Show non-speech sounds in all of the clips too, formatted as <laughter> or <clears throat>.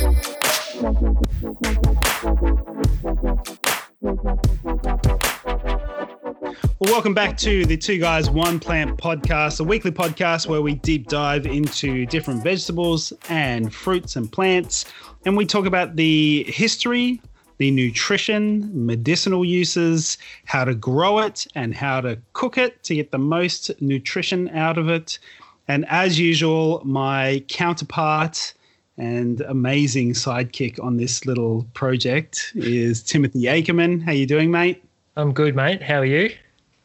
Well, welcome back to the Two Guys One Plant podcast, a weekly podcast where we deep dive into different vegetables and fruits and plants. And we talk about the history, the nutrition, medicinal uses, how to grow it, and how to cook it to get the most nutrition out of it. And as usual, my counterpart and amazing sidekick on this little project is Timothy Akerman. How you doing, mate? I'm good, mate. How are you?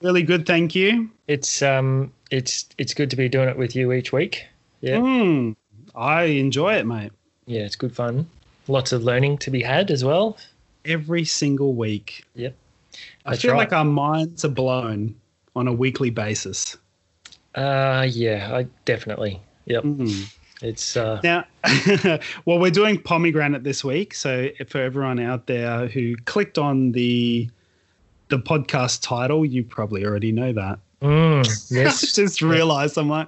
Really good, thank you. It's um, it's it's good to be doing it with you each week. Yeah, Mm, I enjoy it, mate. yeah, it's good fun. Lots of learning to be had as well. Every single week. Yep, I feel right. like our minds are blown on a weekly basis. Uh, yeah, I definitely. Yep, Mm. It's uh, Now, <laughs> well, we're doing pomegranate this week. So for everyone out there who clicked on the the podcast title, you probably already know that. mm, <laughs> yes. Just realized I'm like,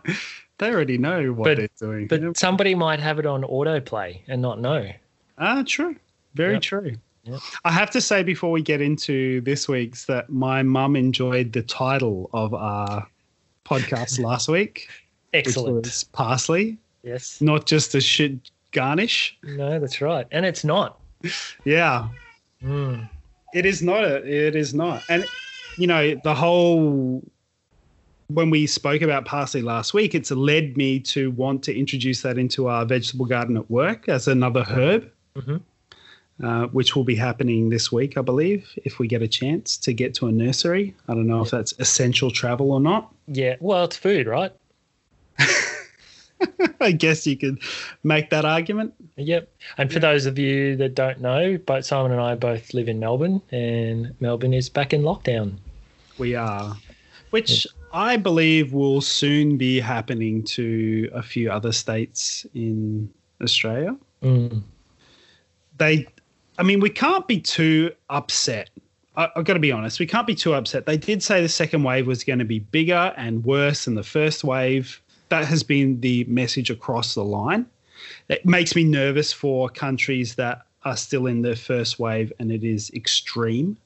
they already know what But- they're doing. But somebody might have it on autoplay and not know. Ah, true. Very Yep. true. Yep. I have to say before we get into this week's that my mum enjoyed the title of our podcast last week, Excellent. which was parsley, Yes. not just a shit garnish. No, that's right. And it's not. Yeah, Mm, it is not. A, it is not. And you know the whole when we spoke about parsley last week, it's led me to want to introduce that into our vegetable garden at work as another herb. Mhm. uh, which will be happening this week, I believe, if we get a chance to get to a nursery. I don't know if that's essential travel or not. yeah. Well, it's food, right? <laughs> <laughs> I guess you could make that argument. Yep. And for those of you that don't know, but Simon and I both live in Melbourne, and Melbourne is back in lockdown. We are, which I believe will soon be happening to a few other states in Australia. Mm. They, I mean, we can't be too upset. I, I've got to be honest, we can't be too upset. They did say the second wave was going to be bigger and worse than the first wave. That has been the message across the line. It makes me nervous for countries that are still in their first wave and it is extreme.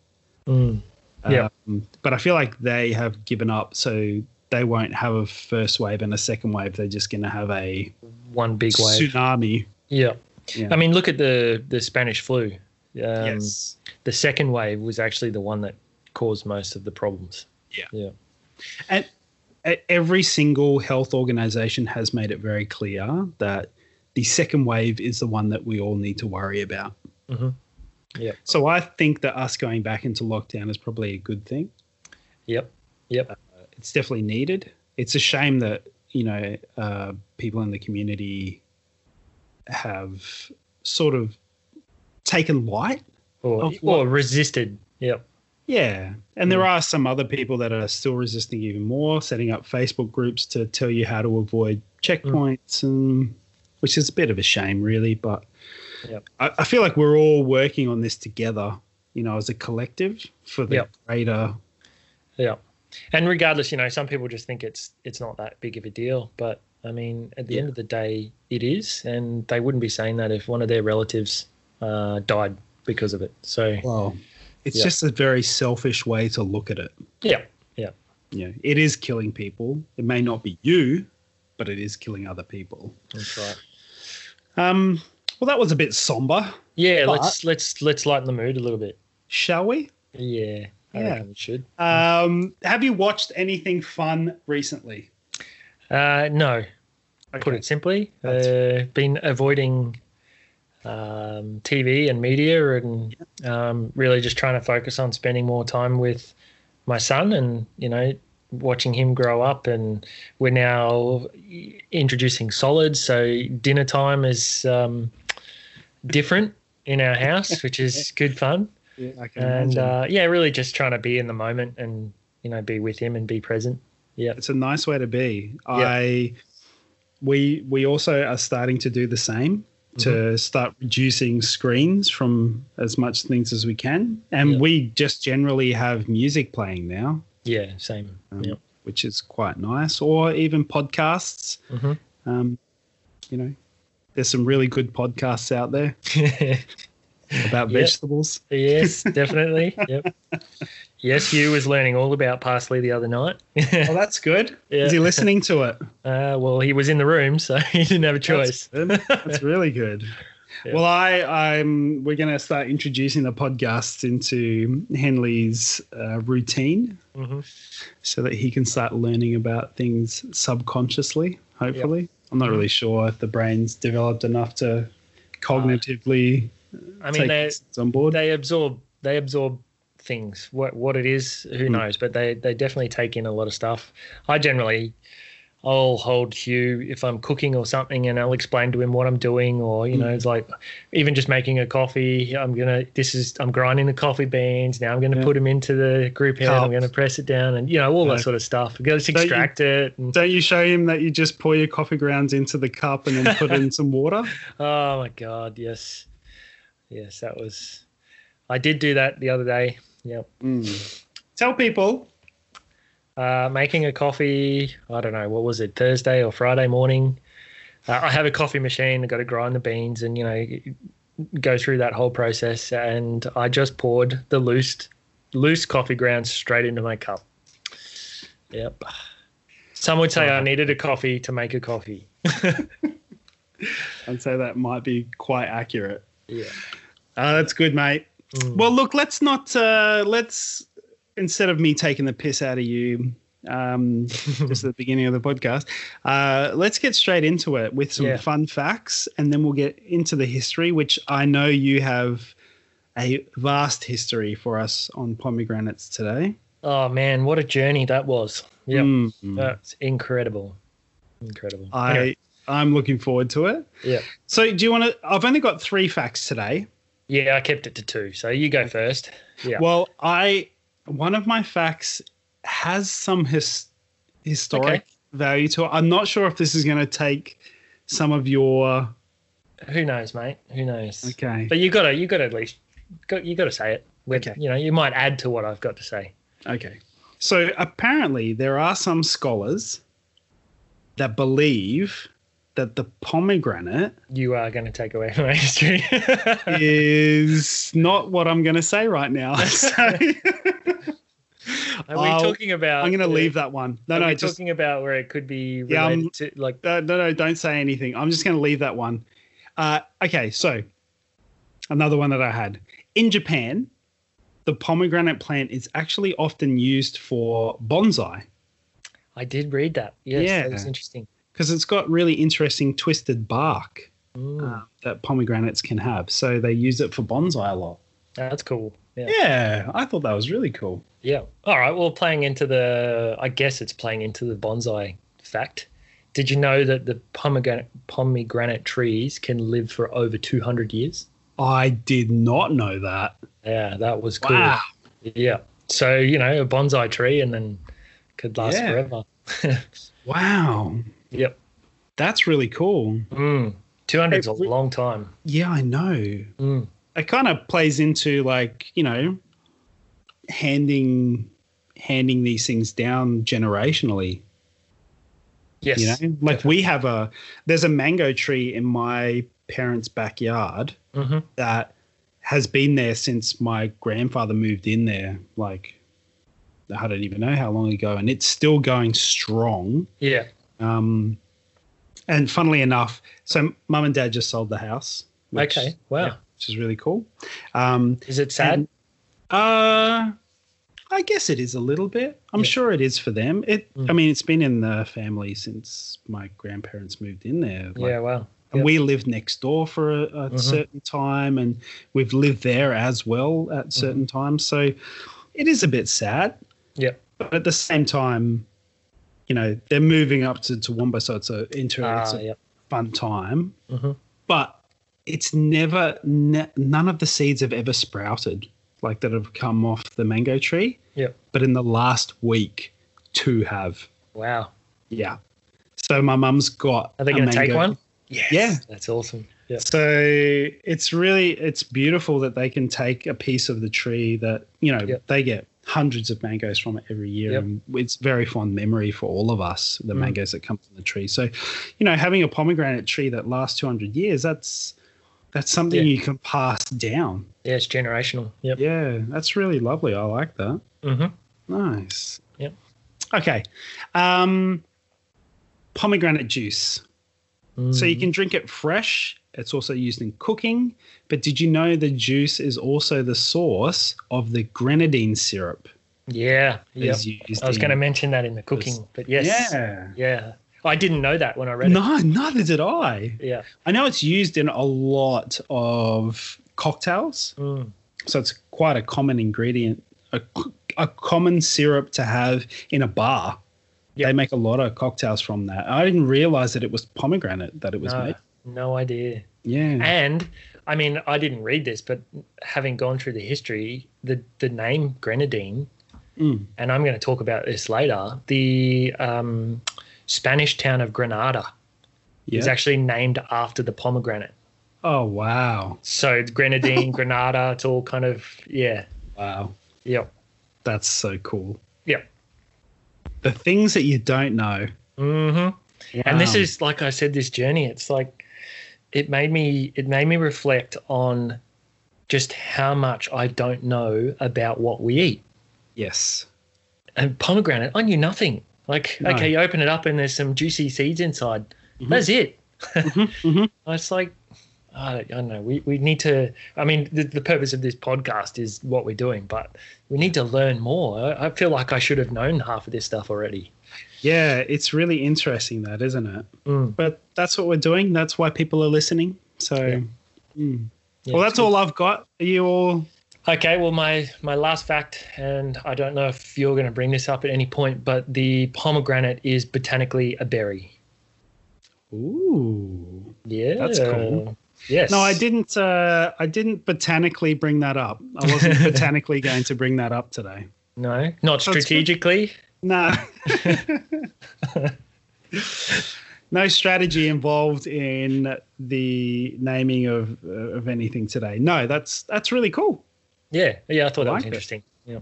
Mm. Yeah. Um, but I feel like they have given up, so they won't have a first wave and a second wave. They're just going to have a One big wave. tsunami. Yeah. Yeah. I mean, look at the the Spanish flu. Um, yes. The second wave was actually the one that caused most of the problems. Yeah. Yeah. And every single health organization has made it very clear that the second wave is the one that we all need to worry about. hmm Yep. So I think that us going back into lockdown is probably a good thing. Yep. Yep. It's definitely needed. It's a shame that you know uh, people in the community have sort of taken light. Or, what? or resisted. Yep. Yeah, and there are some other people that are still resisting even more, setting up Facebook groups to tell you how to avoid checkpoints, and which is a bit of a shame, really. But Yep. I, I feel like we're all working on this together, you know, as a collective for the Yep. greater. Yeah. And regardless, you know, some people just think it's it's not that big of a deal, but I mean, at the end of the day, it is, and they wouldn't be saying that if one of their relatives uh, died because of it. So Well, it's Yeah. just a very selfish way to look at it. yeah, yeah, know, it is killing people. It may not be you, but it is killing other people. that's right. Um, well, that was a bit somber. Yeah, let's let's let's lighten the mood a little bit. Shall we? Yeah, I Yeah. we should. Um, have you watched anything fun recently? Uh, no, put it simply. Uh, been avoiding um, TV and media, and um, really just trying to focus on spending more time with my son, and you know, watching him grow up. And we're now introducing solids, so dinner time is um, different in our house, which is <laughs> good fun. Yeah, And uh, yeah, really just trying to be in the moment and you know be with him and be present. Yeah. it's a nice way to be. I we we also are starting to do the same to Mm-hmm. start reducing screens from as much things as we can, and Yeah. we just generally have music playing now, Yeah, same. um, yeah. which is quite nice, or even podcasts. Mhm. Um, you know, There's some really good podcasts out there <laughs> about Yep. vegetables. yes, <laughs> definitely. Yep. Yes, Hugh was learning all about parsley the other night. well, <laughs> that's good. Yeah. Is he listening to it? <laughs> Uh, well, he was in the room, so <laughs> he didn't have a choice. That's. That's really good. Yeah. Well, I, I'm. We're going to start introducing the podcast into Henley's uh, routine, hmm so that he can start learning about things subconsciously. Hopefully, I'm not really sure if the brain's developed enough to cognitively I mean, take they on board. they absorb they absorb things. What what it is, who Mm. knows? But they they definitely take in a lot of stuff. I generally. I'll hold Hugh if I'm cooking or something, and I'll explain to him what I'm doing, or you know, Mm. it's like even just making a coffee. I'm gonna this is I'm grinding the coffee beans. Now I'm gonna Yeah. put them into the group head. Cup. I'm gonna press it down, and you know all Yeah. that sort of stuff. To Don't you- extract it. And, Don't you show him that you just pour your coffee grounds into the cup and then put in <laughs> some water? Oh my god, yes, yes, that was. I did do that the other day. Yep. Mm. Tell people. Uh, making a coffee. I don't know what was it Thursday or Friday morning. Uh, I have a coffee machine. I got to grind the beans and you know go through that whole process. And I just poured the loose loose coffee grounds straight into my cup. Yep. Some would say I needed a coffee to make a coffee. <laughs> I'd say that might be quite accurate. Yeah. Uh, that's good, mate. Mm. Well, look, let's not. Uh, let's instead of me taking the piss out of you, um, <laughs> just at the beginning of the podcast, uh, let's get straight into it with some Yeah. fun facts, and then we'll get into the history, which I know you have a vast history for us on pomegranates today. Oh man, what a journey that was. Yep. Mm. That's incredible. Incredible. I Anyway, I'm looking forward to it. yeah. So, do you want to? I've only got three facts today. Yeah, I kept it to two. So you go first. Yeah. Well, I one of my facts has some his, historic Okay. value to it. I'm not sure if this is going to take some of your Who knows, mate? Who knows? okay. But you gotta you gotta at least got you gotta say it. With, Okay. You know, you might add to what I've got to say. Okay. So apparently there are some scholars that believe that the pomegranate You are going to take away my <laughs> history. is not what I'm going to say right now. <laughs> So Are we talking about? I'm going to leave that one. No, are no, we just talking about where it could be Yeah, I'm- to like. Uh, no, no, don't say anything. I'm just going to leave that one. Uh, okay, so another one that I had in Japan, the pomegranate plant is actually often used for bonsai I did read that. Yes, Yeah. that was interesting. Because it's got really interesting twisted bark uh, that pomegranates can have. So they use it for bonsai a lot. that's cool. Yeah. Yeah, I thought that was really cool. Yeah. All right. Well, playing into the, I guess it's playing into the bonsai fact. Did you know that the pomegranate, pomegranate trees can live for over 200 years? I did not know that. Yeah, that was cool. Wow. Yeah. So, you know, a bonsai tree and then could last Yeah. forever. <laughs> Wow. Yep. That's really cool. Mm. 200 is a long time. Yeah, I know. Mm. it kind of plays into like you know handing handing these things down generationally Yes. you know like we have a there's a mango tree in my parents backyard hmm that has been there since my grandfather moved in there like i don't even know how long ago and it's still going strong Yeah. Um and funnily enough so mum and dad just sold the house which- Okay. Wow. yeah, which is really cool um Is it sad? and- uh, I guess it is a little bit. I'm Yeah. sure it is for them. It. Mm. I mean, it's been in the family since my grandparents moved in there. Like, yeah. Wow. And Yep. we lived next door for a, a Mhm. certain time, and we've lived there as well Mm-hmm. at certain times. So it is a bit sad. Yep. But at the same time, you know, they're moving up to Toowoomba, so it's a it's Ah, a yep. fun time. hmm But it's never, ne- none of the seeds have ever sprouted like that have come off the mango tree. Yep. But in the last week, two have. Wow. Yeah. So my mum's got. Are they going to take one? Yes. Yeah. That's awesome. Yeah. So it's really it's beautiful that they can take a piece of the tree that you know Yep. they get hundreds of mangoes from it every year. Yep. And it's very fond memory for all of us, the Mm. mangoes that come from the tree. So, you know, having a pomegranate tree that lasts 200 years, that's that's something Yeah. you can pass down. Yeah, it's generational. Yep. Yeah, that's really lovely. I like that. Mm-hmm. Nice. Yep. Okay. Um, pomegranate juice. So Mm. you can drink it fresh. It's also used in cooking. But did you know the juice is also the source of the grenadine syrup? Yeah. Yep. I was going to mention that in the cooking, but yes. Yeah. Yeah. I didn't know that when I read it. No, neither did I. Yeah. I know it's used in a lot of cocktails. Mm. So it's quite a common ingredient, a, a common syrup to have in a bar. Yep. They make a lot of cocktails from that. I didn't realize that it was pomegranate that it was No, made. No idea. Yeah. And I mean, I didn't read this, but having gone through the history, the the name grenadine, Mm. and I'm going to talk about this later. The um, Spanish town of Granada is actually named after the pomegranate. Oh wow. So it's grenadine, <laughs> Granada, it's all kind of yeah, Wow. yep, That's so cool. yep. The things that you don't know. Mm-hmm. And this is like I said, this journey. It's like it made me it made me reflect on just how much I don't know about what we eat. yes. And pomegranate, I knew nothing. Like, No. okay, you open it up and there's some juicy seeds inside. Mhm. That's it. <laughs> mhm. It's like, I don't, I don't know. We, we need to, I mean, the, the purpose of this podcast is what we're doing, but we need to learn more. I, I feel like I should have known half of this stuff already. Yeah, it's really interesting that, isn't it? Mm. But that's what we're doing. That's why people are listening. So Yeah. mm. Yeah, well, that's all I've got. Are you all Okay, well, my my last fact, and I don't know if you're going to bring this up at any point, but the pomegranate is botanically a berry. Ooh. Yeah, That's cool. Yes. No, I didn't. Uh, I didn't botanically bring that up. I wasn't <laughs> botanically going to bring that up today. No, not good. strategically. No. <laughs> <laughs> no strategy involved in the naming of uh, of anything today. No, that's that's really cool. Yeah, yeah, I thought that was like it. interesting. Yeah,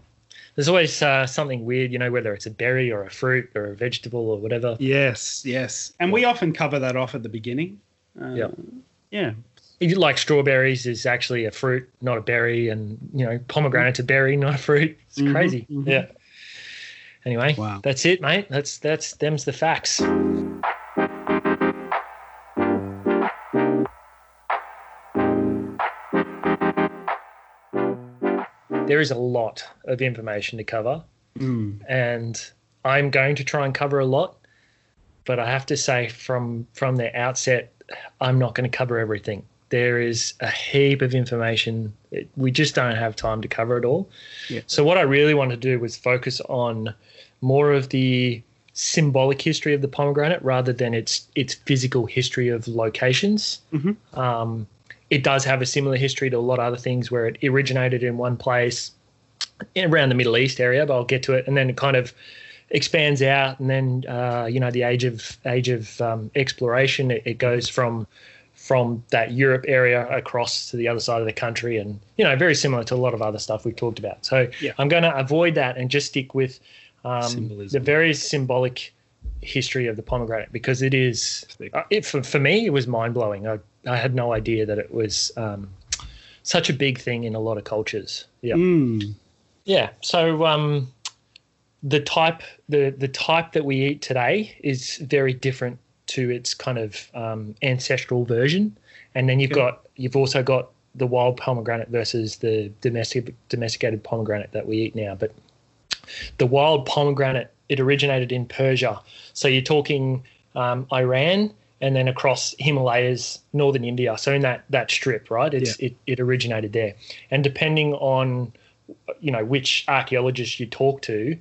there's always uh, something weird, you know, whether it's a berry or a fruit or a vegetable or whatever. Yes, yes, and we often cover that off at the beginning. Uh, Yeah. yeah, You Like strawberries is actually a fruit, not a berry, and you know, pomegranate's a berry, not a fruit. It's Mhm, crazy. mhm. Yeah. Anyway, Wow. that's it, mate. That's that's them's the facts. There is a lot of information to cover, Mm. and I'm going to try and cover a lot. But I have to say, from from the outset, I'm not going to cover everything. There is a heap of information. It, we just don't have time to cover it all. Yeah. So what I really wanted to do was focus on more of the symbolic history of the pomegranate rather than its its physical history of locations. Mhm. Um, it does have a similar history to a lot of other things where it originated in one place around the Middle East area, but I'll get to it. And then it kind of expands out, and then uh, you know the age of age of um, exploration, it, it goes from from that Europe area across to the other side of the country, and you know very similar to a lot of other stuff we've talked about. So Yeah. I'm going to avoid that and just stick with um, the very symbolic history of the pomegranate because it is uh, it, for, for me it was mind blowing. I I had no idea that it was um, such a big thing in a lot of cultures. Yeah. Mm. Yeah. So um, the type the the type that we eat today is very different to its kind of um, ancestral version, and then you've Okay. got you've also got the wild pomegranate versus the domestic domesticated pomegranate that we eat now. But the wild pomegranate it originated in Persia, so you're talking um, Iran and then across Himalayas, northern India. So in that that strip, right? It's it, it originated there, and depending on you know which archaeologist you talk to,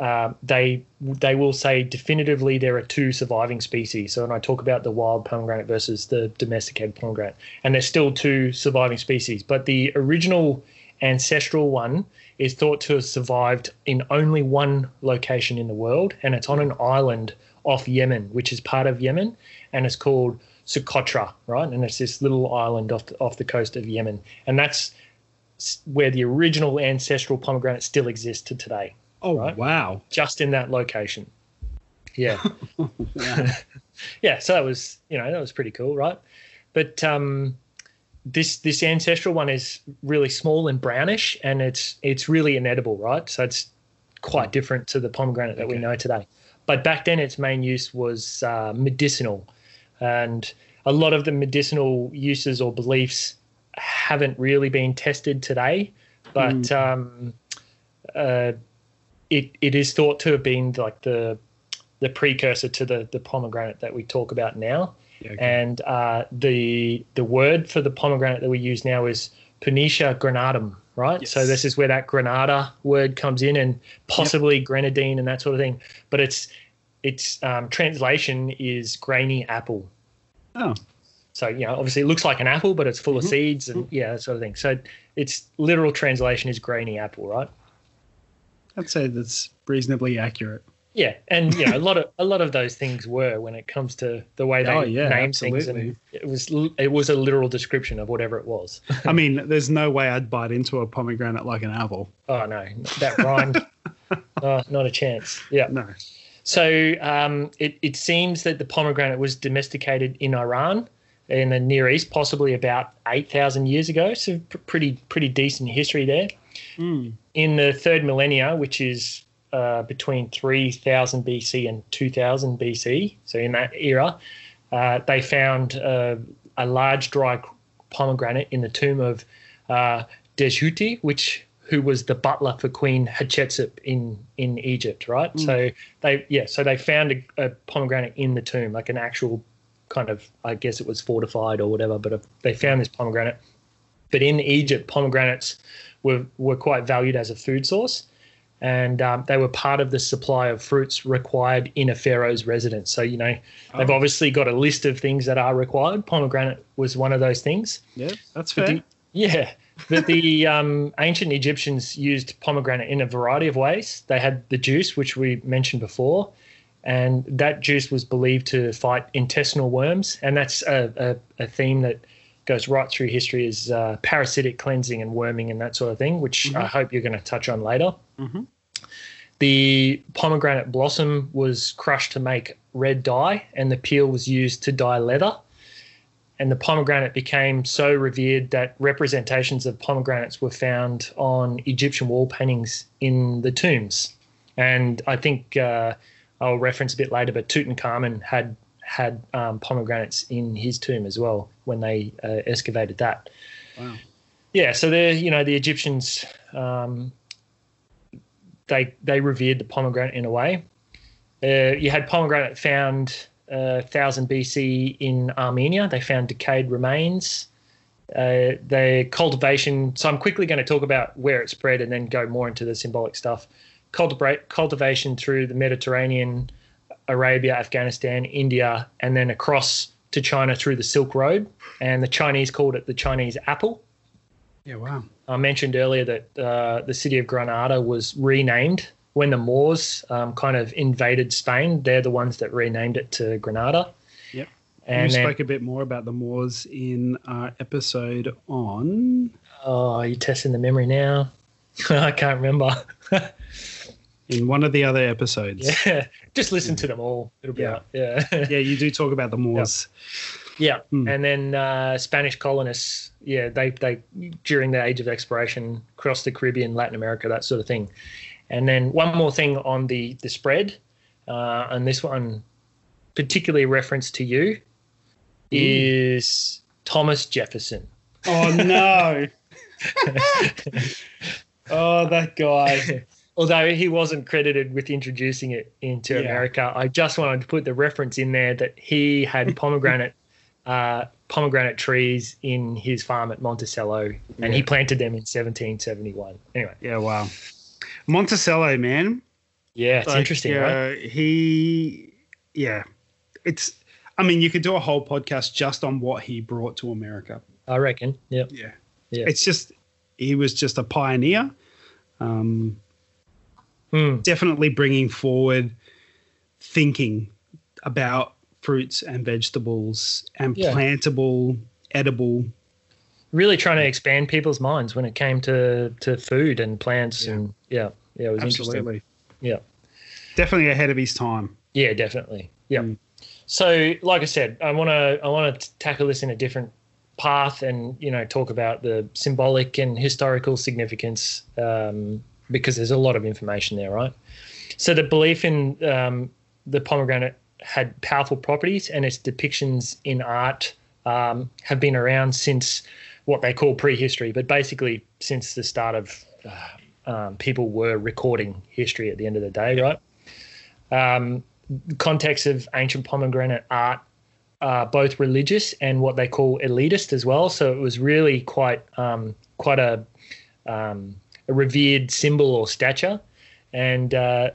uh, they they will say definitively there are two surviving species. So when I talk about the wild pomegranate versus the domesticated pomegranate, and there's still two surviving species, but the original ancestral one is thought to have survived in only one location in the world, and it's on an island off Yemen, which is part of Yemen, and it's called Socotra, right? And it's this little island off the, off the coast of Yemen, and that's where the original ancestral pomegranate still exists to today. Oh Right. wow! just in that location. Yeah. <laughs> <laughs> Yeah. So that was, you know, that was pretty cool, right? But um, this this ancestral one is really small and brownish, and it's it's really inedible, right? So it's quite different to the pomegranate that we know today. But back then, its main use was uh, medicinal, and a lot of the medicinal uses or beliefs haven't really been tested today. But um, uh, it it is thought to have been like the the precursor to the the pomegranate that we talk about now. Yeah, okay. And uh, the the word for the pomegranate that we use now is Punica granatum, right? So this is where that granada word comes in, and possibly grenadine and that sort of thing. But its its um, translation is grainy apple. oh, So you know, obviously, it looks like an apple, but it's full of Mhm. seeds and yeah, that sort of thing. So its literal translation is grainy apple, right? I'd say that's reasonably accurate. Yeah, and you know, a lot of a lot of those things were when it comes to the way they Oh, yeah, name things, and it was it was a literal description of whatever it was. <laughs> I mean, there's no way I'd bite into a pomegranate like an apple. Oh no, that rhymed. <laughs> oh, not a chance. Yeah. No. So um, it it seems that the pomegranate was domesticated in Iran in the Near East, possibly about eight thousand years ago. So pr- pretty pretty decent history there. Mm. In the third millennia, which is uh, between 3000 BC and 2000 BC, so in that era, uh, they found uh, a large dry pomegranate in the tomb of uh, Djehuty, which who was the butler for Queen Hatshepsut in in Egypt, right? So they yeah, so they found a, a pomegranate in the tomb, like an actual kind of I guess it was fortified or whatever, but uh, they found this pomegranate. But in Egypt, pomegranates were were quite valued as a food source, and um, they were part of the supply of fruits required in a pharaoh's residence. So you know they've Oh. obviously got a list of things that are required. Pomegranate was one of those things. Yeah, that's fair. the- yeah, but the <laughs> um, ancient Egyptians used pomegranate in a variety of ways. They had the juice, which we mentioned before, and that juice was believed to fight intestinal worms, and that's a, a, a theme that goes right through history is uh, parasitic cleansing and worming and that sort of thing, which I hope you're going to touch on later. Mhm. The pomegranate blossom was crushed to make red dye, and the peel was used to dye leather and the pomegranate became so revered that representations of pomegranates were found on Egyptian wall paintings in the tombs. And I think uh, I'll reference a bit later, but Tutankhamun had had um, pomegranates in his tomb as well when they uh, excavated that. Wow. Yeah, so the you know the Egyptians um, they they revered the pomegranate in a way. Uh, you had pomegranate found uh, 1000 BC in Armenia. They found decayed remains. Uh, the cultivation. So I'm quickly going to talk about where it spread and then go more into the symbolic stuff. Cultivate cultivation through the Mediterranean, Arabia, Afghanistan, India, and then across to China through the Silk Road. And the Chinese called it the Chinese apple. Yeah, wow. I mentioned earlier that uh, the city of Granada was renamed when the Moors um, kind of invaded Spain. They're the ones that renamed it to Granada. Yep. And we then, spoke a bit more about the Moors in our episode on oh, you're testing the memory now. <laughs> I can't remember. <laughs> in one of the other episodes. yeah, <laughs> just listen to them all. It'll be Yeah. out. Yeah. <laughs> Yeah, you do talk about the Moors. Yeah, Hmm. and then uh, Spanish colonists, yeah, they they during the age of exploration crossed the Caribbean, Latin America, that sort of thing. And then one more thing on the the spread, uh, and this one particularly reference to you is Thomas Jefferson. Oh no. <laughs> oh, that guy. Although he wasn't credited with introducing it into Yeah. America, I just wanted to put the reference in there that he had <laughs> pomegranate uh, pomegranate trees in his farm at Monticello, and he planted them in 1771. Anyway, Yeah, wow. Monticello, man. yeah, it's Like, interesting, right? uh, He, yeah, it's. I mean, you could do a whole podcast just on what he brought to America. I reckon. Yep. Yeah, Yeah. It's just he was just a pioneer. Um, Hmm. definitely bringing forward thinking about fruits and vegetables and Yeah. plantable, edible really trying to expand people's minds when it came to to food and plants Yeah. and yeah, yeah, it was interesting. Absolutely. Yeah. Definitely ahead of his time. Yeah, definitely. Yeah. Mm. So, like I said, I want to I want to tackle this in a different path, and you know, talk about the symbolic and historical significance um, because there's a lot of information there, right? So, the belief in um, the pomegranate had powerful properties, and its depictions in art um, have been around since what they call prehistory, but basically since the start of uh, um, people were recording history at the end of the day, right? Um, context of ancient pomegranate art, uh, both religious and what they call elitist as well. So it was really quite um, quite a, um, a revered symbol or stature. And uh,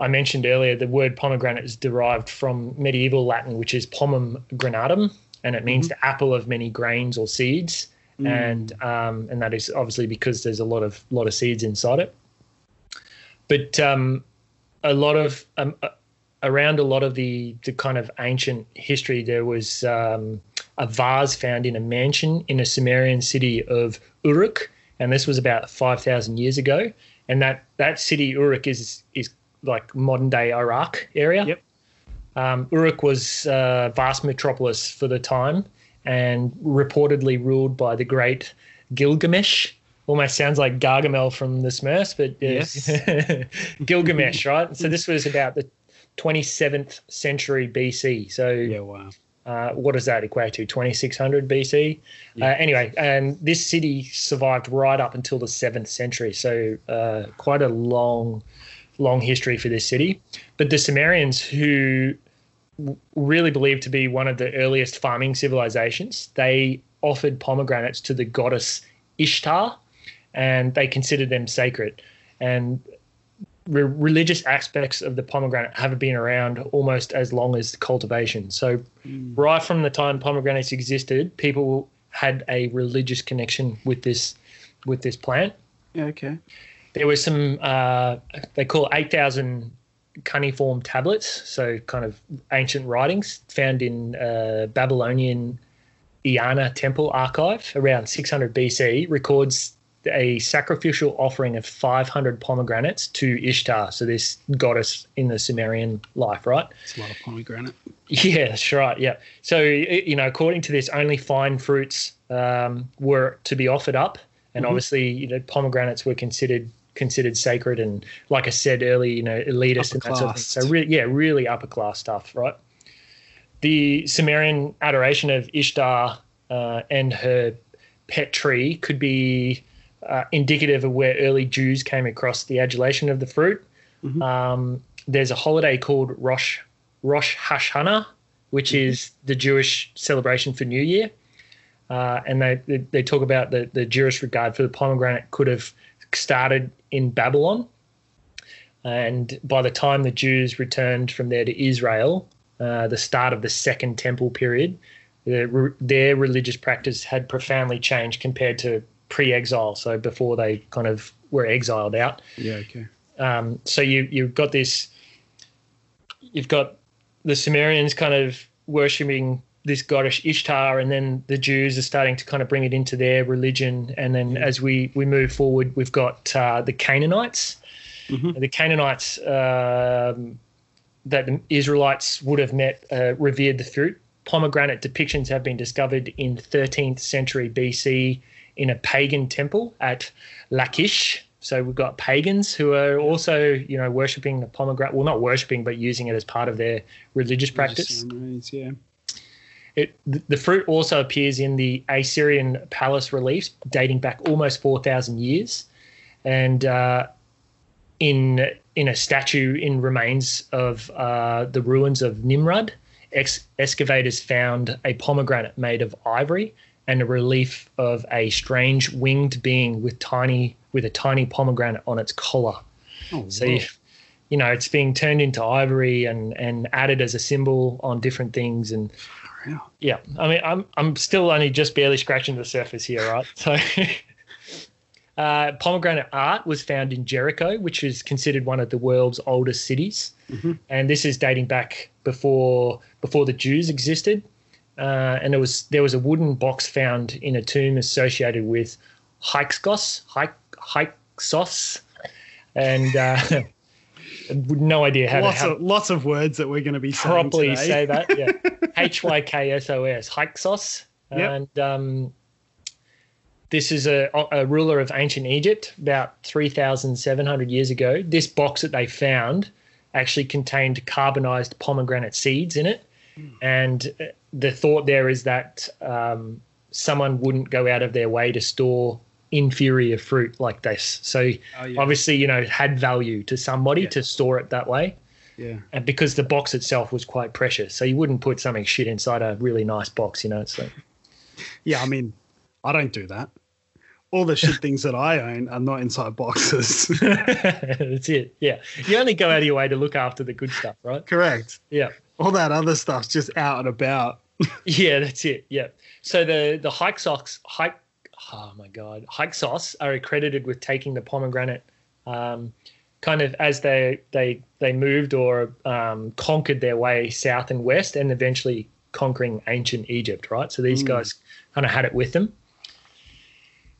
I mentioned earlier the word pomegranate is derived from medieval Latin, which is pomum granatum, and it means the apple of many grains or seeds. And um, and that is obviously because there's a lot of lot of seeds inside it. But um, a lot of um, uh, around a lot of the the kind of ancient history, there was um, a vase found in a mansion in a Sumerian city of Uruk, and this was about five thousand years ago. And that that city Uruk is is like modern day Iraq area. Yep. Um, Uruk was a vast metropolis for the time, and reportedly ruled by the great Gilgamesh. Almost sounds like Gargamel from the Smurfs, but uh, <laughs> Gilgamesh, right? So this was about the 27th century BC. So Yeah, wow. Uh, what does that equate to? 2600 BC. Yeah. Uh, anyway, and this city survived right up until the seventh century. So uh, quite a long, long history for this city. But the Sumerians, who really believed to be one of the earliest farming civilizations, they offered pomegranates to the goddess Ishtar, and they considered them sacred. And re- religious aspects of the pomegranate have been around almost as long as cultivation. So, right from the time pomegranates existed, people had a religious connection with this with this plant. Yeah, okay. There were some uh, they call eight thousand cuneiform tablets, so kind of ancient writings found in uh, Babylonian Eanna temple archive around 600 BC records a sacrificial offering of 500 pomegranates to Ishtar, so this goddess in the Sumerian life, right? It's a lot of pomegranate. Yeah, that's right. Yeah. So, you know, according to this, only fine fruits um, were to be offered up. And Mhm. obviously, you know, pomegranates were considered considered sacred and, like I said earlier, you know, elitist and that sort of thing. So, really, yeah, really upper class stuff, right? The Sumerian adoration of Ishtar uh, and her pet tree could be uh, indicative of where early Jews came across the adulation of the fruit. Mhm. Um, there's a holiday called Rosh Rosh Hashanah, which is the Jewish celebration for New Year. Uh, and they, they they talk about the, the Jewish regard for the pomegranate could have started in Babylon. And by the time the Jews returned from there to Israel, uh, the start of the Second Temple period, their, their religious practice had profoundly changed compared to pre-exile. So before they kind of were exiled out. Yeah, okay. Um, so you you've got this. You've got the Sumerians kind of worshipping this goddess Ishtar, and then the Jews are starting to kind of bring it into their religion. And then as we we move forward, we've got uh, the Canaanites. Mhm. The Canaanites um, that the Israelites would have met uh, revered the fruit. Pomegranate depictions have been discovered in 13th century BC in a pagan temple at Lachish. So we've got pagans who are also, you know, worshipping the pomegranate. Well, not worshipping, but using it as part of their religious practice. Ceremonies, yeah. It, the, the fruit also appears in the Assyrian palace reliefs dating back almost 4,000 years. And uh, in in a statue in remains of uh, the ruins of Nimrud, ex- excavators found a pomegranate made of ivory and a relief of a strange winged being with tiny with a tiny pomegranate on its collar. Oh, So you, you know it's being turned into ivory and and added as a symbol on different things and yeah, I mean, I'm I'm still only just barely scratching the surface here, right? So, <laughs> uh, pomegranate art was found in Jericho, which is considered one of the world's oldest cities, Mhm. and this is dating back before before the Jews existed. Uh, and there was there was a wooden box found in a tomb associated with Hyksos, Hyksos, and uh, <laughs> no idea how lots to how of lots of words that we're going to be properly say that. Yeah, <laughs> H Y K S O S, Hyksos, Yep. and um, this is a, a ruler of ancient Egypt about three thousand seven hundred years ago. This box that they found actually contained carbonized pomegranate seeds in it, and uh, the thought there is that um, someone wouldn't go out of their way to store inferior fruit like this. So Oh, yeah. obviously, you know, it had value to somebody Yeah. to store it that way yeah. and because the box itself was quite precious. So you wouldn't put something shit inside a really nice box, you know. It's like <laughs> Yeah, I mean, I don't do that. All the shit things that I own are not inside boxes. <laughs> <laughs> that's it. Yeah, you only go out of your way to look after the good stuff, right? Correct. Yeah, All that other stuff's just out and about. <laughs> yeah, that's it. Yeah. So the the hike socks hike. Oh my god, hike sauce are accredited with taking the pomegranate. Um, kind of as they they they moved or um, conquered their way south and west, and eventually conquering ancient Egypt. Right, so these Mm. guys kind of had it with them.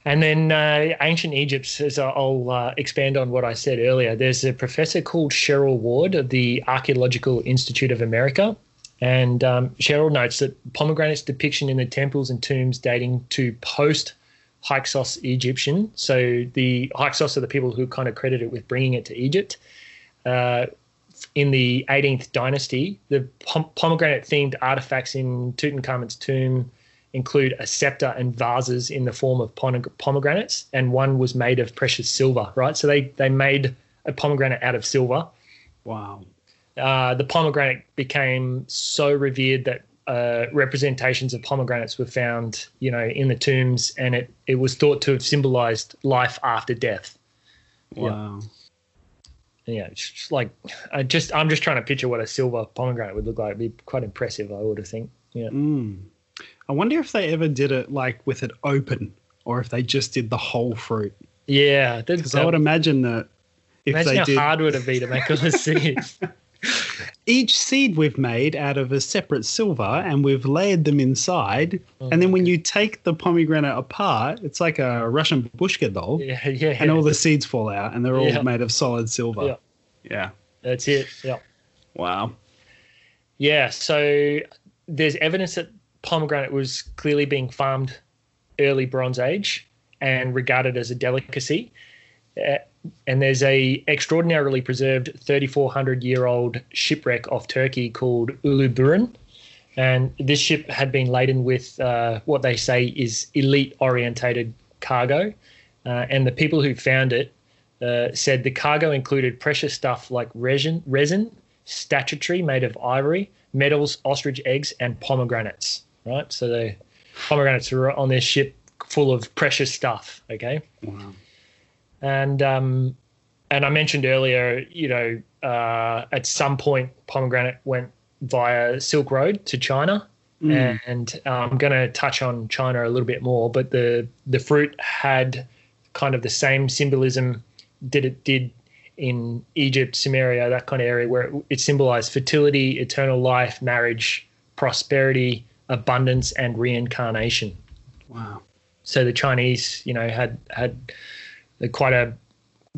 And then uh, ancient Egypt, as I'll uh, expand on what I said earlier, there's a professor called Cheryl Ward of the Archaeological Institute of America. And um, Cheryl notes that pomegranate's depiction in the temples and tombs dating to post Hyksos Egyptian. So the Hyksos are the people who kind of credit it with bringing it to Egypt. Uh, in the 18th dynasty, the pom- pomegranate themed artifacts in Tutankhamun's tomb include a scepter and vases in the form of pomegranates, and one was made of precious silver, right? So they, they made a pomegranate out of silver. Wow. Uh, the pomegranate became so revered that uh, representations of pomegranates were found, you know, in the tombs, and it, it was thought to have symbolized life after death. Yeah. Wow. Yeah, it's just like I just I'm just trying to picture what a silver pomegranate would look like. It'd be quite impressive, I would have think. Yeah. Mm. I wonder if they ever did it like with it open or if they just did the whole fruit. Yeah, Because I would imagine that if imagine they how did hard would it be to make the seeds. <laughs> each seed we've made out of a separate silver and we've layered them inside. Oh and then when you take the pomegranate apart, it's like a Russian babushka doll. <laughs> yeah, yeah, And all the seeds fall out and they're all Yeah. made of solid silver. Yeah. yeah. that's it. Yeah. Wow. Yeah, so there's evidence that pomegranate was clearly being farmed early Bronze Age and regarded as a delicacy. Uh, and there's a extraordinarily preserved 3,400 year old shipwreck off Turkey called Uluburun. And this ship had been laden with uh, what they say is elite orientated cargo. Uh, and the people who found it uh, said the cargo included precious stuff like resin, resin, statuary made of ivory, metals, ostrich eggs, and pomegranates. Right, so the pomegranates were on this ship full of precious stuff. Okay, Wow. And um, and I mentioned earlier, you know, uh, at some point pomegranate went via Silk Road to China, Mm. and uh, I'm going to touch on China a little bit more. But the the fruit had kind of the same symbolism that it did in Egypt, Samaria, that kind of area, where it, it symbolized fertility, eternal life, marriage, prosperity, abundance, and reincarnation. Wow. So the Chinese, you know, had had quite a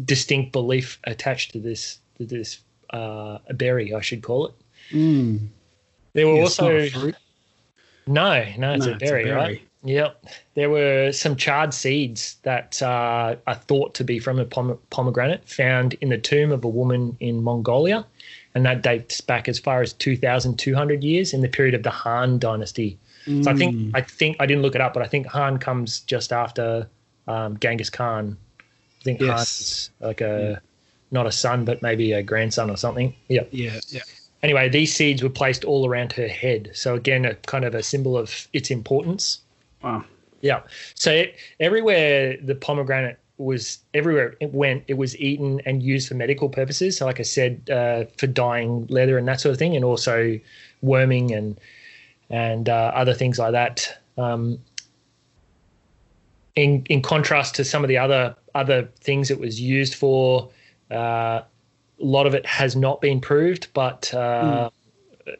distinct belief attached to this to this uh, a berry, I should call it. Mm. There were Yeah, also a no, no, it's No, a berry, right? Yep. There were some charred seeds that uh, are thought to be from a pom- pomegranate found in the tomb of a woman in Mongolia. And that dates back as far as 2,200 years in the period of the Han dynasty. So I think, Mm. I think, I didn't look it up, but I think Han comes just after um, Genghis Khan. Think Yes. Han's like a, not a son, but maybe a grandson or something. Yep Yeah. Yeah. anyway, these seeds were placed all around her head. So again, a kind of a symbol of its importance. Wow. Yeah. So it, everywhere the pomegranate was, everywhere it went, it was eaten and used for medical purposes. So, like I said, uh, for dyeing leather and that sort of thing, and also worming and and uh, other things like that. Um, in in contrast to some of the other other things it was used for, uh, a lot of it has not been proved, but uh,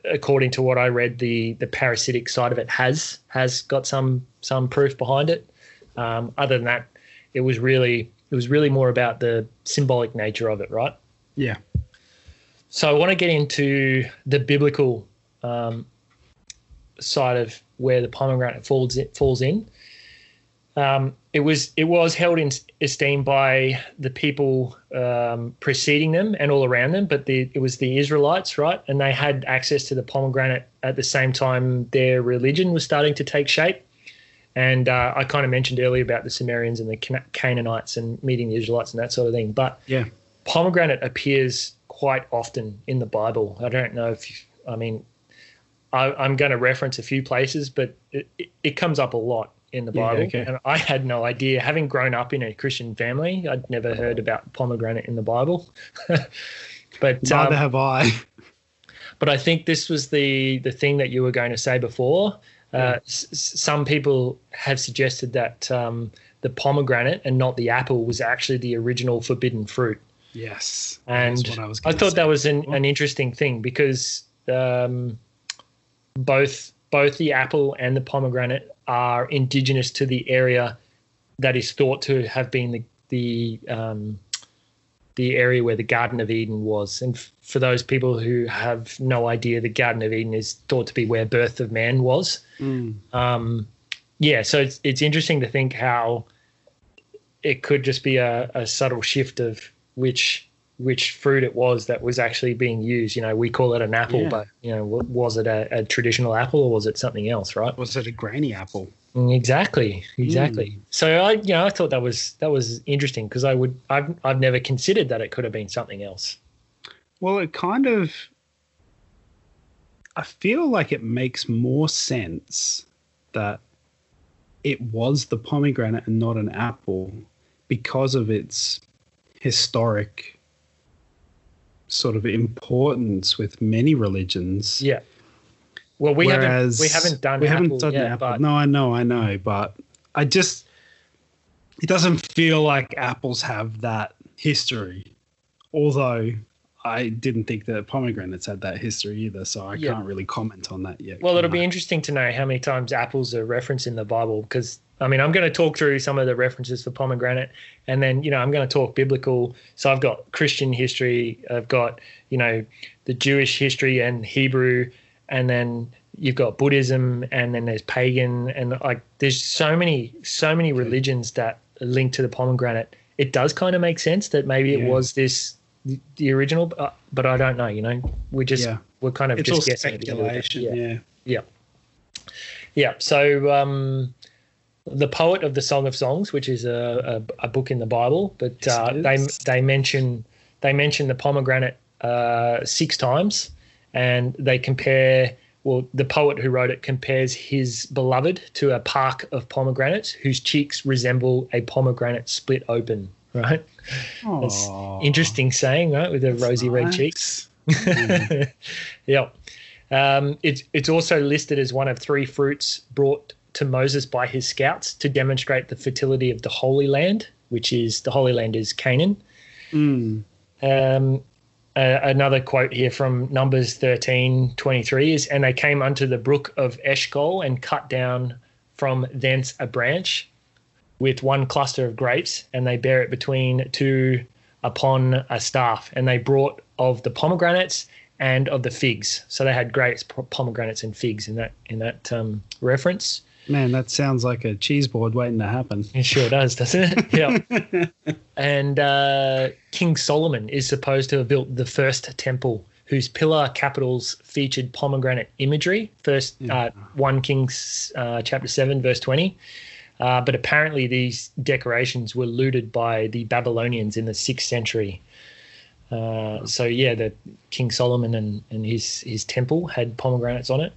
according to what I read, the the parasitic side of it has has got some some proof behind it. Um, other than that, it was really it was really more about the symbolic nature of it, right? Yeah. So I want to get into the biblical um, side of where the pomegranate falls in, falls in. Um, it was it was held in esteem by the people um, preceding them and all around them, but the, it was the Israelites, right? And they had access to the pomegranate at the same time their religion was starting to take shape. And uh, I kind of mentioned earlier about the Sumerians and the Canaanites and meeting the Israelites and that sort of thing. But yeah, pomegranate appears quite often in the Bible. I don't know if you, I mean I, am going to reference a few places, but it, it, it comes up a lot in the Bible. Yeah, okay. And I had no idea. Having grown up in a Christian family, I'd never heard about pomegranate in the Bible. <laughs> but neither um, have I. But I think this was the the thing that you were going to say before. Uh, s- some people have suggested that um, the pomegranate and not the apple was actually the original forbidden fruit. Yes, and I, I, thought say. that was an, an interesting thing because um, both both the apple and the pomegranate are indigenous to the area that is thought to have been the the um, the area where the Garden of Eden was. And f- for those people who have no idea, the Garden of Eden is thought to be where birth of man was. Mm. Um, yeah, so it's it's interesting to think how it could just be a, a subtle shift of which which fruit it was that was actually being used. You know, we call it an apple, yeah. but you know, was it a, a, traditional apple or was it something else? Right? Was it a granny apple? Mm, exactly, exactly. Mm. So I, you know, I thought that was that was interesting because I would, I've, I've never considered that it could have been something else. Well, it kind of, I feel like it makes more sense that it was the pomegranate and not an apple because of its historic sort of importance with many religions. Yeah. Well, we Whereas haven't we haven't done we Apple haven't done yet, Apple. But... No, I know, I know, but I just it doesn't feel like apples have that history. Although I didn't think that pomegranates had that history either, so I yeah. can't really comment on that yet. Well, it'll I? be interesting to know how many times apples are referenced in the Bible because I mean, I'm going to talk through some of the references for pomegranate, and then you know I'm going to talk biblical. So I've got Christian history, I've got you know the Jewish history and Hebrew, and then you've got Buddhism, and then there's pagan, and like there's so many so many religions that link to the pomegranate. It does kind of make sense that maybe yeah. it was this the original, but I don't know. You know, we just yeah. we're kind of it's just guessing. Speculation. Yeah. yeah. yeah. Yeah. So um, the poet of the Song of Songs, which is a, a, a book in the Bible, but uh, they they mention they mention the pomegranate uh, six times, and they compare. Well, the poet who wrote it compares his beloved to a park of pomegranates whose cheeks resemble a pomegranate split open. <laughs> Right, Aww. that's interesting saying, right, with the rosy nice. red cheeks. Mm. yeah. Um, it's it's also listed as one of three fruits brought to Moses by his scouts to demonstrate the fertility of the Holy Land, which is the Holy Land is Canaan. Mm. Um, uh, another quote here from Numbers 13 23 is, And they came unto the brook of Eshcol and cut down from thence a branch with one cluster of grapes, and they bare it between two upon a staff. And they brought of the pomegranates and of the figs. So they had grapes, pomegranates, and figs in that in that um, reference. Man, that sounds like a cheese board waiting to happen. It sure does, doesn't it? <laughs> Yeah. and uh, King Solomon is supposed to have built the first temple whose pillar capitals featured pomegranate imagery. First, yeah. uh, 1 Kings uh, chapter 7, verse 20. Uh, but apparently, these decorations were looted by the Babylonians in the 6th century. Uh, so yeah, the King Solomon and, and his his temple had pomegranates on it.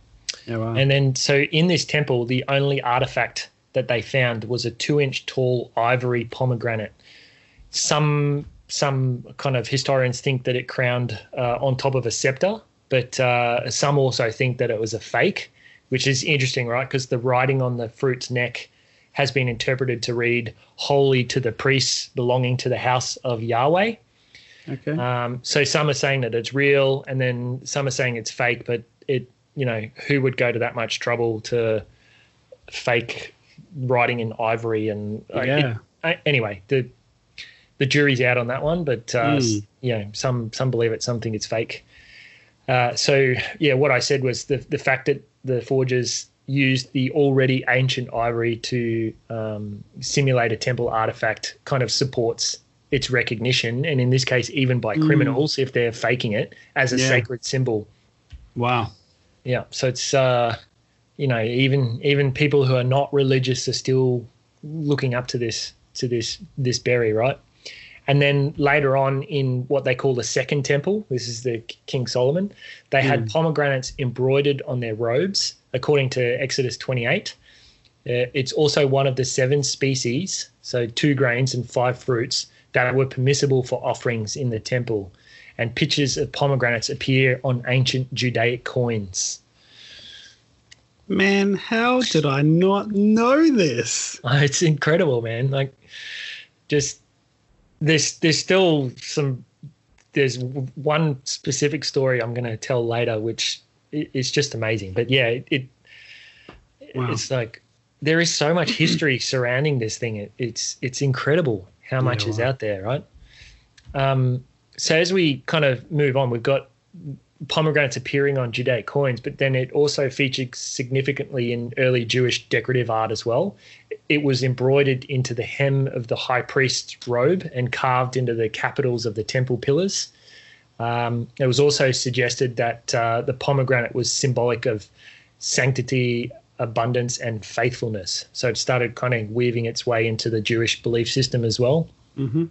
Yeah, wow. And then, so in this temple, the only artifact that they found was a two-inch tall ivory pomegranate. Some some kind of historians think that it crowned uh, on top of a scepter, but uh, some also think that it was a fake, which is interesting, right? Because the writing on the fruit's neck has been interpreted to read "Holy to the priests belonging to the house of Yahweh." Okay. Um, so some are saying that it's real, and then some are saying it's fake. But it you know who would go to that much trouble to fake writing in ivory and uh, Yeah. it- anyway the the jury's out on that one but uh, Mm. you know some some believe it some think it's fake uh, so yeah what i said was the the fact that the forgers used the already ancient ivory to um, simulate a temple artifact kind of supports its recognition and in this case even by Mm. criminals if they're faking it as a Yeah. sacred symbol Wow. Yeah. So it's uh you know even even people who are not religious are still looking up to this to this this berry right? And then later on in what they call the second temple this is the king solomon they had pomegranates embroidered on their robes according to exodus 28 uh, it's also one of the seven species so two grains and five fruits that were permissible for offerings in the temple and pictures of pomegranates appear on ancient judaic coins Man, how did I not know this? Uh, <laughs> It's incredible, man. Like, just there's there's still some there's one specific story I'm going to tell later, which is just amazing. But yeah, it, it Wow. it's like there is so much history <clears throat> surrounding this thing. It, it's it's incredible how much is wow. out there, right? Um, so as we kind of move on, we've got pomegranates appearing on Judaic coins, but then it also featured significantly in early Jewish decorative art as well. It was embroidered into the hem of the high priest's robe and carved into the capitals of the temple pillars. Um, it was also suggested that uh, the pomegranate was symbolic of sanctity, abundance, and faithfulness. So it started kind of weaving its way into the Jewish belief system as well. Mm-hmm.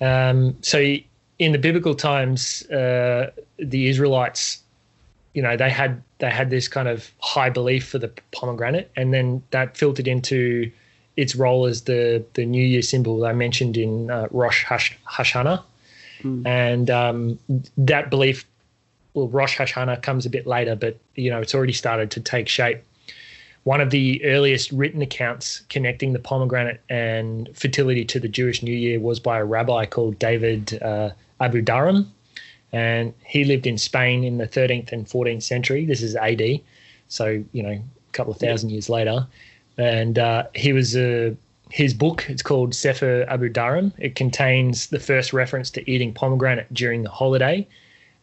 Um, so in the biblical times, uh, the Israelites, you know, they had they had this kind of high belief for the pomegranate, and then that filtered into its role as the the New Year symbol I mentioned in uh, Rosh Hash- Hashanah, and um, that belief. Well, Rosh Hashanah comes a bit later, but you know it's already started to take shape one of the earliest written accounts connecting the pomegranate and fertility to the Jewish New Year was by a rabbi called David uh, Abudarham. And he lived in Spain in the 13th and 14th century. This is AD. So, you know, a couple of thousand years later. And uh, he was a. His book, it's called Sefer Abudarham. It contains the first reference to eating pomegranate during the holiday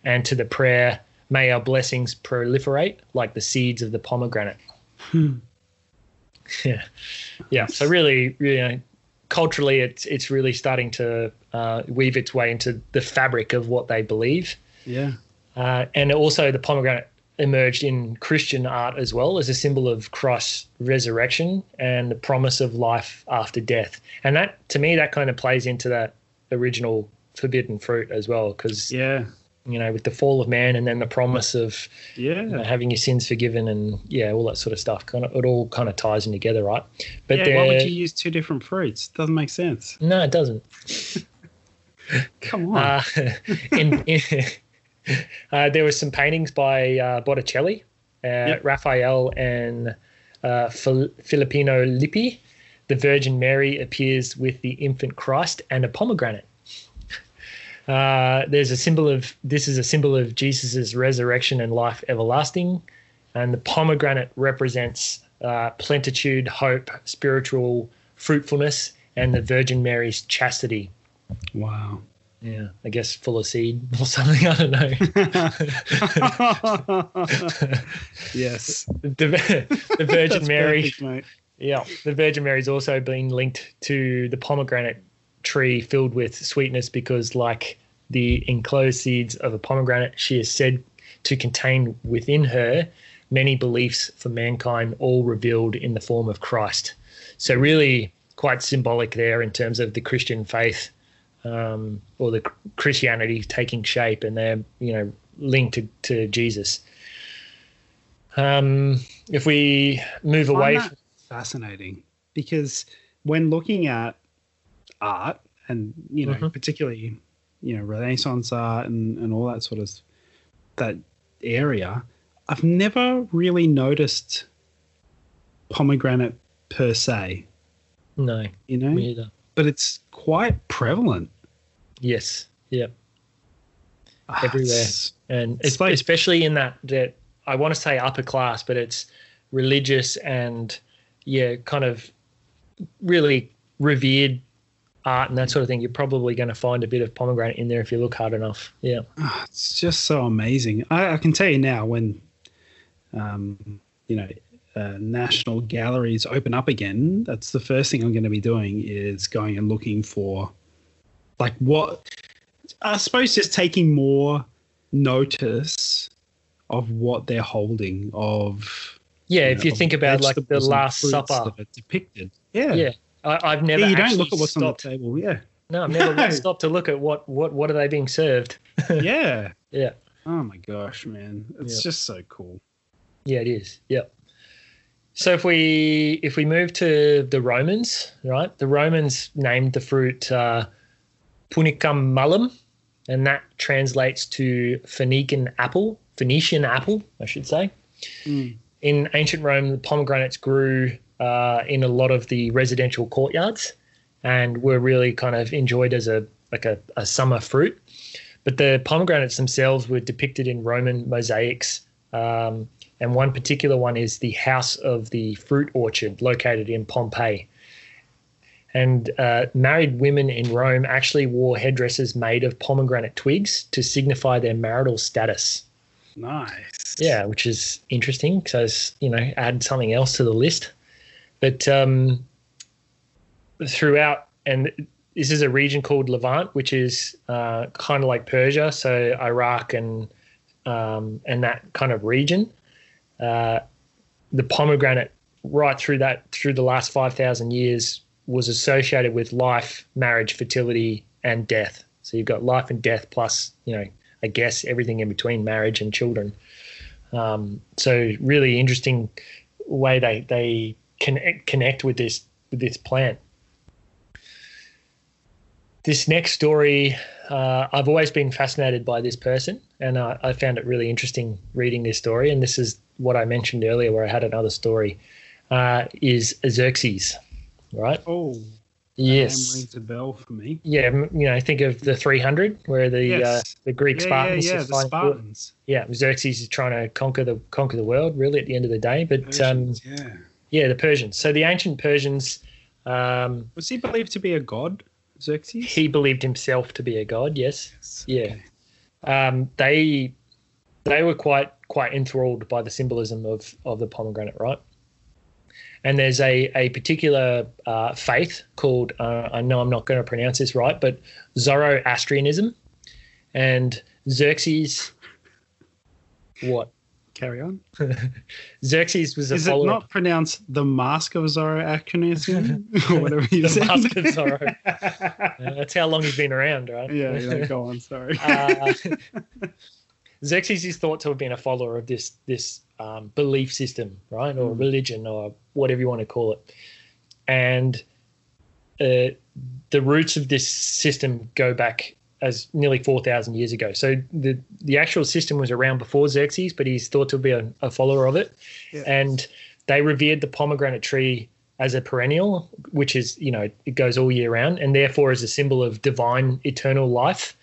and to the prayer, May our blessings proliferate like the seeds of the pomegranate. <laughs> Yeah, yeah. So really, really, you know, culturally, it's it's really starting to uh, weave its way into the fabric of what they believe, Yeah. uh, and also the pomegranate emerged in Christian art as well as a symbol of Christ's resurrection and the promise of life after death. And that, to me, that kind of plays into that original forbidden fruit as well, because Yeah. You know, with the fall of man and then the promise of Yeah. you know, having your sins forgiven and yeah, all that sort of stuff. Kind of, it all kind of ties in together, right? But yeah, why would you use two different fruits? Doesn't make sense. no, it doesn't. <laughs> Come on. Uh, <laughs> in, in, <laughs> uh, there were some paintings by uh, Botticelli, uh, Yep. Raphael, and uh, Fil- Filippino Lippi. The Virgin Mary appears with the infant Christ and a pomegranate. Uh, there's a symbol of this is a symbol of Jesus' resurrection and life everlasting, and the pomegranate represents uh, plenitude, hope, spiritual fruitfulness, and the Virgin Mary's chastity. wow. Yeah, I guess full of seed or something. <laughs> I don't know. <laughs> yes. the, the <laughs> Virgin Mary, perfect, yeah, the Virgin Mary's also been linked to the pomegranate tree filled with sweetness because, like the enclosed seeds of a pomegranate, she is said to contain within her many beliefs for mankind, all revealed in the form of Christ. So, really, quite symbolic there in terms of the Christian faith um, or the Christianity taking shape, and they're you know linked to, to Jesus. Um, if we move away, that fascinating because when looking at art and you know Mhm. particularly you know renaissance art and, and all that sort of that area i've never really noticed pomegranate per se. No, you know? Either. but it's quite prevalent. Yes, yeah, Ah, everywhere, it's- and it's like- especially in that that I want to say upper class, but it's religious and yeah, kind of really revered art and that sort of thing. You're probably going to find a bit of pomegranate in there if you look hard enough. Yeah. ah, it's just so amazing. I, I can tell you now when, um, you know, uh, national galleries open up again. That's the first thing I'm going to be doing is going and looking for, like, what I suppose just taking more notice of what they're holding of. Yeah, you if know, you think about like the Last Supper. depicted. Yeah. Yeah. I, I've never Yeah, you don't actually look at what's stopped. on the table. Yeah. No, I've never <laughs> No. stopped to look at what what what are they being served. <laughs> yeah. Yeah. Oh my gosh, man. It's Yeah. just so cool. Yeah, it is. Yep. So if we if we move to the Romans, right? The Romans named the fruit uh, Punicum malum, and that translates to Phoenician apple, Phoenician apple, I should say. Mm. In ancient Rome, the pomegranates grew uh, in a lot of the residential courtyards, and were really kind of enjoyed as a like a, a summer fruit. But the pomegranates themselves were depicted in Roman mosaics. Um, and one particular one is the House of the Fruit Orchard located in Pompeii. And uh, married women in Rome actually wore headdresses made of pomegranate twigs to signify their marital status. Nice. Yeah, which is interesting because, you know, add something else to the list. But um, throughout, and this is a region called Levant, which is uh, kind of like Persia, so Iraq and um, and that kind of region. Uh, the pomegranate, right through that, through the last five thousand years, was associated with life, marriage, fertility, and death. So you've got life and death, plus you know, I guess everything in between marriage and children. Um, so really interesting way they they connect connect with this with this plant. This next story, uh, I've always been fascinated by this person, and I, I found it really interesting reading this story. And this is what I mentioned earlier, where I had another story. Uh, is Xerxes, right? Oh, Yes. rings a bell for me. Yeah, you know, think of the 300, where the uh, Yes. the Greek Yeah, Spartans yeah, yeah. The Spartans. yeah, Xerxes is trying to conquer the conquer the world, really, at the end of the day. But um, yeah. Yeah, the Persians. So the ancient Persians, um, Was he believed to be a god, Xerxes? he believed himself to be a god. Yes, Yes. yeah. Um, they they were quite quite enthralled by the symbolism of of the pomegranate, right? And there's a a particular uh, faith called uh, I know I'm not going to pronounce this right, but Zoroastrianism, and Xerxes. What Carry on. <laughs> Xerxes was a Is it not pronounced the Mask of Zoroastrianism or <laughs> <laughs> whatever you The said? Mask of Zorro. Uh, that's how long he's been around, right? yeah, yeah, go on. Sorry. uh, Xerxes is thought to have been a follower of this this um, belief system, right, or Mm. religion, or whatever you want to call it. And uh, the roots of this system go back as nearly four thousand years ago. So the the actual system was around before Xerxes, but he's thought to be a, a follower of it. Yeah. And they revered the pomegranate tree as a perennial, which is you know it goes all year round, and therefore is a symbol of divine eternal life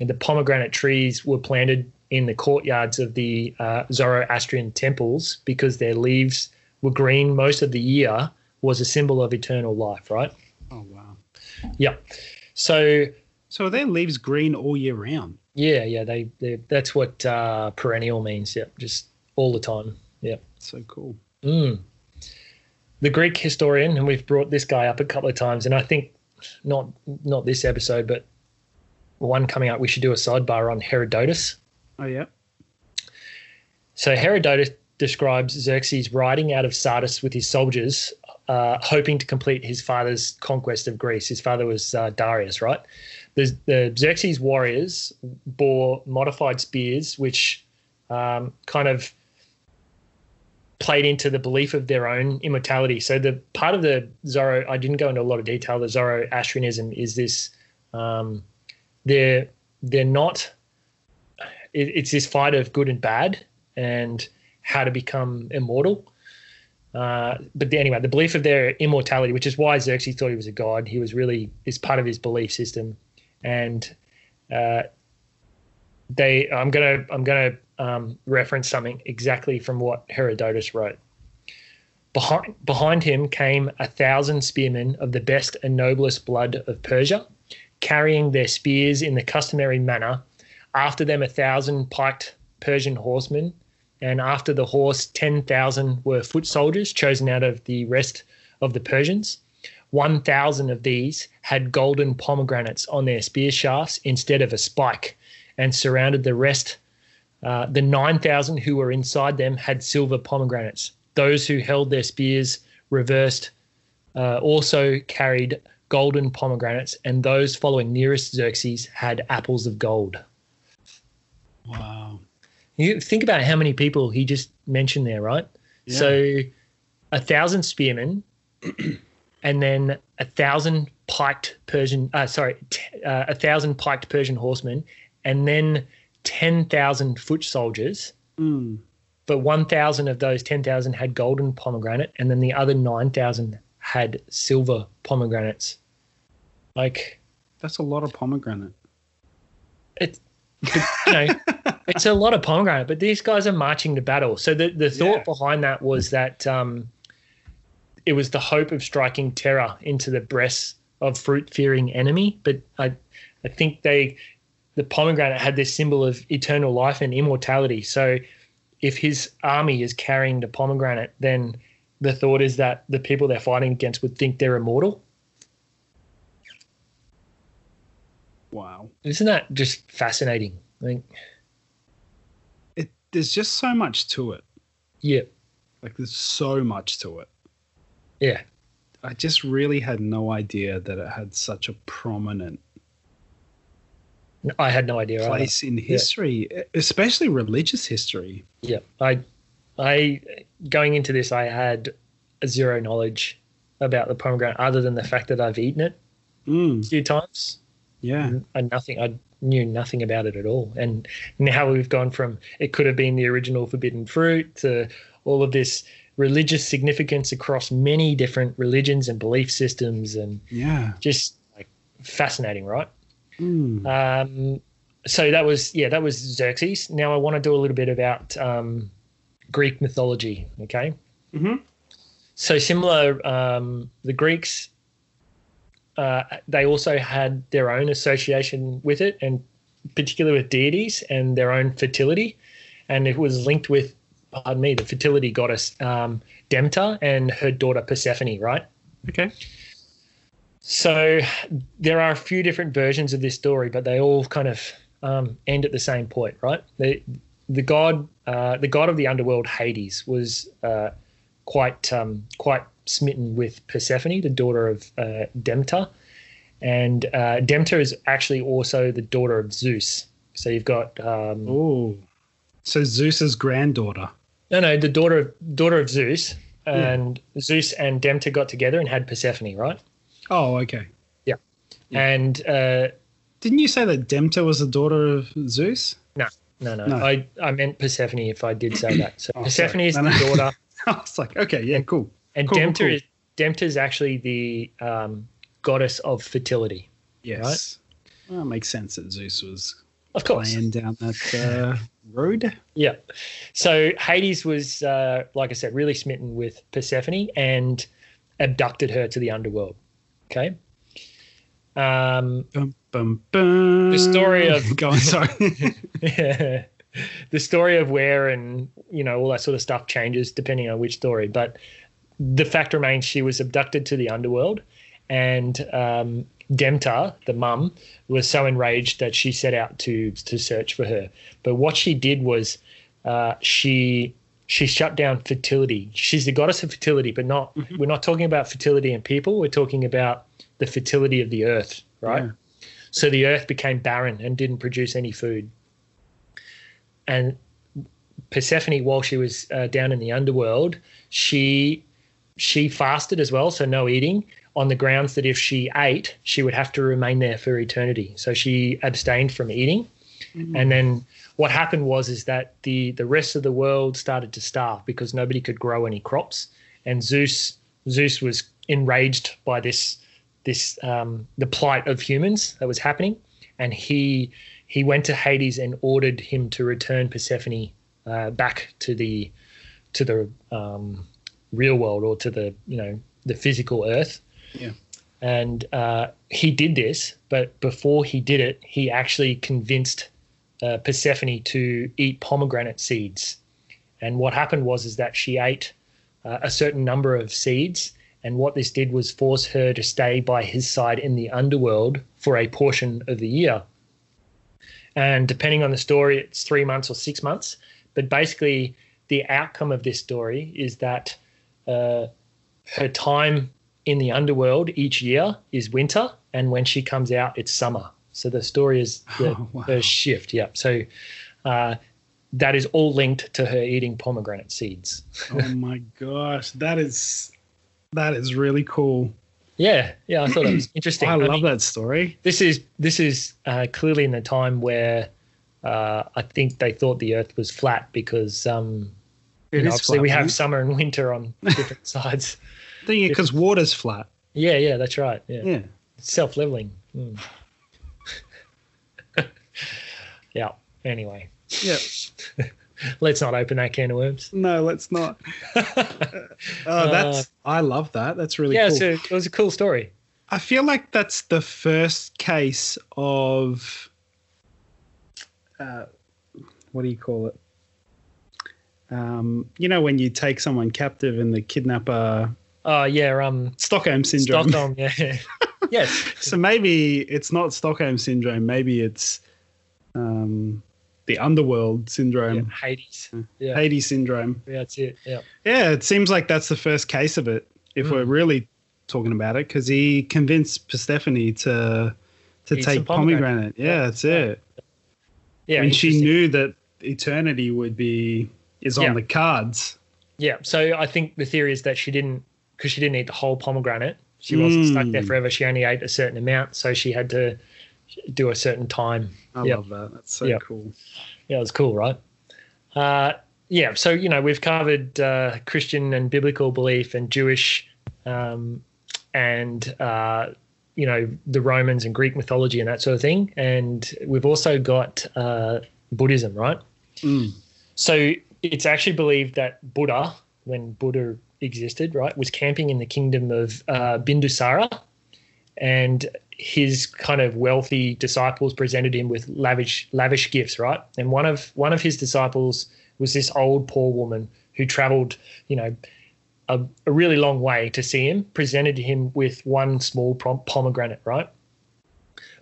and the pomegranate trees were planted in the courtyards of the uh, Zoroastrian temples because their leaves were green most of the year was a symbol of eternal life, right? oh wow. Yeah. So So their leaves green all year round? yeah, yeah, they, they that's what uh, perennial means. Yeah, just all the time. Yeah. So cool. Mm. The Greek historian, and we've brought this guy up a couple of times, and I think not not this episode, but one coming up, we should do a sidebar on Herodotus. Oh yeah. So Herodotus describes Xerxes riding out of Sardis with his soldiers, uh, hoping to complete his father's conquest of Greece. His father was uh, Darius, right? The, the Xerxes warriors bore modified spears, which um, kind of played into the belief of their own immortality. So the part of the Zoro, I didn't go into a lot of detail. The Zoroastrianism is this: um, they're they're not. It, it's this fight of good and bad, and how to become immortal. Uh, but the, anyway, the belief of their immortality, which is why Xerxes thought he was a god, he was really is part of his belief system, and uh, they I'm gonna I'm gonna um, reference something exactly from what Herodotus wrote. Behind behind him came a thousand spearmen of the best and noblest blood of Persia, carrying their spears in the customary manner. After them a thousand piked Persian horsemen, and after the horse ten thousand were foot soldiers chosen out of the rest of the Persians. One thousand of these had golden pomegranates on their spear shafts instead of a spike, and surrounded the rest. Uh, the 9,000 who were inside them had silver pomegranates. Those who held their spears reversed uh, also carried golden pomegranates, and those following nearest Xerxes had apples of gold. Wow. You think about how many people he just mentioned there, right? Yeah. So a thousand spearmen, and then a thousand piked Persian, uh, sorry, t- uh, a thousand piked Persian horsemen, and then 10,000 foot soldiers. Mm. But 1,000 of those 10,000 had golden pomegranate, and then the other 9,000 had silver pomegranates. Like, That's a lot of pomegranate. it's, you know, it's a lot of pomegranate, but these guys are marching to battle. So the, the thought Yeah. behind that was that um, it was the hope of striking terror into the breasts of fruit fearing enemy. But I, I think they, the pomegranate had this symbol of eternal life and immortality. So if his army is carrying the pomegranate, then the thought is that the people they're fighting against would think they're immortal. Wow. Isn't that just fascinating? I think, It there's just so much to it. yeah, Like there's so much to it. Yeah. I just really had no idea that it had such a prominent I had no idea. either. place in history, especially religious history. Yeah, I, I going into this, I had zero knowledge about the pomegranate other than the fact that I've eaten it Mm, a few times. yeah. And nothing, I knew nothing about it at all. And now we've gone from it could have been the original forbidden fruit to all of this religious significance across many different religions and belief systems, and Yeah. just like fascinating, right? Mm. Um, so that was yeah, that was Xerxes. Now I want to do a little bit about um, Greek mythology. Okay, Mhm. so similar, um, the Greeks. Uh, they also had their own association with it, and particularly with deities and their own fertility, and it was linked with, pardon me, the fertility goddess um, Demeter and her daughter Persephone. Right. Okay. So there are a few different versions of this story, but they all kind of um, end at the same point, right? The the god uh, the god of the underworld Hades was uh, quite um, quite smitten with Persephone, the daughter of uh, Demeter, and uh, Demeter is actually also the daughter of Zeus. So you've got um, Oh. So Zeus's granddaughter. No no the daughter of daughter of Zeus, Yeah. and Zeus and Demeter got together and had Persephone, right? Oh, okay. Yeah. And uh, Didn't you say that Demeter was the daughter of Zeus? No, no, No. I, I meant Persephone if I did say that. So Oh, Persephone sorry. is No, the no. daughter, <laughs> I was like, okay, yeah, cool. and Cool, cool, Demeter cool. is Demeter is actually the um, goddess of fertility. Yes. Well, it makes sense that Zeus was Of course, playing down that uh, road. yeah. So Hades was, uh, like I said, really smitten with Persephone and abducted her to the underworld. Okay. Um, Bum, bum, bum. The story of- <laughs> Go on, sorry. yeah. <laughs> the story of where and you know all that sort of stuff changes depending on which story but the fact remains she was abducted to the underworld and um, Demeter, the mum, was so enraged that she set out to to search for her. But what she did was uh, she she shut down fertility. She's the goddess of fertility, but not we're not talking about fertility in people. We're talking about the fertility of the earth, right? Yeah. So the earth became barren and didn't produce any food. And Persephone, while she was uh, down in the underworld, she she fasted as well, so no eating, on the grounds that if she ate, she would have to remain there for eternity. So she abstained from eating. And then what happened was is that the the rest of the world started to starve because nobody could grow any crops, and Zeus Zeus was enraged by this this um, the plight of humans that was happening, and he he went to Hades and ordered him to return Persephone uh, back to the to the um, real world or to the you know the physical earth. Yeah. And uh, he did this, but before he did it, he actually convinced uh, Persephone to eat pomegranate seeds. And what happened was is that she ate uh, a certain number of seeds, and what this did was force her to stay by his side in the underworld for a portion of the year. And depending on the story, it's three months or six months. But basically, the outcome of this story is that uh, her time in the underworld each year is winter, and when she comes out, it's summer. So the story is <laughs> the, Oh, wow. her shift. Yeah. So uh, that is all linked to her eating pomegranate seeds. oh <laughs> my gosh, that is that is really cool. Yeah. Yeah. I thought it was <clears throat> interesting. I love mean, that story. This is this is uh, clearly in the time where uh, I think they thought the Earth was flat because um, you know, obviously flat, we have summer and winter on <laughs> different sides. Because water's flat. Yeah, yeah, that's right. Yeah, Yeah. Self-leveling. Mm. <laughs> yeah. Anyway, Yeah. <laughs> let's not open that can of worms. No, let's not. <laughs> Oh, that's I love that. That's really Uh, yeah, cool. so it was a cool story. I feel like that's the first case of uh, what do you call it? Um, you know, when you take someone captive and the kidnapper Oh yeah, um, Stockholm syndrome. Stockholm. Yeah, <laughs> yes. So maybe it's not Stockholm syndrome. Maybe it's um, the underworld Yeah, syndrome, Hades. Yeah, Hades syndrome. yeah, that's it. Yeah, Yeah, it seems like that's the first case of it. If Mm. we're really talking about it, because he convinced Persephone to to Eat take pomegranate. pomegranate. Yeah, Yeah, that's yeah. it. yeah. and she knew that eternity would be is on the cards. Yeah, so I think the theory is that she didn't because she didn't eat the whole pomegranate. She wasn't stuck there Mm. forever. She only ate a certain amount, so she had to do a certain time. I Yep. love that. That's so Yep. cool. Yeah, it was cool, right? Uh, yeah, so you know we've covered uh, Christian and biblical belief and Jewish, um, and uh, you know the Romans and Greek mythology and that sort of thing, and we've also got uh, Buddhism, right? Mm. So it's actually believed that Buddha, when Buddha existed, right, was camping in the kingdom of uh, Bimbisara, and his kind of wealthy disciples presented him with lavish lavish gifts, right? And one of one of his disciples was this old poor woman who traveled, you know, a, a really long way to see him. Presented him with one small pomegranate, right?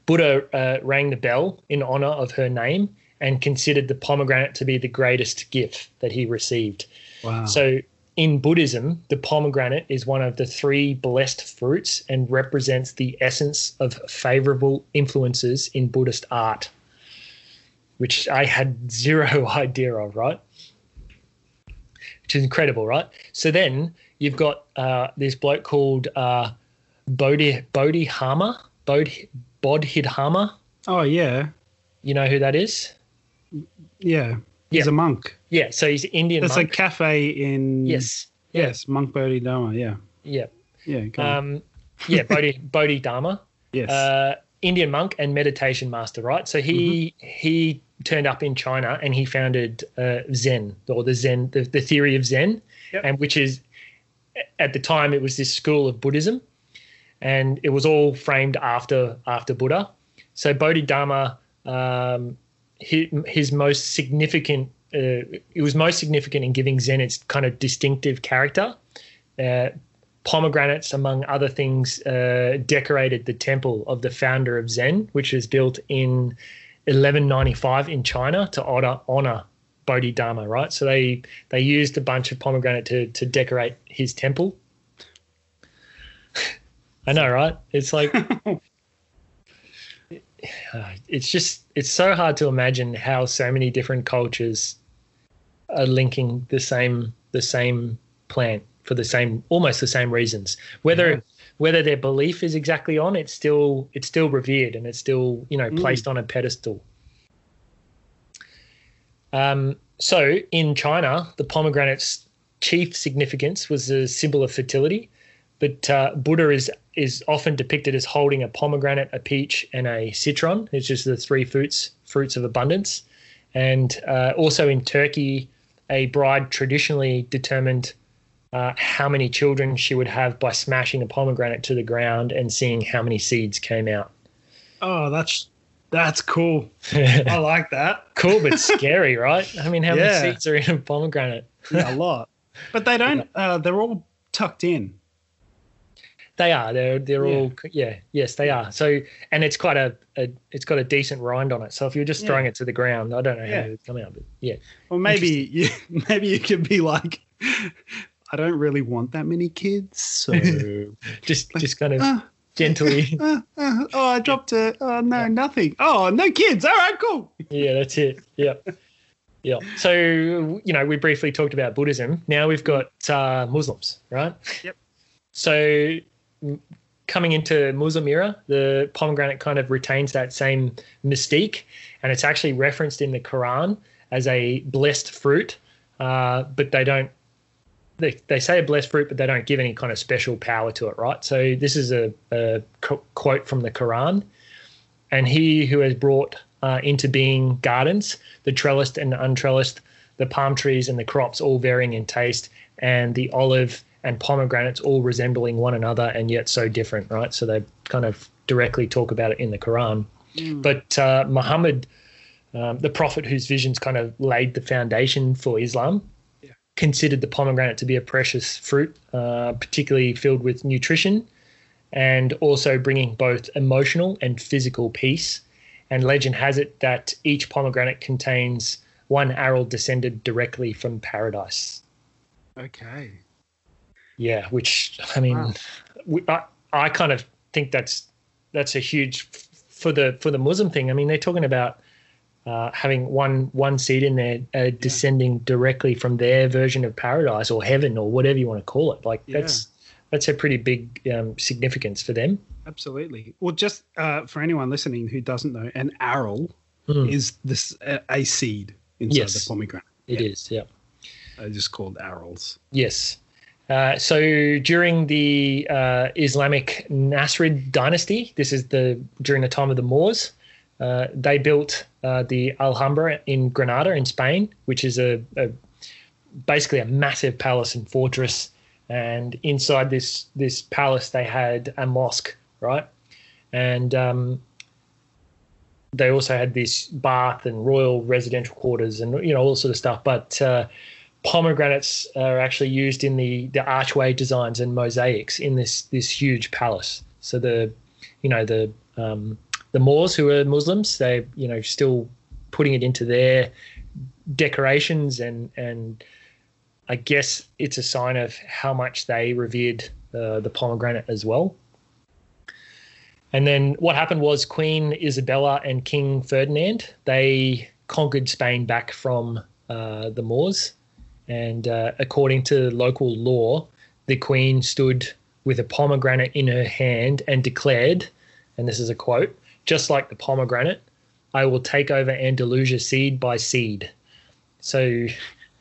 Buddha uh, rang the bell in honor of her name and considered the pomegranate to be the greatest gift that he received. Wow. So in Buddhism, the pomegranate is one of the three blessed fruits and represents the essence of favorable influences in Buddhist art, which I had zero <laughs> idea of, right? Which is incredible, right? So then you've got uh, this bloke called uh, Bodhi Bodhidharma, Bodhi, Bodhidharma. oh yeah, You know who that is? yeah. He's Yeah. a monk. Yeah, so he's Indian monk. a cafe in yes, yes, Monk Bodhidharma. Yeah, yeah, yeah. Um, yeah, Bodhi <laughs> Bodhidharma. yes. uh, Indian monk and meditation master, right? So he Mm-hmm. he turned up in China and he founded uh, Zen or the Zen, the, the theory of Zen, Yep. and which is at the time it was this school of Buddhism, and it was all framed after after Buddha. So Bodhidharma, um, his, most significant, uh, it was most significant in giving Zen its kind of distinctive character. Uh, pomegranates, among other things, uh, decorated the temple of the founder of Zen, which was built in 1195 in China to honor, honor Bodhidharma, right? So they they used a bunch of pomegranate to to decorate his temple. <laughs> I know, right? It's like <laughs> <sighs> it's just it's so hard to imagine how so many different cultures are linking the same the same plant for the same almost the same reasons. Whether whether their belief is exactly on it's still it's still revered and it's still you know Mm. placed on a pedestal. Um, so in china the pomegranate's chief significance was a symbol of fertility but uh, Buddha is is often depicted as holding a pomegranate, a peach, and a citron. It's just the three fruits fruits of abundance. And uh, also in Turkey, a bride traditionally determined uh, how many children she would have by smashing a pomegranate to the ground and seeing how many seeds came out. Oh, that's that's cool. <laughs> I like that. cool, but <laughs> scary, right? I mean, how Yeah. many seeds are in a pomegranate? Yeah, a lot. But they don't. <laughs> Uh, they're all tucked in. They are. They're they're Yeah. all yeah. Yes, they are. So and it's quite a, a it's got a decent rind on it. So if you're just Yeah. throwing it to the ground, I don't know Yeah. how it would come out, but yeah. Or maybe you, <laughs> maybe you could be like, I don't really want that many kids, so <laughs> Just just kind of uh, gently. <laughs> uh, uh, oh, I dropped it. Oh no, nothing. Oh, no kids. All right, cool. yeah, that's it. Yeah. Yeah. So, you know, we briefly talked about Buddhism. Now we've got uh, Muslims, right? Yep. So, coming into Muslim era, the pomegranate kind of retains that same mystique, and it's actually referenced in the Quran as a blessed fruit, uh, but they don't. They, they say a blessed fruit, but they don't give any kind of special power to it, right? So this is a, a qu- quote from the Quran and he who has brought uh, into being gardens, the trellised and the untrellised, the palm trees and the crops, all varying in taste, and the olive and pomegranates all resembling one another and yet so different, right? So they kind of directly talk about it in the Quran. But uh, Muhammad, um, the prophet whose visions kind of laid the foundation for Islam, Yeah. considered the pomegranate to be a precious fruit, uh, particularly filled with nutrition and also bringing both emotional and physical peace. And legend has it that each pomegranate contains one aril descended directly from paradise. Okay. Yeah, which I mean, Wow. we, I, I kind of think that's that's a huge for the for the Muslim thing. I mean, they're talking about uh, having one one seed in there uh, descending directly from their version of paradise or heaven or whatever you want to call it. Like Yeah. that's that's a pretty big um, significance for them. Absolutely. Well, just uh, for anyone listening who doesn't know, an aril Mm. is this uh, a seed inside Yes. the pomegranate. It Yeah. is, yeah. They're just called arils. Yes. Uh, so during the uh, Islamic Nasrid dynasty, this is the during the time of the Moors, uh, they built uh, the Alhambra in Granada in Spain, which is a, a basically a massive palace and fortress. And inside this this palace, they had a mosque, right? And um, they also had this bath and royal residential quarters and you know all sort of stuff. But uh, pomegranates are actually used in the the archway designs and mosaics in this this huge palace. So the you know the um, the Moors who are Muslims, they you know still putting it into their decorations and and I guess it's a sign of how much they revered uh, the pomegranate as well. And then what happened was Queen Isabella and King Ferdinand they conquered Spain back from uh, the Moors, and uh, according to local law, the Queen stood with a pomegranate in her hand and declared, and this is a quote, just like the pomegranate, I will take over Andalusia seed by seed. So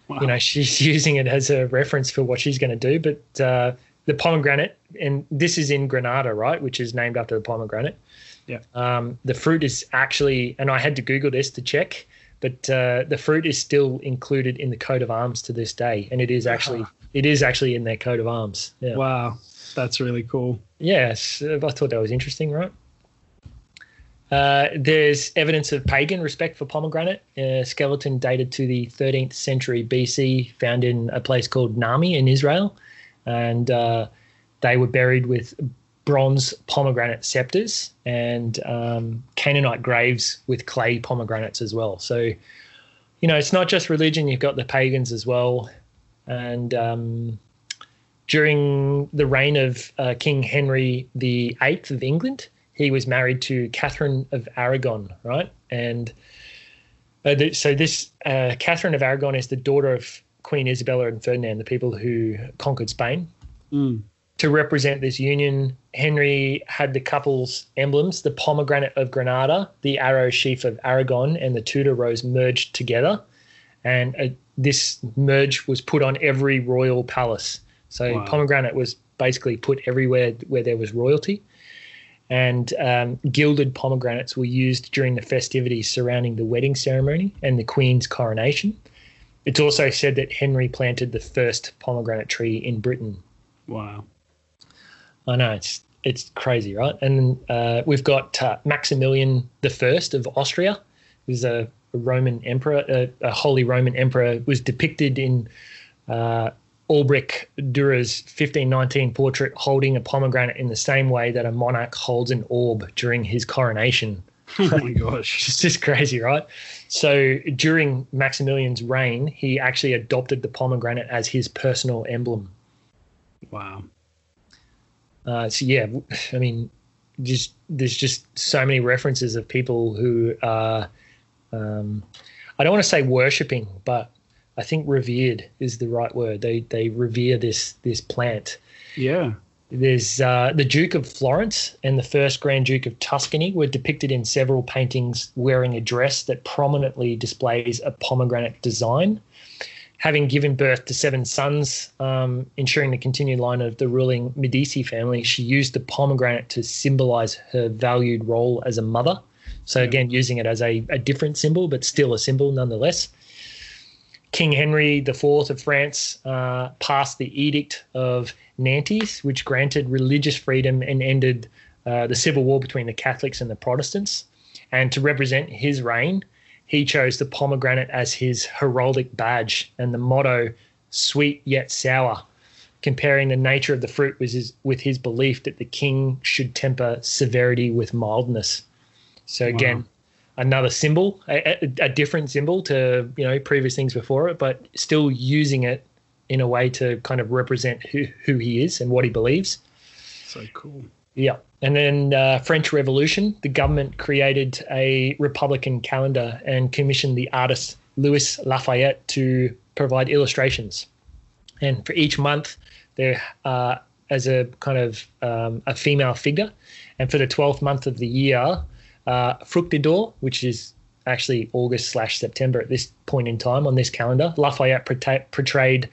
Wow. you know she's <laughs> using it as a reference for what she's going to do but uh, the pomegranate and this is in granada right which is named after the pomegranate Yeah. um, the fruit is actually and i had to google this to check but uh, the fruit is still included in the coat of arms to this day and it is actually Ah. it is actually in their coat of arms yeah Wow. That's really cool. Yes, I thought that was interesting, right? Uh, there's evidence of pagan respect for pomegranate. A skeleton dated to the 13th century BC, found in a place called Nami in Israel, and uh, they were buried with bronze pomegranate scepters and um, Canaanite graves with clay pomegranates as well. So, you know, it's not just religion; you've got the pagans as well, and um, during the reign of uh, King Henry VIII of England, he was married to Catherine of Aragon, right? And uh, so this uh, Catherine of Aragon is the daughter of Queen Isabella and Ferdinand, the people who conquered Spain. Mm. To represent this union, Henry had the couple's emblems the pomegranate of Granada, the arrow sheaf of Aragon, and the Tudor rose merged together. And uh, this merge was put on every royal palace. So Wow. pomegranate was basically put everywhere where there was royalty. And um, gilded pomegranates were used during the festivities surrounding the wedding ceremony and the Queen's coronation. It's also said that Henry planted the first pomegranate tree in Britain. Wow. I know it's it's crazy, right? And uh, we've got uh, Maximilian the First of Austria, who's a, a Roman emperor, a, a, Holy Roman emperor, was depicted in uh, Albrecht Dürer's 1519 portrait holding a pomegranate in the same way that a monarch holds an orb during his coronation. <laughs> Oh my gosh. <laughs> it's just crazy, right? So during Maximilian's reign, he actually adopted the pomegranate as his personal emblem. Wow. Uh, so yeah, I mean, just there's just so many references of people who are, um, I don't want to say worshipping, but I think revered is the right word. They they revere this this plant. Yeah. There's uh, the Duke of Florence and the first Grand Duke of Tuscany were depicted in several paintings wearing a dress that prominently displays a pomegranate design having given birth to seven sons, um, ensuring the continued line of the ruling Medici family, she used the pomegranate to symbolize her valued role as a mother. So, again, using it as a, a different symbol, but still a symbol nonetheless. King Henry IV of France uh, passed the Edict of Nantes, which granted religious freedom and ended uh, the civil war between the Catholics and the Protestants. And to represent his reign, he chose the pomegranate as his heraldic badge and the motto, sweet yet sour, comparing the nature of the fruit with his, with his belief that the king should temper severity with mildness. So, again, wow. another symbol, a, a, a different symbol to you know previous things before it, but still using it in a way to kind of represent who, who he is and what he believes. So cool. Yeah. And then uh, French Revolution, the government created a Republican calendar and commissioned the artist Louis Lafayette to provide illustrations. And for each month, there uh, as a kind of um, a female figure. And for the 12th month of the year, uh, Fructidor, which is actually August slash September at this point in time on this calendar, Lafayette portrayed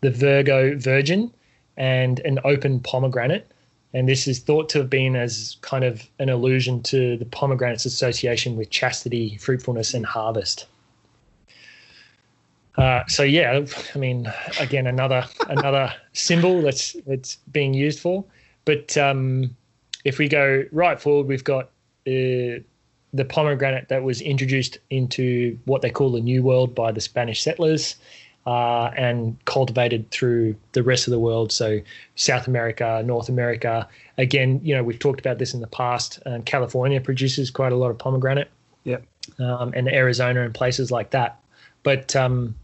the Virgo Virgin and an open pomegranate and this is thought to have been as kind of an allusion to the pomegranate's association with chastity, fruitfulness, and harvest. Uh, so yeah, I mean, again, another another symbol that's that's being used for. But um, if we go right forward, we've got uh, the pomegranate that was introduced into what they call the New World by the Spanish settlers uh, and cultivated through the rest of the world. So South America, North America. Again, you know, we've talked about this in the past. Um, California produces quite a lot of pomegranate. Yep. Um, and Arizona and places like that. But um,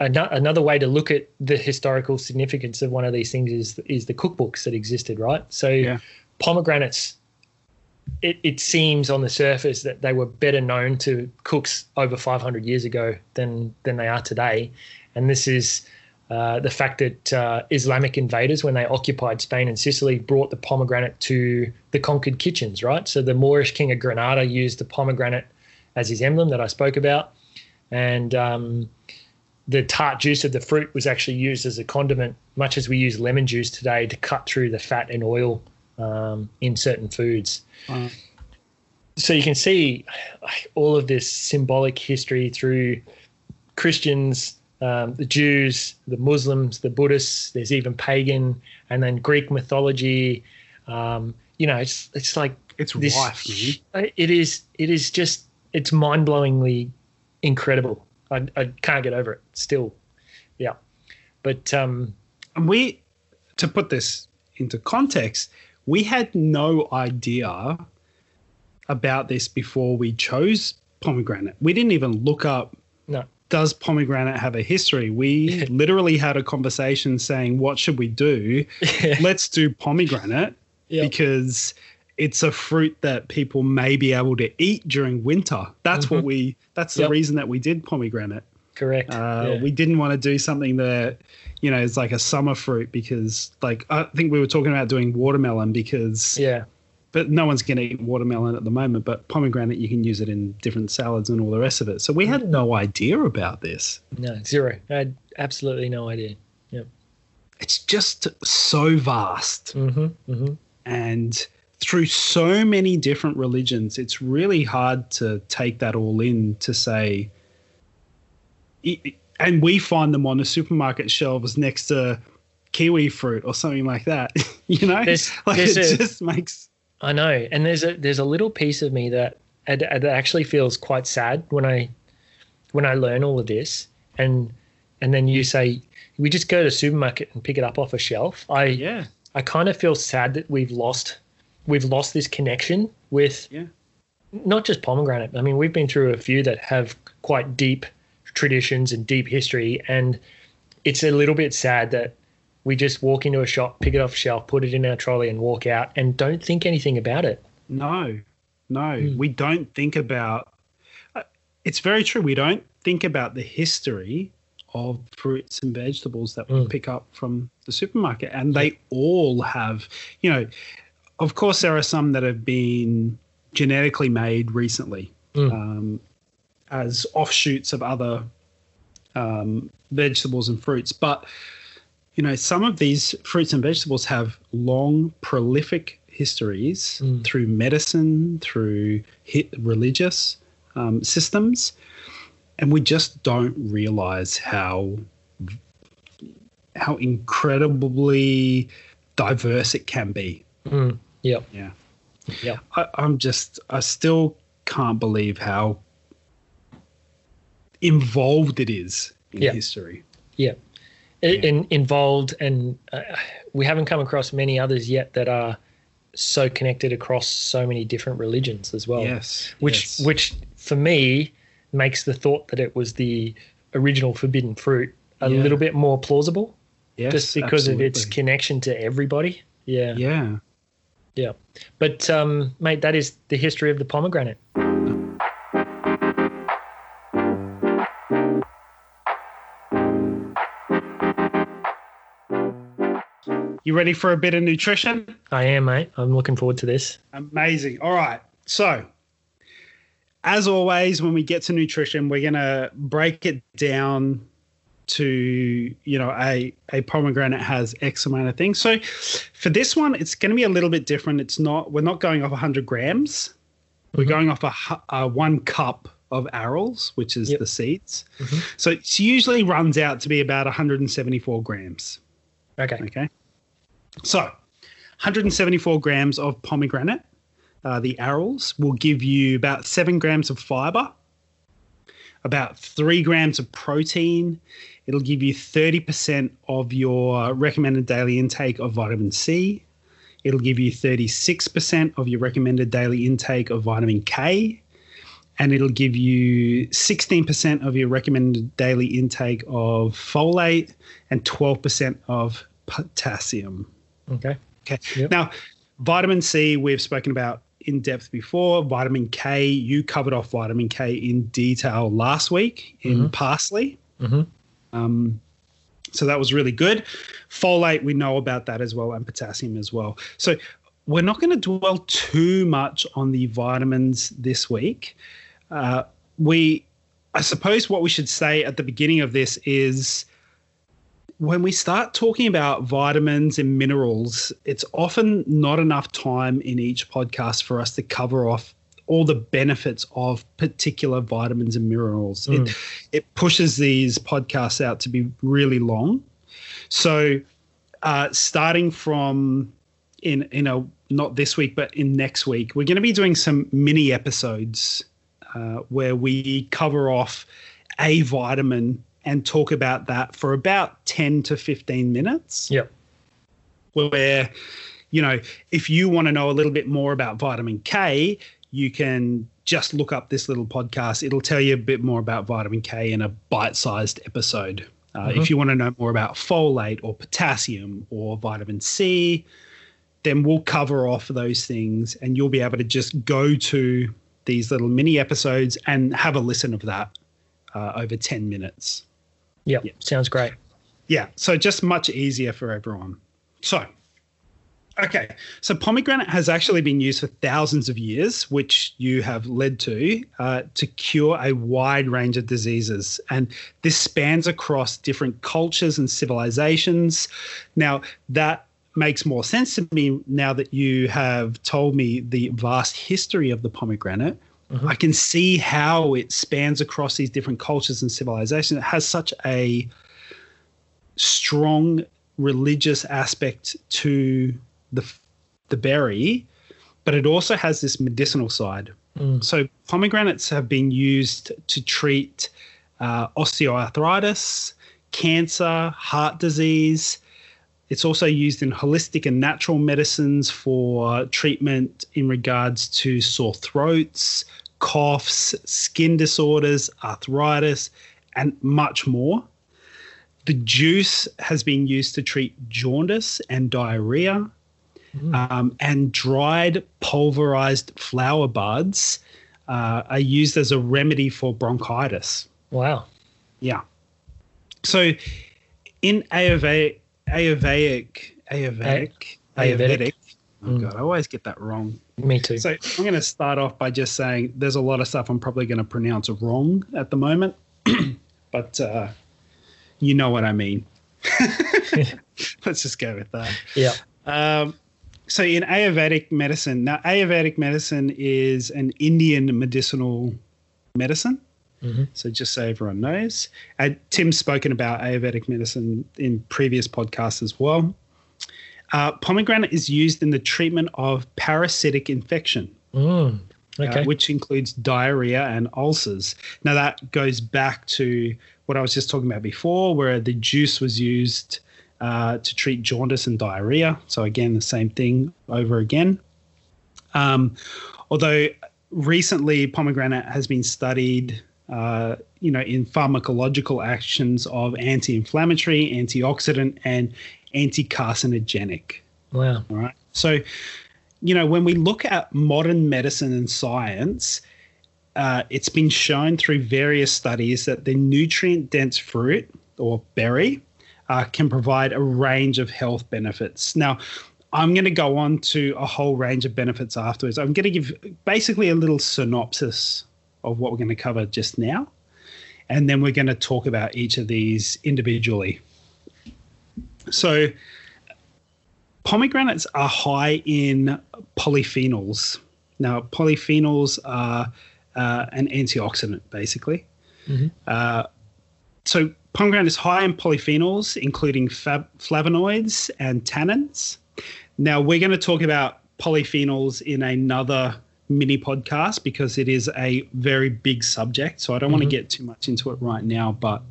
an- another way to look at the historical significance of one of these things is is the cookbooks that existed, right? So yeah. pomegranates it, it seems on the surface that they were better known to cooks over 500 years ago than than they are today, and this is uh, the fact that uh, Islamic invaders, when they occupied Spain and Sicily, brought the pomegranate to the conquered kitchens. Right, so the Moorish king of Granada used the pomegranate as his emblem that I spoke about, and um, the tart juice of the fruit was actually used as a condiment, much as we use lemon juice today to cut through the fat and oil um, in certain foods. Wow. So you can see all of this symbolic history through Christians, um, the Jews, the Muslims, the Buddhists. There's even pagan, and then Greek mythology. Um, you know, it's it's like it's this, rife. It is. It is just. It's mind blowingly incredible. I, I can't get over it. Still, yeah. But um, and we, to put this into context, we had no idea about this before we chose pomegranate. We didn't even look up no. does pomegranate have a history? We <laughs> literally had a conversation saying, what should we do? <laughs> Let's do pomegranate yep. because it's a fruit that people may be able to eat during winter. That's mm-hmm. what we that's the yep. reason that we did pomegranate. Correct. Uh, yeah. We didn't want to do something that, you know, is like a summer fruit because, like, I think we were talking about doing watermelon because, yeah, but no one's going to eat watermelon at the moment. But pomegranate, you can use it in different salads and all the rest of it. So we had no idea about this. No, zero. I had absolutely no idea. Yep. it's just so vast. Mm-hmm, mm-hmm. And through so many different religions, it's really hard to take that all in to say, and we find them on the supermarket shelves next to kiwi fruit or something like that. <laughs> you know, there's, <laughs> like there's it a, just makes. I know, and there's a there's a little piece of me that that actually feels quite sad when I when I learn all of this, and and then you say we just go to the supermarket and pick it up off a shelf. I Yeah. I kind of feel sad that we've lost we've lost this connection with Yeah. not just pomegranate. I mean, we've been through a few that have quite deep traditions and deep history, and it's a little bit sad that we just walk into a shop, pick it off a shelf, put it in our trolley, and walk out, and don't think anything about it. No, no, Mm. we don't think about. uh, It's very true. We don't think about the history of fruits and vegetables that we Mm. pick up from the supermarket, and they all have, you know, of course, there are some that have been genetically made recently Mm. um, as offshoots of other um, vegetables and fruits, but you know, some of these fruits and vegetables have long, prolific histories Mm. through medicine, through hit religious um, systems, and we just don't realize how how incredibly diverse it can be. Mm. Yep. Yeah, Yep. I, I'm just, I still can't believe how involved it is in Yeah. history. Yeah. In, involved, and uh, we haven't come across many others yet that are so connected across so many different religions as well. yes, Which, yes. which for me makes the thought that it was the original forbidden fruit a Yeah. little bit more plausible, yes, just because of its connection to everybody. Yeah. yeah. Yeah. But, um, mate, that is the history of the pomegranate. You ready for a bit of nutrition? I am, mate. I'm looking forward to this. Amazing. All right. So, as always, when we get to nutrition, we're going to break it down to, you know, a, a pomegranate has X amount of things. So, for this one, it's going to be a little bit different. It's not, we're not going off 100 grams. We're Mhm. going off a, a one cup of arils, which is Yep. the seeds. Mhm. So, it usually runs out to be about 174 grams. Okay. Okay. So, 174 grams of pomegranate. Uh, the arils will give you about seven grams of fiber, about three grams of protein. It'll give you 30% of your recommended daily intake of vitamin C. It'll give you 36% of your recommended daily intake of vitamin K. And it'll give you 16% of your recommended daily intake of folate and 12% of potassium. Okay. Okay. Yep. Now, vitamin C, we've spoken about in depth before. Vitamin K, you covered off vitamin K in detail last week in Mhm. parsley. Mm-hmm. Um, so that was really good. Folate, we know about that as well, and potassium as well. So we're not going to dwell too much on the vitamins this week. Uh, we, I suppose, what we should say at the beginning of this is when we start talking about vitamins and minerals, it's often not enough time in each podcast for us to cover off all the benefits of particular vitamins and minerals. Mm. It, it pushes these podcasts out to be really long. So, uh, starting from in in a not this week, but in next week, we're going to be doing some mini episodes uh, where we cover off a vitamin and talk about that for about 10 to 15 minutes. Yep. Where, you know, if you want to know a little bit more about vitamin K, you can just look up this little podcast. It'll tell you a bit more about vitamin K in a bite sized episode. Uh, Mhm. If you want to know more about folate or potassium or vitamin C, then we'll cover off those things and you'll be able to just go to these little mini episodes and have a listen of that uh, over 10 minutes. Yep. Yeah. Sounds great. Yeah, so just much easier for everyone. So, Okay, so pomegranate has actually been used for thousands of years, which you have led to, uh, to cure a wide range of diseases. And this spans across different cultures and civilizations. Now, that makes more sense to me now that you have told me the vast history of the pomegranate. Mm-hmm. I can see how it spans across these different cultures and civilizations. It has such a strong religious aspect to the the berry, but it also has this medicinal side. Mm. So pomegranates have been used to treat uh, osteoarthritis, cancer, heart disease. It's also used in holistic and natural medicines for treatment in regards to sore throats, coughs, skin disorders, arthritis, and much more. The juice has been used to treat jaundice and diarrhea. Mm. Um, and dried pulverized flower buds uh, are used as a remedy for bronchitis. Wow. Yeah. So in Ayurvedic, Ayurvedic, Ayurvedic, Ayurvedic. Oh mm. god, I always get that wrong. Me too. So I'm going to start off by just saying there's a lot of stuff I'm probably going to pronounce wrong at the moment, <clears throat> but uh, you know what I mean. <laughs> <laughs> Let's just go with that. Yeah. Um, so in Ayurvedic medicine, now Ayurvedic medicine is an Indian medicinal medicine. Mm-hmm. So just so everyone knows, uh, Tim's spoken about Ayurvedic medicine in previous podcasts as well. Uh, pomegranate is used in the treatment of parasitic infection, mm, okay. uh, which includes diarrhea and ulcers. Now that goes back to what I was just talking about before, where the juice was used uh, to treat jaundice and diarrhea. So, again, the same thing over again. Um, although recently, pomegranate has been studied. Uh, you know, in pharmacological actions of anti-inflammatory, antioxidant, and anti-carcinogenic. Wow. All right. So, you know, when we look at modern medicine and science, uh, it's been shown through various studies that the nutrient dense fruit or berry uh, can provide a range of health benefits. Now, I'm going to go on to a whole range of benefits afterwards. I'm going to give basically a little synopsis of what we're going to cover just now. And then we're going to talk about each of these individually. So, pomegranates are high in polyphenols. Now, polyphenols are uh, an antioxidant, basically. Mm-hmm. Uh, so, Pomegranate is high in polyphenols, including fab- flavonoids and tannins. Now, we're going to talk about polyphenols in another mini podcast because it is a very big subject. So I don't mm-hmm. want to get too much into it right now, but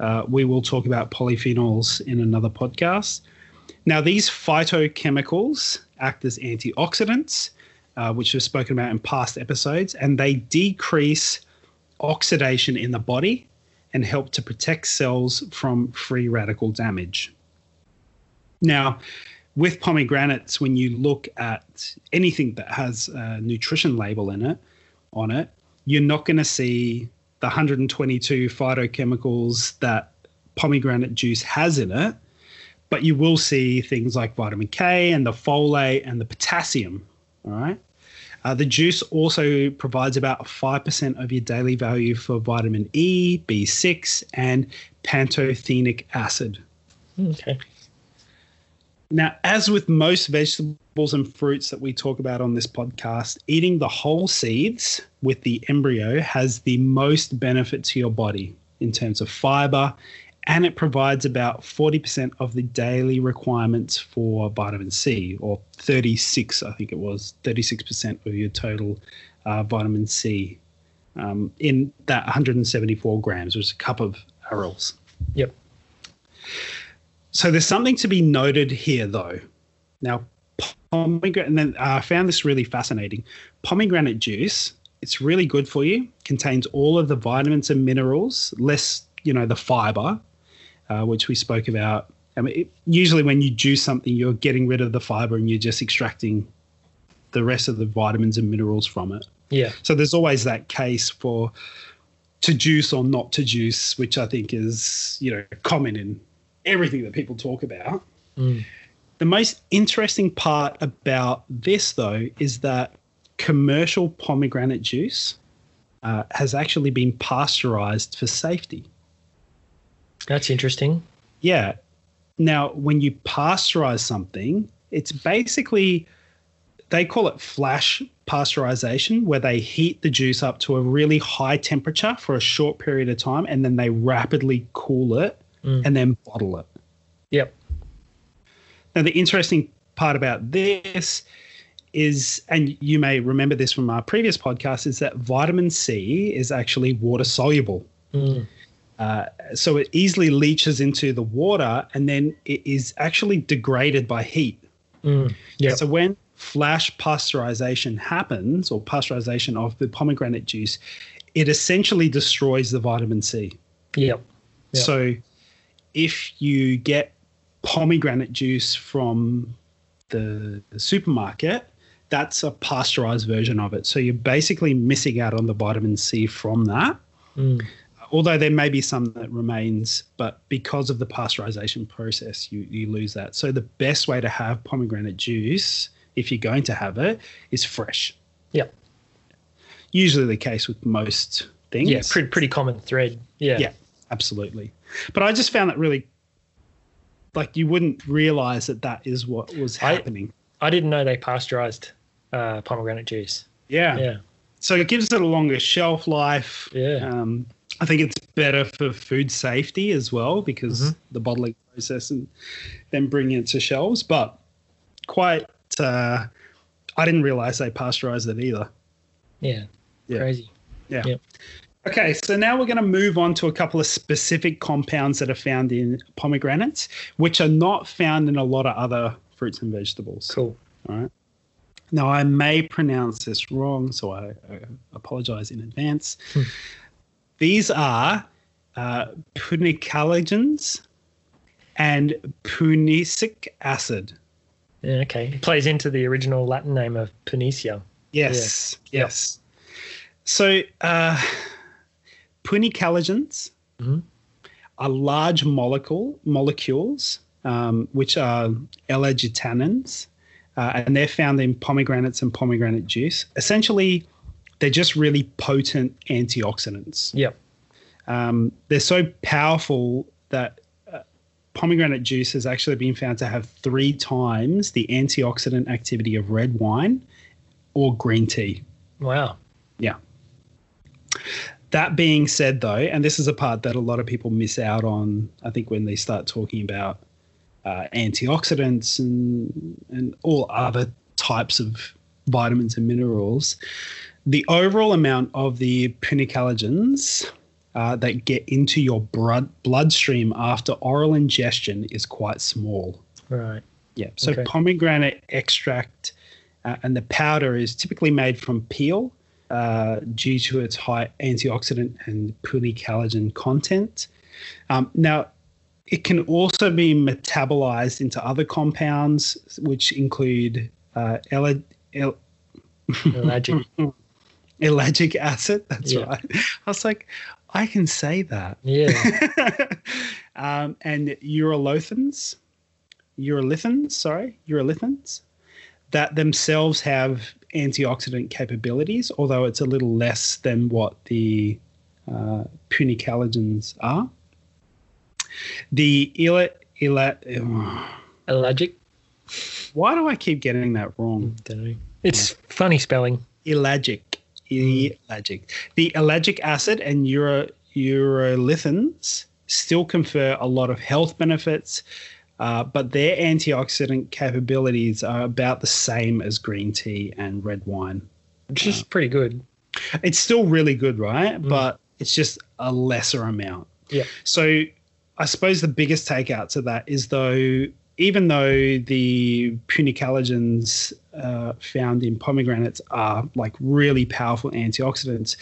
uh, we will talk about polyphenols in another podcast. Now, these phytochemicals act as antioxidants, uh, which we've spoken about in past episodes, and they decrease oxidation in the body and help to protect cells from free radical damage. Now, with pomegranates, when you look at anything that has a nutrition label in it, on it, you're not going to see the 122 phytochemicals that pomegranate juice has in it, but you will see things like vitamin K and the folate and the potassium. All right. Uh, the juice also provides about 5% of your daily value for vitamin E, B6, and pantothenic acid. Okay. Now, as with most vegetables and fruits that we talk about on this podcast, eating the whole seeds with the embryo has the most benefit to your body in terms of fiber and it provides about 40% of the daily requirements for vitamin C, or 36, I think it was, 36% of your total uh, vitamin C um, in that 174 grams, which is a cup of arils. Yep. So there's something to be noted here, though. Now, pomegranate, and then uh, I found this really fascinating. Pomegranate juice, it's really good for you, contains all of the vitamins and minerals, less, you know, the fiber, uh, which we spoke about. I mean, it, usually when you juice something, you're getting rid of the fiber and you're just extracting the rest of the vitamins and minerals from it. Yeah. So there's always that case for to juice or not to juice, which I think is you know common in everything that people talk about. Mm. The most interesting part about this, though, is that commercial pomegranate juice uh, has actually been pasteurized for safety. That's interesting. Yeah. Now, when you pasteurize something, it's basically, they call it flash pasteurization, where they heat the juice up to a really high temperature for a short period of time and then they rapidly cool it Mm. and then bottle it. Yep. Now, the interesting part about this is, and you may remember this from our previous podcast, is that vitamin C is actually water soluble. Mm. Uh, so it easily leaches into the water and then it is actually degraded by heat. Mm. Yep. So when flash pasteurization happens, or pasteurization of the pomegranate juice, it essentially destroys the vitamin C. Yep. Yeah. So if you get pomegranate juice from the, the supermarket, that's a pasteurized version of it. So you're basically missing out on the vitamin C from that. Mm. Although there may be some that remains, but because of the pasteurization process, you, you lose that. So the best way to have pomegranate juice, if you're going to have it, is fresh. Yep. Usually the case with most things. Yeah. Pretty pretty common thread. Yeah. Yeah. absolutely. But I just found that really, like, you wouldn't realize that that is what was happening. I didn't know they pasteurized uh, pomegranate juice. yeah. Yeah. So it gives it a longer shelf life. Yeah. Um, I think it's better for food safety as well because Mhm. the bottling process and then bringing it to shelves. But quite, uh, I didn't realize they pasteurized it either. Yeah. Crazy. Yeah. Crazy. Okay, so now we're going to move on to a couple of specific compounds that are found in pomegranates, which are not found in a lot of other fruits and vegetables. Cool. All right. Now, I may pronounce this wrong, so I, I apologize in advance. Hmm. These are uh, punicalagins and punicic acid. Yeah, okay. It plays into the original Latin name of Punica. Yes, Yeah. yes. So, uh, punicalagins Mhm. are large molecule molecules, um, which are ellagitannins, uh, and they're found in pomegranates and pomegranate juice. Essentially, they're just really potent antioxidants. Yep. Um, they're so powerful that uh, pomegranate juice has actually been found to have three times the antioxidant activity of red wine or green tea. Wow. That being said, though, and this is a part that a lot of people miss out on, I think, when they start talking about uh, antioxidants and and all other types of vitamins and minerals, the overall amount of the punicalagins uh, that get into your blood bloodstream after oral ingestion is quite small. Right. Yeah. So Okay. pomegranate extract uh, and the powder is typically made from peel uh, due to its high antioxidant and punicalagin content. Um, now, it can also be metabolized into other compounds, which include uh, ele- el- Ellagic. ellagic <laughs> acid. That's Yeah. right. I was like, I can say that. Yeah. <laughs> um, and urolithins, urolithins, sorry, urolithins, that themselves have antioxidant capabilities, although it's a little less than what the uh, punicalagins are. The ila, ila, Ellagic. why do I keep getting that wrong? It's funny spelling. Ellagic. Ellagic. The ellagic acid and uro, urolithins still confer a lot of health benefits, uh, but their antioxidant capabilities are about the same as green tea and red wine. Which is pretty good. It's still really good, right? But it's just a lesser amount. Yeah. So I suppose the biggest takeout to that is though, even though the punicalagins uh, found in pomegranates are like really powerful antioxidants,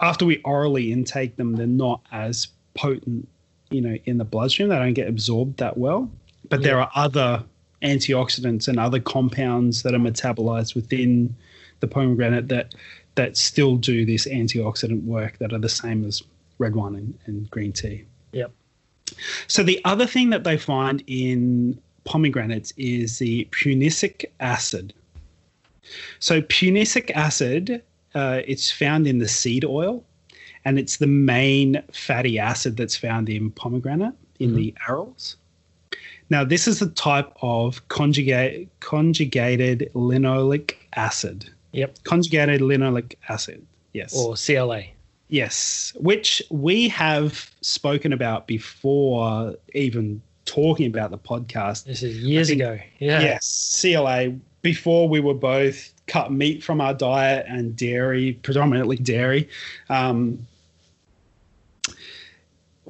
after we orally intake them, they're not as potent, you know, in the bloodstream. They don't get absorbed that well. But there are other antioxidants and other compounds that are metabolized within the pomegranate that that still do this antioxidant work that are the same as red wine and, and green tea. Yep. So the other thing that they find in pomegranates is the punicic acid. So punicic acid, uh, it's found in the seed oil, and it's the main fatty acid that's found in pomegranate in mm-hmm. the arils. Now, this is a type of conjugate, conjugated linoleic acid. Yep. Conjugated linoleic acid. Yes. Or CLA. Yes, which we have spoken about before even talking about the podcast. This is years think, ago. Yeah. Yes, CLA before we were both cut meat from our diet and dairy, predominantly dairy. Um,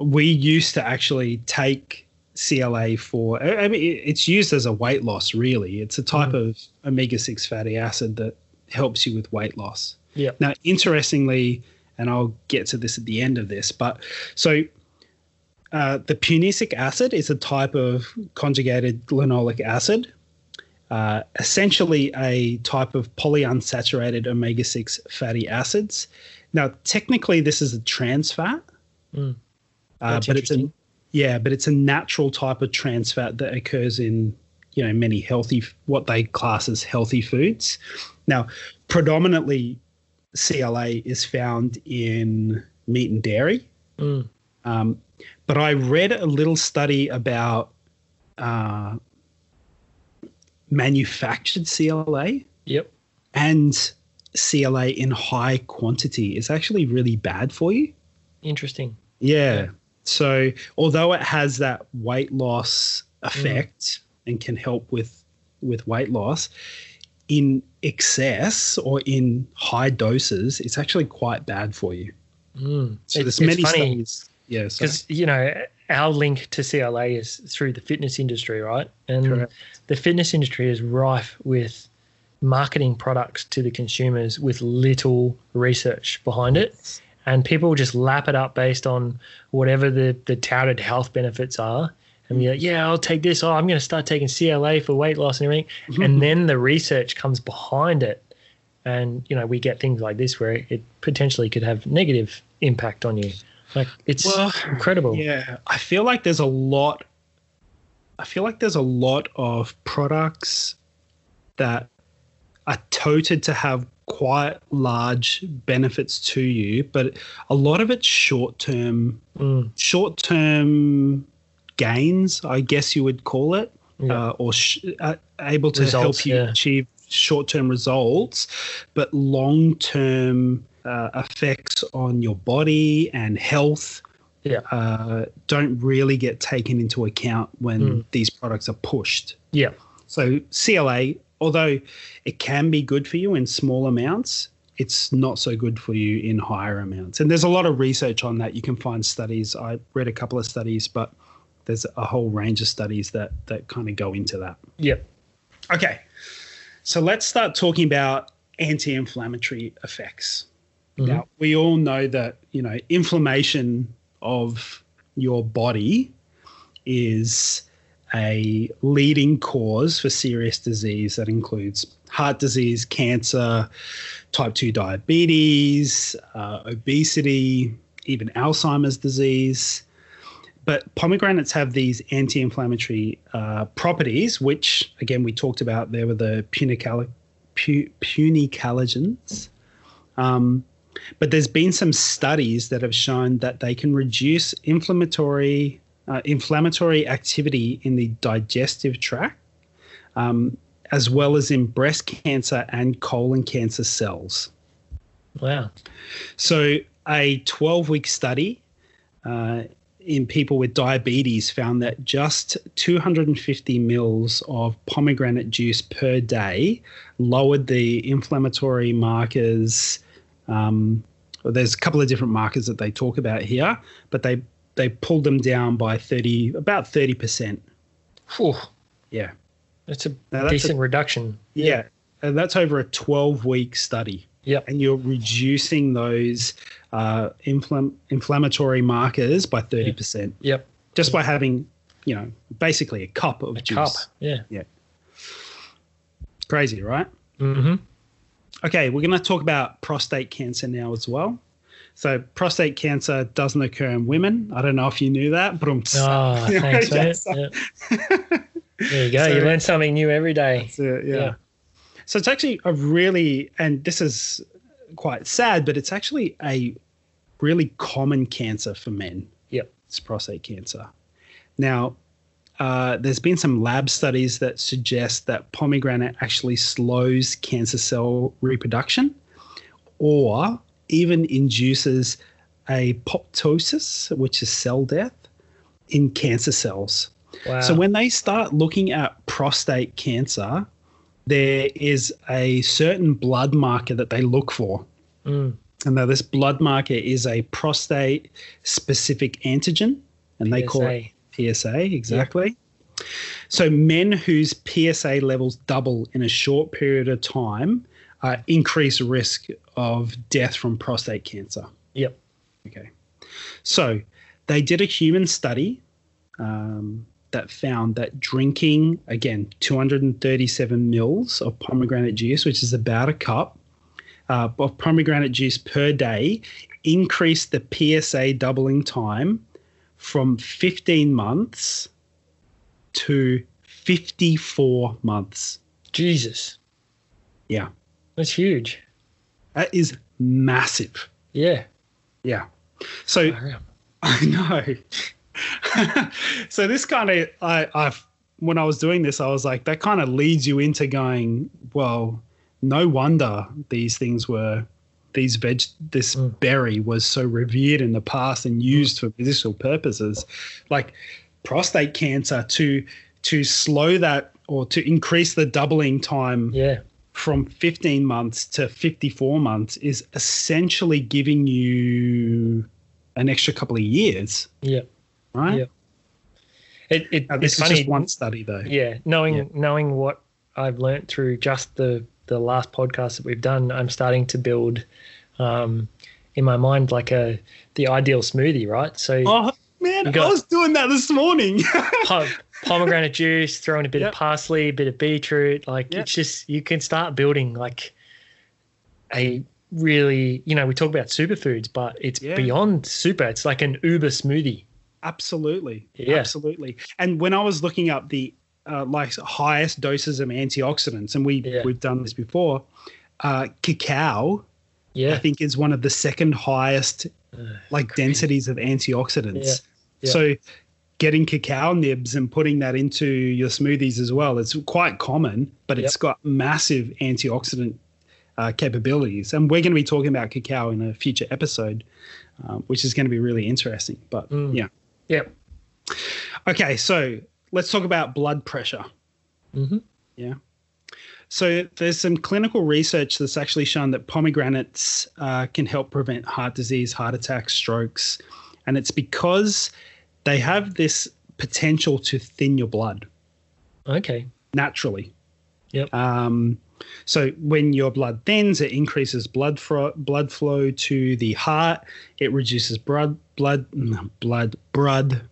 we used to actually take CLA for. I mean, it's used as a weight loss. Really, it's a type mm. of omega six fatty acid that helps you with weight loss. Yeah. Now, interestingly, and I'll get to this at the end of this, but so uh, the punicic acid is a type of conjugated linoleic acid, uh, essentially a type of polyunsaturated omega 6 fatty acids. Now, technically, this is a trans fat, mm. Uh, but it's a yeah, but it's a natural type of trans fat that occurs in you know many healthy what they class as healthy foods. Now, predominantly, CLA is found in meat and dairy. Mm. Um, but I read a little study about uh, manufactured CLA. Yep. And CLA in high quantity is actually really bad for you. Interesting. Yeah. yeah. So, although it has that weight loss effect mm. and can help with with weight loss, in excess or in high doses, it's actually quite bad for you. Mm. So, there's many funny. studies yeah, because you know our link to CLA is through the fitness industry, right? And Correct. the fitness industry is rife with marketing products to the consumers with little research behind it, and people just lap it up based on whatever the the touted health benefits are. And you're like, yeah, I'll take this. Oh, I'm going to start taking CLA for weight loss and everything. Mm-hmm. And then the research comes behind it. And, you know, we get things like this where it potentially could have negative impact on you. Like it's well, incredible. Yeah, I feel like there's a lot. I feel like there's a lot of products that are toted to have quite large benefits to you, but a lot of it's short term, mm. short term gains, I guess you would call it, yeah. uh, or sh- uh, able to results, help you yeah. achieve short term results, but long term uh, effects on your body and health yeah. uh, don't really get taken into account when mm. these products are pushed. Yeah. So CLA, although it can be good for you in small amounts, it's not so good for you in higher amounts. And there's a lot of research on that. You can find studies. I read a couple of studies, but there's a whole range of studies that that kind of go into that. Yep. Okay. So let's start talking about anti-inflammatory effects. Mm-hmm. Now, we all know that, you know, inflammation of your body is a leading cause for serious disease that includes heart disease, cancer, type 2 diabetes, uh, obesity, even Alzheimer's disease. But pomegranates have these anti inflammatory uh, properties, which, again, we talked about. There were the punicalagins. Um, but there's been some studies that have shown that they can reduce inflammatory uh, inflammatory activity in the digestive tract, um, as well as in breast cancer and colon cancer cells. Wow! So a 12 week study. Uh, in people with diabetes found that just 250 mils of pomegranate juice per day lowered the inflammatory markers um, there's a couple of different markers that they talk about here, but they they pulled them down by thirty, about thirty percent. Yeah, that's a now, that's decent a, reduction. Yeah, and that's over a twelve week study. Yeah. and you're reducing those uh, infl- inflammatory markers by thirty percent. Yep, just by having you know basically a cup of a juice. Cup. Yeah, yeah. Crazy, right? Mm-hmm. Okay, we're going to talk about prostate cancer now as well. So, prostate cancer doesn't occur in women. I don't know if you knew that, but I'm oh, <laughs> thanks, mate. Yeah. There you go. So- you learn something new every day. That's it, yeah. Yeah. So it's actually a really, and this is quite sad, but it's actually a really common cancer for men. Yep. It's prostate cancer. Now, uh, there's been some lab studies that suggest that pomegranate actually slows cancer cell reproduction or even induces a apoptosis, which is cell death, in cancer cells. Wow. So when they start looking at prostate cancer, there is a certain blood marker that they look for. Mm. And now this blood marker is a prostate specific antigen, and they call it PSA, exactly. So men whose PSA levels double in a short period of time uh, increase risk of death from prostate cancer. Yep. Okay. So they did a human study um, that found that drinking, again, 237 mils of pomegranate juice, which is about a cup uh, of pomegranate juice per day, increased the PSA doubling time from 15 months to 54 months. Jesus. Yeah. That's huge. That is massive. Yeah. Yeah. So. <laughs> I know. <laughs> so this kind of I I've when I was doing this, I was like, that kind of leads you into going, well, no wonder these things were these veg this Mm. berry was so revered in the past and used for medicinal purposes. Like prostate cancer to to slow that or to increase the doubling time Yeah. From 15 months to 54 months is essentially giving you an extra couple of years, Yeah. right? Yeah. It, it, Now, this it's is funny. just one study, though. Yeah, knowing Yeah. knowing what I've learned through just the the last podcast that we've done, I'm starting to build um, in my mind like a the ideal smoothie, right? So Oh man, got- I was doing that this morning. <laughs> pomegranate juice, throw in a bit Yep. of parsley, a bit of beetroot, like Yep. it's just you can start building like a really you know we talk about superfoods, but it's Yeah. beyond super. It's like an Uber smoothie. absolutely, Yeah. absolutely. And when I was looking up the uh, like highest doses of antioxidants, and we Yeah. we've done this before, uh, cacao I think is one of the second highest Uh, like crazy. densities of antioxidants. Yeah, yeah. So getting cacao nibs and putting that into your smoothies as well, it's quite common, but it's got massive antioxidant uh, capabilities. And we're going to be talking about cacao in a future episode, um, which is going to be really interesting. But Mm. yeah. Yep. Okay, so let's talk about blood pressure. hmm Yeah. So there's some clinical research that's actually shown that pomegranates uh, can help prevent heart disease, heart attacks, strokes, and it's because they have this potential to thin your blood Okay. naturally. Yep. Um, so when your blood thins, it increases blood fro- blood flow to the heart. It reduces blood blood mm, blood blood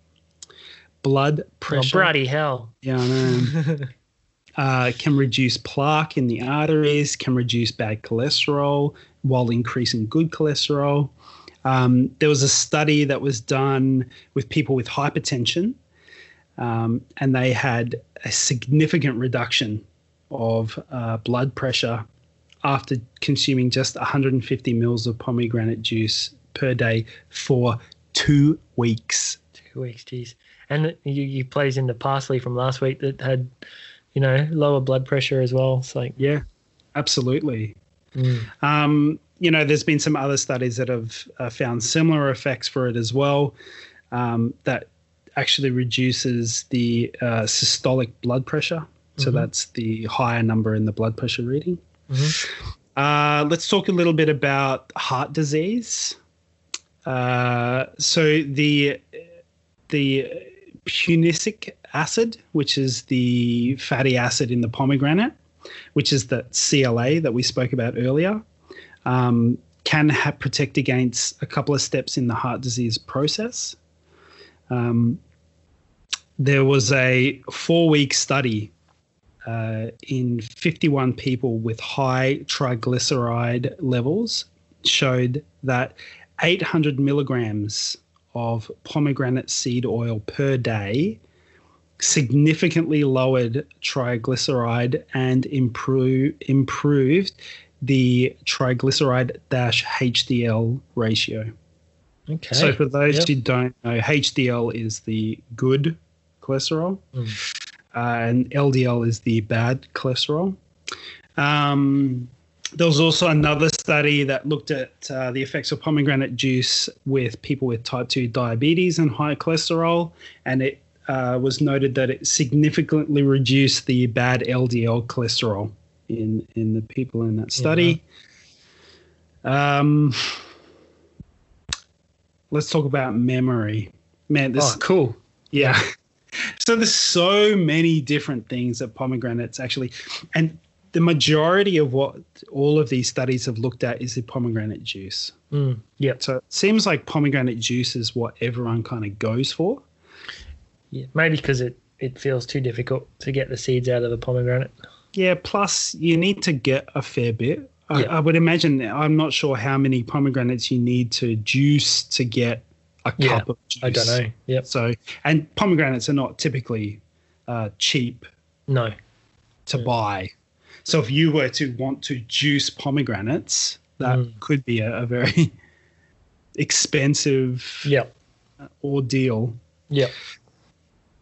blood Oh, pressure. bloody hell. Yeah, I know. <laughs> uh, can reduce plaque in the arteries, can reduce bad cholesterol while increasing good cholesterol. Um, there was a study that was done with people with hypertension, um, and they had a significant reduction of uh, blood pressure after consuming just 150 mils of pomegranate juice per day for two weeks. Two weeks, geez. And you, you plays into parsley from last week that had, you know, lower blood pressure as well. It's like, Yeah, absolutely. mm, Um, you know, there's been some other studies that have uh, found similar effects for it as well. Um, that actually reduces the uh, systolic blood pressure. So Mhm. that's the higher number in the blood pressure reading. mhm. Uh, let's talk a little bit about heart disease. Uh, so the the punicic acid, which is the fatty acid in the pomegranate, which is the CLA that we spoke about earlier, um, can ha- protect against a couple of steps in the heart disease process. Um, there was a four week study uh, in 51 people with high triglyceride levels showed that 800 milligrams of pomegranate seed oil per day significantly lowered triglyceride and improve, improved the triglyceride dash HDL ratio. Okay. So, for those Yep. who don't know, HDL is the good cholesterol, Mm. uh, and LDL is the bad cholesterol. Um, there was also another study that looked at uh, the effects of pomegranate juice with people with type 2 diabetes and high cholesterol, and it uh, was noted that it significantly reduced the bad LDL cholesterol in, in the people in that study. Um, let's talk about memory. Man, this Oh, cool. yeah. <laughs> So there's so many different things that pomegranates actually, and the majority of what all of these studies have looked at is the pomegranate juice. Mm. Yep. So it seems like pomegranate juice is what everyone kind of goes for. Yeah. Maybe because it, it feels too difficult to get the seeds out of the pomegranate. Yeah. Plus, you need to get a fair bit. I, Yeah. I would imagine. I'm not sure how many pomegranates you need to juice to get a Yeah, cup of juice. I don't know. Yep. So, and pomegranates are not typically uh, cheap No. to Yeah. buy. So if you were to want to juice pomegranates, that Mm. could be a, a very <laughs> expensive Yep. ordeal. Yeah.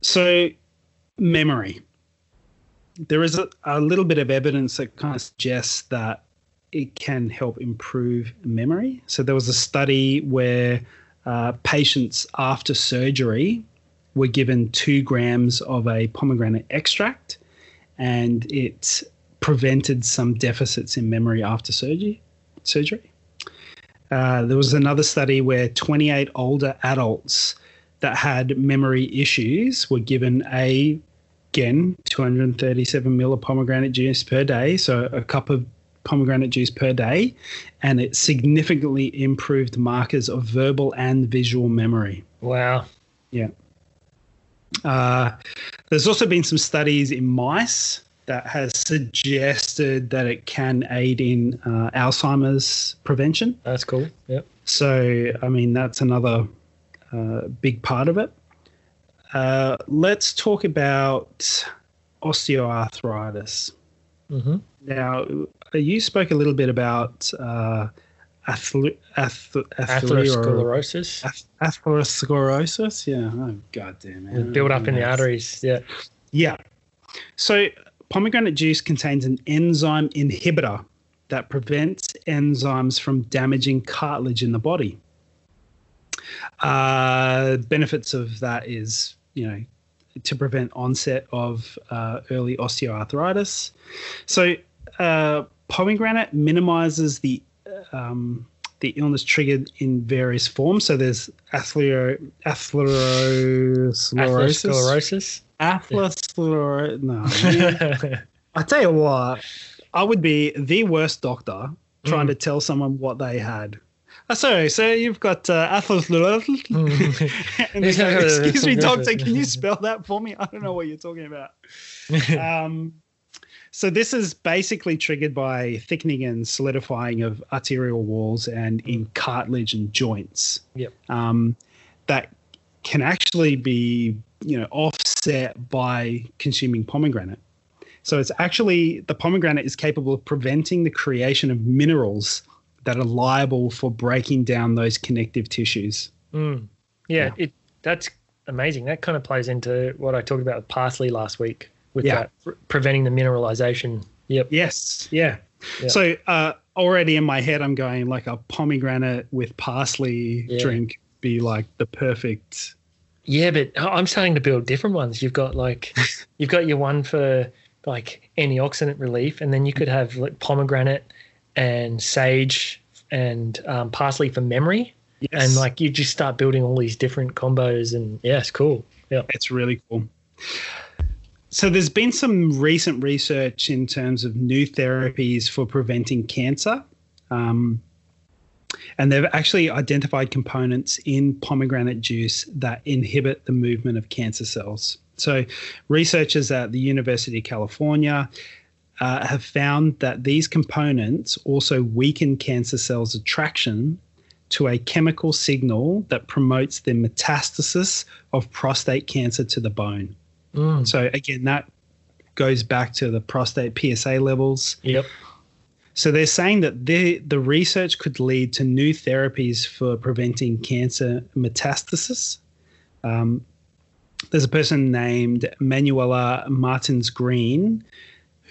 So memory. There is a, a little bit of evidence that kind of suggests that it can help improve memory. So there was a study where uh, patients after surgery were given two grams of a pomegranate extract, and it prevented some deficits in memory after surgery. Surgery. Uh, there was another study where 28 older adults that had memory issues were given a again 237 ml of pomegranate juice per day, so a cup of pomegranate juice per day, and it significantly improved markers of verbal and visual memory. Wow. Yeah uh, there's also been some studies in mice that has suggested that it can aid in uh, Alzheimer's prevention. That's cool. Yep. So, I mean, that's another uh, big part of it. Uh, let's talk about osteoarthritis. Mm-hmm. Now, uh, you spoke a little bit about uh, athle- ath- Atherosclerosis. ath- atherosclerosis. Yeah. Oh, God damn it. Build up in the arteries. Yeah. Yeah. So pomegranate juice contains an enzyme inhibitor that prevents enzymes from damaging cartilage in the body. Uh, benefits of that is, you know, to prevent onset of uh, early osteoarthritis. So uh, pomegranate minimizes the um, the illness triggered in various forms. So there's athlero, atherosclerosis. Atherosclerosis. Atherosclerosis. No. I tell you what, I would be the worst doctor trying Mm. to tell someone what they had. Oh, sorry, so you've got uh, atherosclerosis. and they go, Excuse me, doctor, can you spell that for me? I don't know what you're talking about. <laughs> Um, so this is basically triggered by thickening and solidifying of arterial walls and in cartilage and joints. Yep. Um, that can actually be, you know, offset by consuming pomegranate. So it's actually the pomegranate is capable of preventing the creation of minerals that are liable for breaking down those connective tissues. Mm. Yeah, Yeah. it that's amazing. That kind of plays into what I talked about with parsley last week with Yeah. that pre- preventing the mineralization. Yep. Yes. Yeah. Yeah. So uh, already in my head, I'm going like a pomegranate with parsley drink be like the perfect. Yeah, but I'm starting to build different ones. You've got like <laughs> you've got your one for like antioxidant relief, and then you could have like pomegranate and sage and um, parsley for memory, Yes. and like you just start building all these different combos, and yeah, it's cool. Yeah. It's really cool. So there's been some recent research in terms of new therapies for preventing cancer. Um, and they've actually identified components in pomegranate juice that inhibit the movement of cancer cells. So, researchers at the University of California uh, have found that these components also weaken cancer cells' attraction to a chemical signal that promotes the metastasis of prostate cancer to the bone. Mm. So again, that goes back to the prostate PSA levels. Yep. So they're saying that the the research could lead to new therapies for preventing cancer metastasis. Um, there's a person named Manuela Martins Green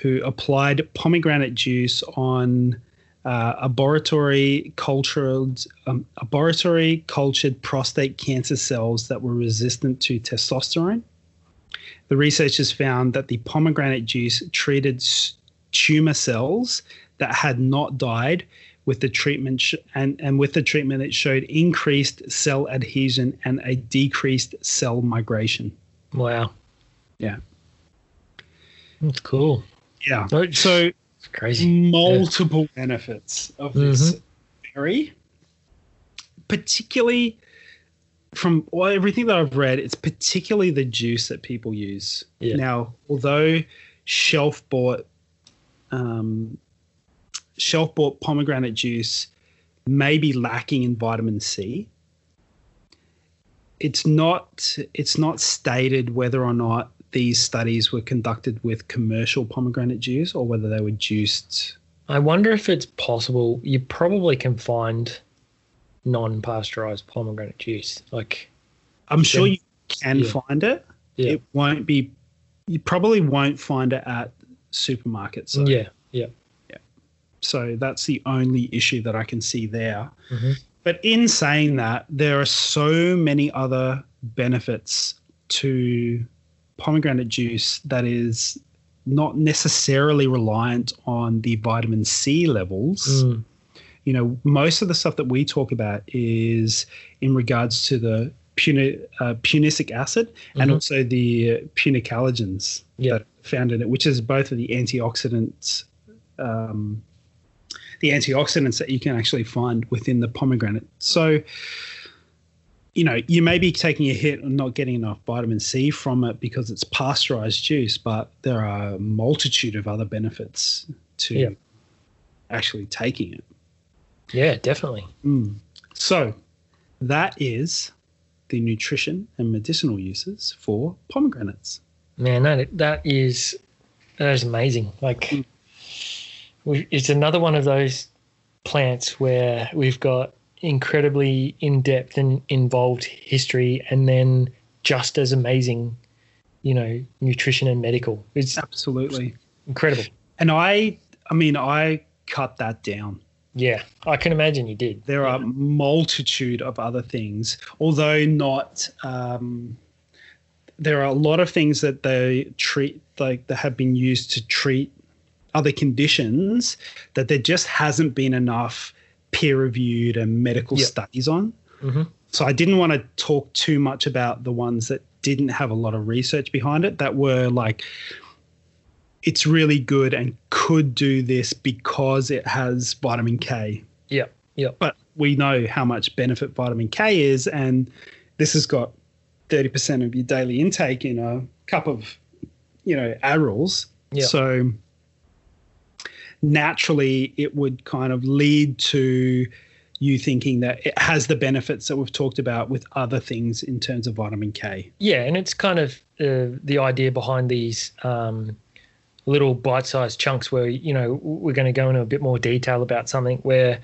who applied pomegranate juice on uh, laboratory cultured um, laboratory cultured prostate cancer cells that were resistant to testosterone. The researchers found that the pomegranate juice treated s- tumor cells that had not died with the treatment sh- and, and with the treatment it showed increased cell adhesion and a decreased cell migration Wow. Yeah. That's cool. Yeah so It's crazy. multiple benefits of this berry particularly from well, everything that i've read it's particularly the juice that people use Yeah. now although shelf bought um, shelf bought pomegranate juice may be lacking in vitamin c it's not it's not stated whether or not these studies were conducted with commercial pomegranate juice or whether they were juiced I wonder if it's possible. You probably can find non-pasteurized pomegranate juice. Like, I'm sure you can yeah. find it. Yeah. It won't be. You probably won't find it at supermarkets. So, yeah, yeah. so that's the only issue that I can see there. Mhm. But in saying that, there are so many other benefits to pomegranate juice that is not necessarily reliant on the vitamin C levels. Mm, you know, most of the stuff that we talk about is in regards to the puni- uh, punicic acid and Mhm. also the uh, punicalagins Yeah. that are found in it, which is both of the antioxidants, um, the antioxidants that you can actually find within the pomegranate. So, you know, you may be taking a hit and not getting enough vitamin C from it because it's pasteurized juice, but there are a multitude of other benefits to Yeah. actually taking it. yeah, definitely. Mm. So that is the nutrition and medicinal uses for pomegranates. Man, that that is that is amazing. Like, Mm. we, it's another one of those plants where we've got incredibly in-depth and involved history, and then just as amazing, you know, nutrition and medical. It's Absolutely. incredible. And I, I mean, I cut that down. Yeah, I can imagine you did. There are multitude of other things, although not. Um, there are a lot of things that they treat, like that have been used to treat other conditions that there just hasn't been enough peer-reviewed and medical Yep. studies on. hmm So I didn't want to talk too much about the ones that didn't have a lot of research behind it that were like it's really good and could do this because it has vitamin K. Yeah, yeah. But we know how much benefit vitamin K is and this has got 30% of your daily intake in a cup of you know arils. Yeah. So naturally it would kind of lead to you thinking that it has the benefits that we've talked about with other things in terms of vitamin K. Yeah, and it's kind of uh, the idea behind these um, little bite-sized chunks where you know we're going to go into a bit more detail about something where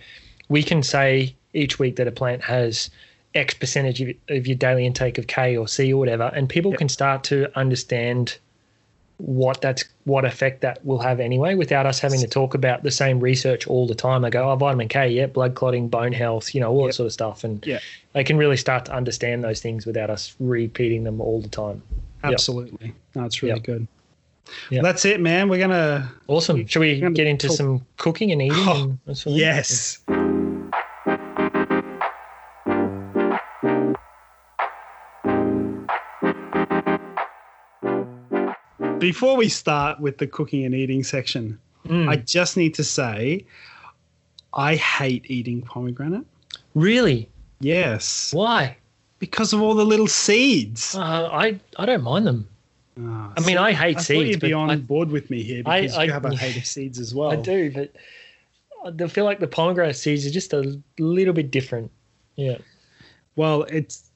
we can say each week that a plant has X percentage of, of your daily intake of K or C or whatever, and people Yep. can start to understand what that's what effect that will have anyway without us having to talk about the same research all the time. I go, oh, vitamin K, yeah, blood clotting, bone health, you know, all that sort of stuff. And Yeah. they can really start to understand those things without us repeating them all the time. Yep. Absolutely. That's really Yep. good. Yep. That's it, man. We're gonna Awesome. Shall we get into talk- some cooking and eating? Oh, and sort Before we start with the cooking and eating section, Mm. I just need to say I hate eating pomegranate. really? Yes. Why? Because of all the little seeds. Uh, I I don't mind them. Ah, I mean, I hate I seeds, you'd be but on I- board with me here because I- you have a hate of <laughs> seeds as well. I do, but I feel like the pomegranate seeds are just a little bit different. Yeah. Well, it's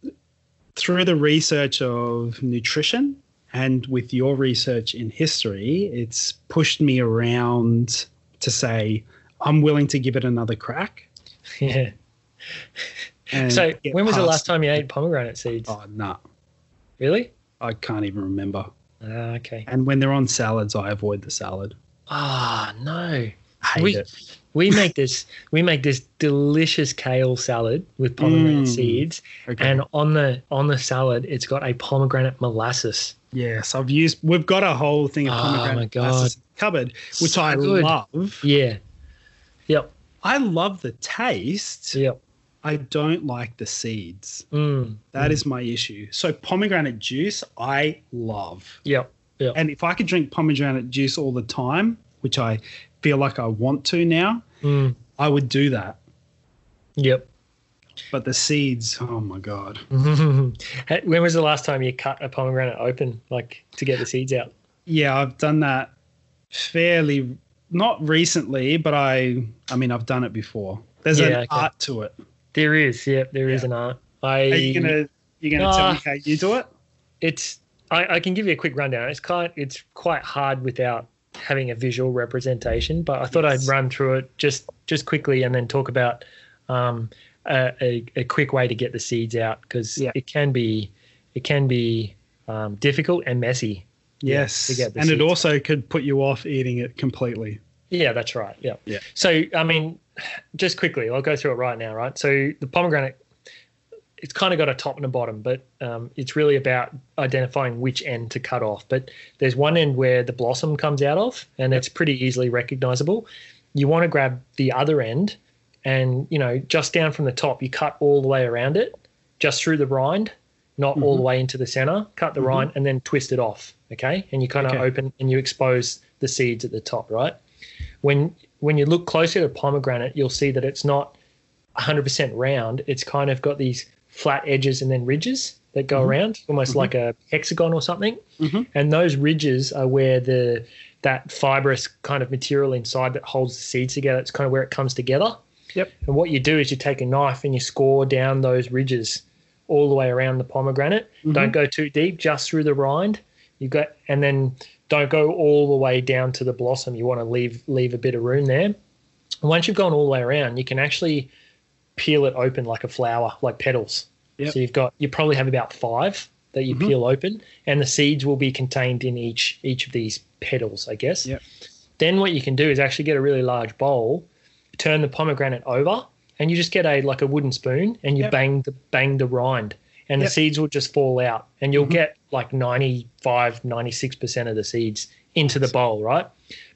through the research of nutrition And with your research in history, it's pushed me around to say, I'm willing to give it another crack. <laughs> Yeah. So when was the last time you ate pomegranate seeds? Oh, no. Really? I can't even remember. Ah, okay. And when they're on salads, I avoid the salad. Ah, no. I hate We- it. We make this we make this delicious kale salad with pomegranate Mm. seeds, Okay. and on the on the salad it's got a pomegranate molasses. Yes, I've used. We've got a whole thing of Oh, pomegranate my God. in the cupboard, which So I good. love. Yeah. Yep. I love the taste. Yep. I don't like the seeds. Mm. That mm. is my issue. So pomegranate juice, I love. Yep. Yep. And if I could drink pomegranate juice all the time, which I feel like I want to now, Mm. I would do that. Yep. But the seeds, oh my god. <laughs> When was the last time you cut a pomegranate open, like to get the seeds out? Yeah, I've done that fairly not recently, but I I mean I've done it before. There's Yeah, an okay. art to it. There is, yeah, there is Yeah. an art. I Are you gonna you gonna tell me Ah. how you do it? it's I, I can give you a quick rundown. It's quite it's quite hard without having a visual representation, but I thought Yes. I'd run through it just just quickly and then talk about um, a, a, a quick way to get the seeds out because Yeah. it can be it can be um, difficult and messy. Yes. to get the and it seeds. also could put you off eating it completely. Yeah, that's right. Yeah. Yeah. So, I mean, just quickly, I'll go through it right now, right? So, the pomegranate, it's kind of got a top and a bottom, but um, it's really about identifying which end to cut off. But there's one end where the blossom comes out of, and it's pretty easily recognizable. You want to grab the other end, and, you know, just down from the top, you cut all the way around it, just through the rind, not all the way into the center, cut the Mhm. rind, and then twist it off. Okay. And you kind of Okay. open and you expose the seeds at the top, right? when when you look closer to pomegranate, you'll see that it's not 100% round. It's kind of got these flat edges and then ridges that go Mhm. around, almost Mhm. like a hexagon or something. Mhm. And those ridges are where the that fibrous kind of material inside that holds the seeds together. It's kind of where it comes together. Yep. And what you do is you take a knife and you score down those ridges all the way around the pomegranate. Mhm. Don't go too deep, just through the rind. You got, and then don't go all the way down to the blossom. You want to leave leave a bit of room there. And once you've gone all the way around, you can actually peel it open like a flower, like petals. Yep. So you've got you probably have about five that you Mhm. peel open, and the seeds will be contained in each each of these petals, I guess. Yep. Then what you can do is actually get a really large bowl, turn the pomegranate over, and you just get a like a wooden spoon, and you Yep. bang the bang the rind, and Yep. the seeds will just fall out, and you'll Mhm. get like 95, 96 percent of the seeds into the bowl, right?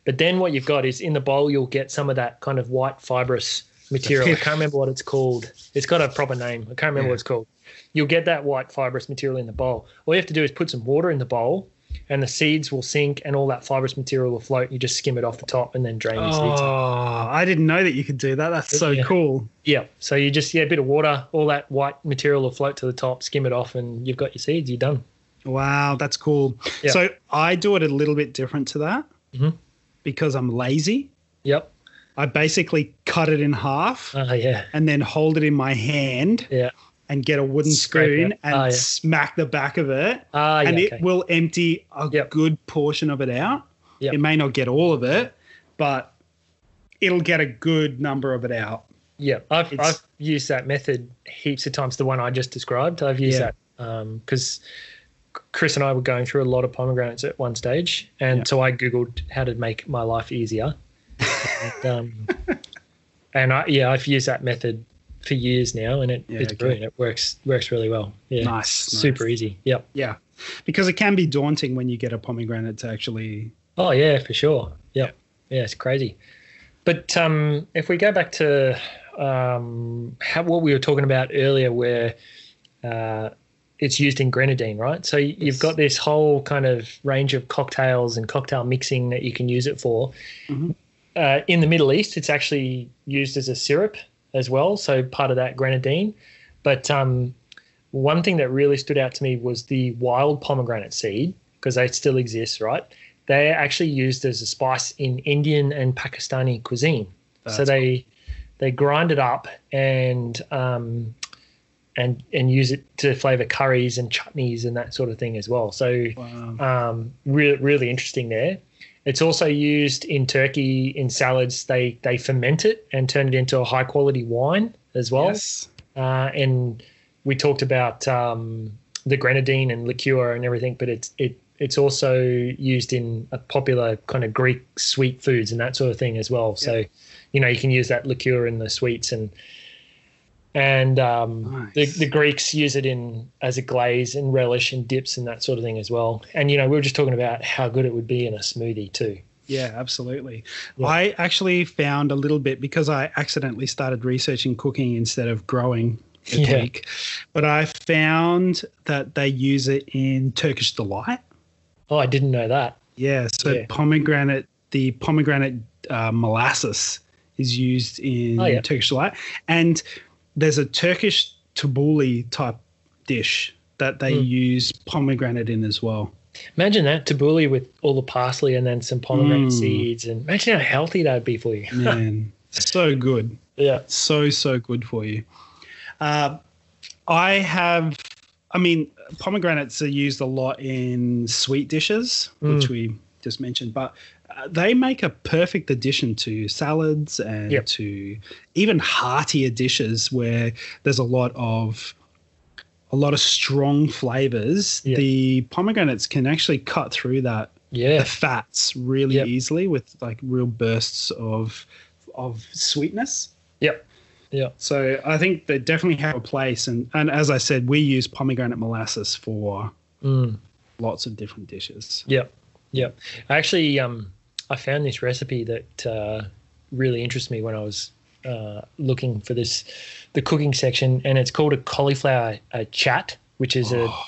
But then what you've got is in the bowl you'll get some of that kind of white fibrous material. I can't remember what it's called. It's got a proper name. I can't remember Yeah. what it's called. You'll get that white fibrous material in the bowl. All you have to do is put some water in the bowl, and the seeds will sink, and all that fibrous material will float. You just skim it off the top, and then drain your seeds. Oh. I didn't know that you could do that. That's so Yeah. cool. Yeah. So you just yeah, a bit of water, all that white material will float to the top. Skim it off, and you've got your seeds. You're done. Wow, that's cool. Yeah. So I do it a little bit different to that Mhm. because I'm lazy. Yep. I basically cut it in half Oh yeah. and then hold it in my hand Yeah. And get a wooden Scrape spoon it. and Oh, yeah. smack the back of it. Ah, yeah. and it okay. will empty a Yep. good portion of it out. Yep. It may not get all of it, but it'll get a good number of it out. Yeah, I've, It's- I've used that method heaps of times. The one I just described, I've used Yeah. that um, because Chris and I were going through a lot of pomegranates at one stage, and so I googled how to make my life easier. <laughs> and, um, and I, yeah, I've used that method for years now, and it, Yeah, it's okay. brilliant. It works works really well. Yeah, Nice, super nice. easy. Yep. Yeah. Because it can be daunting when you get a pomegranate to actually Oh yeah, for sure. Yep. Yeah, it's crazy. But um, if we go back to um, how, what we were talking about earlier, where uh, it's used in grenadine, right? So Yes. you've got this whole kind of range of cocktails and cocktail mixing that you can use it for. Mhm. Uh, in the Middle East, it's actually used as a syrup as well, so part of that grenadine. But um, one thing that really stood out to me was the wild pomegranate seed, because they still exist, right? They're actually used as a spice in Indian and Pakistani cuisine. so That's they they grind it up and um, and and use it to flavor curries and chutneys and that sort of thing as well. So Wow. um, really really interesting there. It's also used in Turkey in salads. They they ferment it and turn it into a high quality wine as well. Yes. Uh, and we talked about um, the grenadine and liqueur and everything, but it's it it's also used in a popular kind of Greek sweet foods and that sort of thing as well. So, you know, you can use that liqueur in the sweets and and um, Nice. the, the Greeks use it in as a glaze and relish and dips and that sort of thing as well. And you know, we were just talking about how good it would be in a smoothie too. Yeah, absolutely. Yeah. I actually found a little bit because I accidentally started researching cooking instead of growing a Yeah. Greek, but I found that they use it in Turkish delight. Oh, I didn't know that. Yeah, so Yeah. pomegranate, the pomegranate uh, molasses is used in Oh, yeah. Turkish delight, and there's a Turkish tabbouleh type dish that they Mm. use pomegranate in as well. Imagine that tabbouleh with all the parsley and then some pomegranate Mm. seeds, and imagine how healthy that would be for you. <laughs> Man, so good. yeah. so so good for you. Uh, I have, I mean, pomegranates are used a lot in sweet dishes, which Mm. we just mentioned, but they make a perfect addition to salads and Yep. to even heartier dishes where there's a lot of a lot of strong flavors. Yep. The pomegranates can actually cut through that Yeah. the fats really Yep. easily with like real bursts of of sweetness. Yep. Yeah. So I think they definitely have a place, and and as I said, we use pomegranate molasses for Mm. lots of different dishes. Yep. Yep. I actually um I found this recipe that uh, really interests me when I was uh, looking for this the cooking section, and it's called a cauliflower uh, chat, which is a Oh,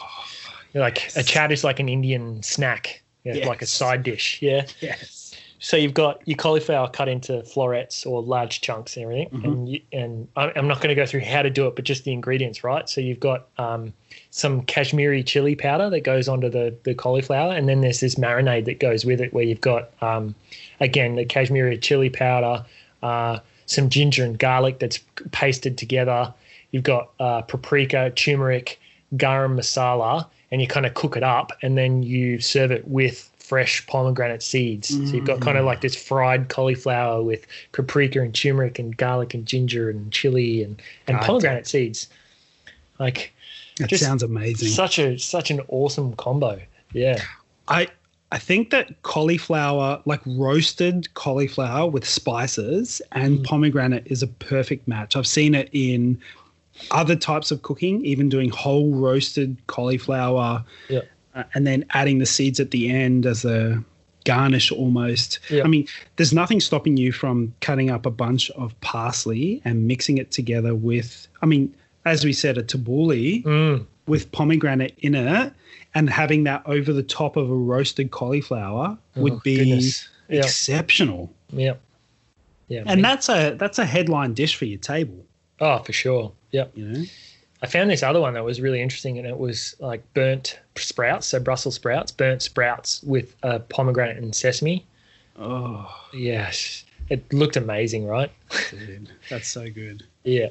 like a chat is like an Indian snack, yeah, like a side dish. Yeah. yes. So you've got your cauliflower cut into florets or large chunks and everything, Mhm. and you, and I'm not going to go through how to do it, but just the ingredients, right? So you've got um, some Kashmiri chili powder that goes onto the the cauliflower, and then there's this marinade that goes with it, where you've got um, again the Kashmiri chili powder, uh, some ginger and garlic that's pasted together. You've got uh, paprika, turmeric, garam masala, and you kind of cook it up, and then you serve it with fresh pomegranate seeds. So you've got kind of like this fried cauliflower with paprika and turmeric and garlic and ginger and chili and, and God pomegranate seeds. Like That sounds amazing. such a such an awesome combo. Yeah. I I think that cauliflower, like roasted cauliflower with spices and Mm. pomegranate, is a perfect match. I've seen it in other types of cooking, even doing whole roasted cauliflower, Yeah. Uh, and then adding the seeds at the end as a garnish almost. I mean, there's nothing stopping you from cutting up a bunch of parsley and mixing it together with, I mean, as we said, a tabbouleh Mm. with pomegranate in it and having that over the top of a roasted cauliflower would Oh, be goodness. Exceptional. Yeah. Yeah. And that's a that's a headline dish for your table, oh, for sure. Yep. you know. I found this other one that was really interesting, and it was like burnt sprouts, so Brussels sprouts, burnt sprouts with uh, pomegranate and sesame. Oh, Yes, it looked amazing, right? dude, that's so good. Yeah,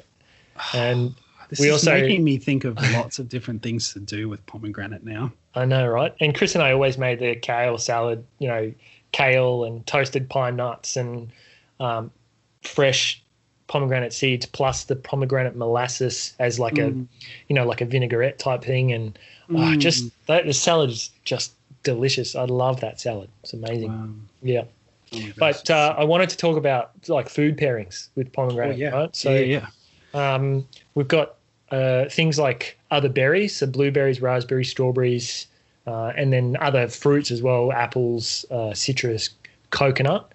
and <sighs> This We is also- making me think of lots of different things to do with pomegranate now. I know, right? And Chris and I always made the kale salad, you know, kale and toasted pine nuts and um, fresh pomegranate seeds plus the pomegranate molasses as like a, Mm. you know, like a vinaigrette type thing. And oh, Mm. just that the salad is just delicious. I love that salad. It's amazing. Wow. Yeah. Oh. But uh, I wanted to talk about like food pairings with Oh, pomegranate, yeah. right? So yeah, yeah. um, we've got uh, things like other berries, so blueberries, raspberries, strawberries, uh, and then other fruits as well, apples, uh, citrus, coconut,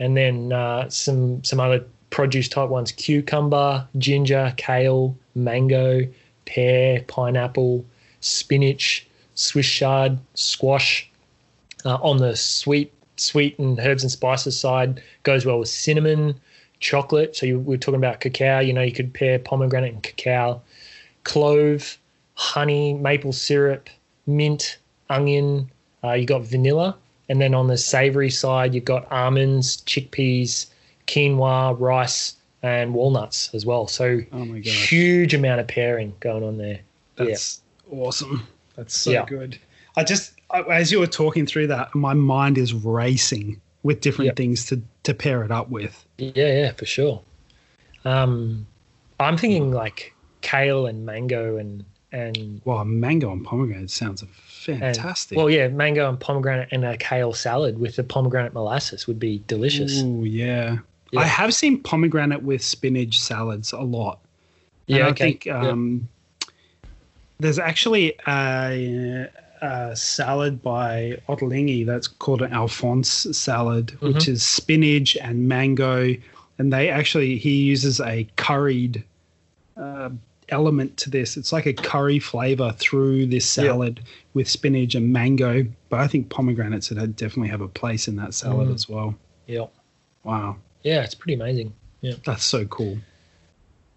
and then uh, some some other produce type ones: cucumber, ginger, kale, mango, pear, pineapple, spinach, Swiss chard, squash. Uh, on the sweet sweet and herbs and spices side, goes well with cinnamon, chocolate. So you, we are talking about cacao. You know, you could pair pomegranate and cacao, clove, honey, maple syrup, mint, onion. Uh, you got vanilla, and then on the savory side, you've got almonds, chickpeas, quinoa, rice, and walnuts as well. So Oh my gosh. huge amount of pairing going on there. That's awesome. That's so Yeah. good. I just, as you were talking through that, my mind is racing with different Yeah. things to to pair it up with. Yeah, yeah, for sure. Um, I'm thinking like kale and mango and and Wow, mango and pomegranate sounds and- fantastic. well, yeah, mango and pomegranate and a kale salad with the pomegranate molasses would be delicious. Oh yeah. Yeah. I have seen pomegranate with spinach salads a lot. And Yeah, I okay. think Yeah. um, there's actually a, a salad by Ottolenghi that's called an Alphonse salad, which Mm-hmm. is spinach and mango. And they actually, he uses a curried uh, element to this. It's like a curry flavor through this Yeah. salad with spinach and mango. But I think pomegranates would definitely have a place in that salad Mm. as well. yeah, Wow. Yeah, it's pretty amazing. Yeah, that's so cool.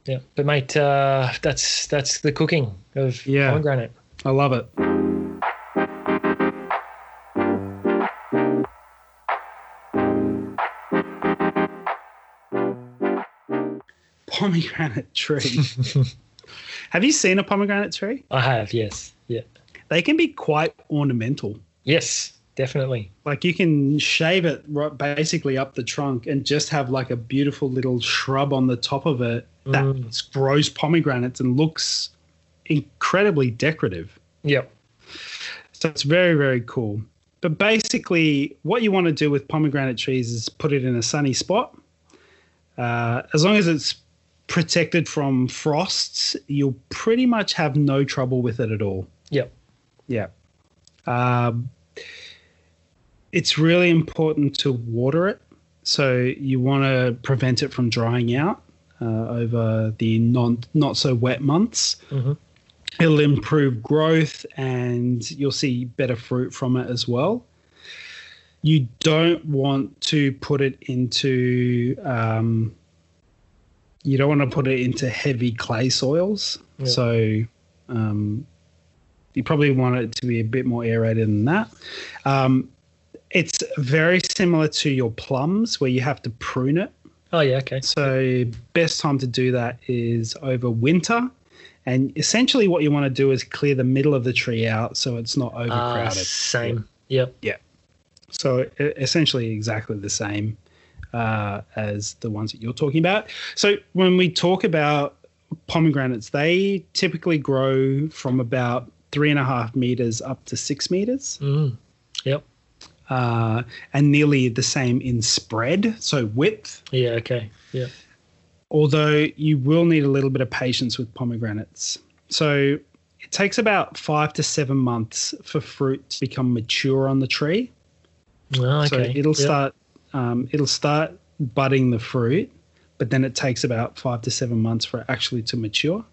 Yeah, but mate, uh, that's that's the cooking of Yeah. pomegranate. I love it. Pomegranate tree. <laughs> Have you seen a pomegranate tree? I have, yes, yeah, They can be quite ornamental. yes, definitely. Like you can shave it right basically up the trunk and just have like a beautiful little shrub on the top of it that Mm. grows pomegranates and looks incredibly decorative. Yep. So it's very, very cool. But basically, what you want to do with pomegranate trees is put it in a sunny spot. Uh, as long as it's protected from frosts, you'll pretty much have no trouble with it at all. Yep. Yeah. Um, it's really important to water it. So you want to prevent it from drying out uh, over the non not so wet months. Mhm. It'll improve growth and you'll see better fruit from it as well. You don't want to put it into um, you don't want to put it into heavy clay soils. Yeah. So um, you probably want it to be a bit more aerated than that. Um, it's very similar to your plums where you have to prune it. Oh yeah, okay. So best time to do that is over winter. And essentially what you want to do is clear the middle of the tree out so it's not Uh, overcrowded. same. Yep. Yeah. So essentially exactly the same uh, as the ones that you're talking about. So when we talk about pomegranates, they typically grow from about three and a half meters up to six meters, Mm. Uh, and nearly the same in spread, so width. Yeah. Okay. Yeah. Although you will need a little bit of patience with pomegranates. So it takes about five to seven months for fruit to become mature on the tree. Oh, So it'll Yep. start um, it'll start budding the fruit, but then it takes about five to seven months for it actually to mature.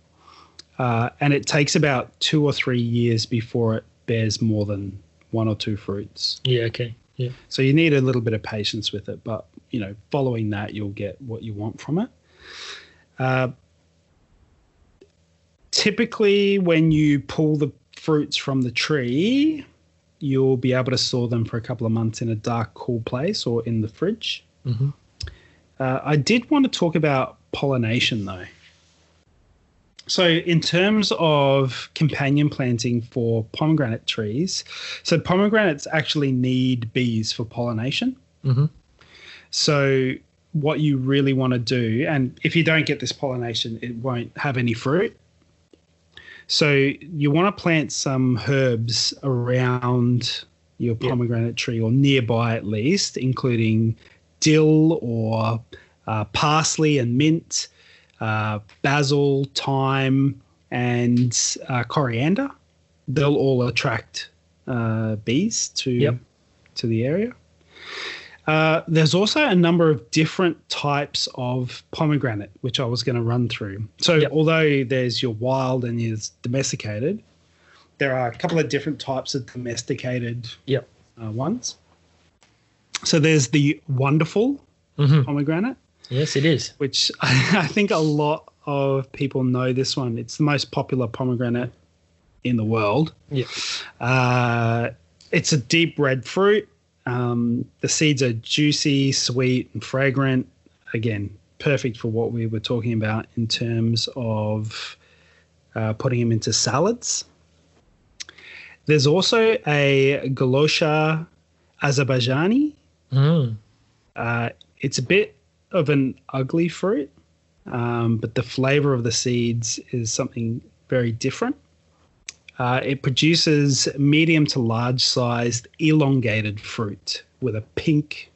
Uh, and it takes about two or three years before it bears more than one or two fruits. Yeah. Okay. Yeah. So you need a little bit of patience with it, but you know, following that, you'll get what you want from it. Uh, typically, when you pull the fruits from the tree, you'll be able to store them for a couple of months in a dark, cool place or in the fridge. Mhm. Uh, I did want to talk about pollination though. So, in terms of companion planting for pomegranate trees, so pomegranates actually need bees for pollination. Mhm. So, what you really want to do, and if you don't get this pollination, it won't have any fruit. So, you want to plant some herbs around your pomegranate tree or nearby at least, including dill or uh, parsley and mint, basil, thyme, and uh, coriander. They'll all attract uh, bees to Yep. to the area. Uh, there's also a number of different types of pomegranate, which I was going to run through. So, Yep. although there's your wild and your domesticated, there are a couple of different types of domesticated Yep. uh, ones. So, there's the wonderful Mhm. pomegranate, Yes, it is. which <laughs> I think a lot of people know this one. It's the most popular pomegranate in the world. Yeah. Uh, it's a deep red fruit. Um, the seeds are juicy, sweet, and fragrant. Again, perfect for what we were talking about in terms of uh, putting them into salads. There's also a Gulosha Azerbaijani. Mm. Uh, it's a bit of an ugly fruit, um, but the flavor of the seeds is something very different. Uh, it produces medium to large sized elongated fruit with a pink,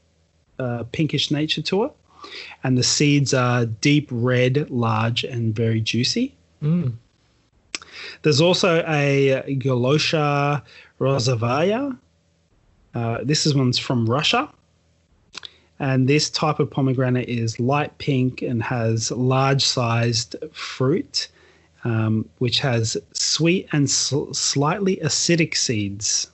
uh, pinkish nature to it. And the seeds are deep red, large, and very juicy. Mm. There's also a Gulosha Rozovaya. Uh, this is one's from Russia. And this type of pomegranate is light pink and has large sized fruit, um, which has sweet and sl- slightly acidic seeds,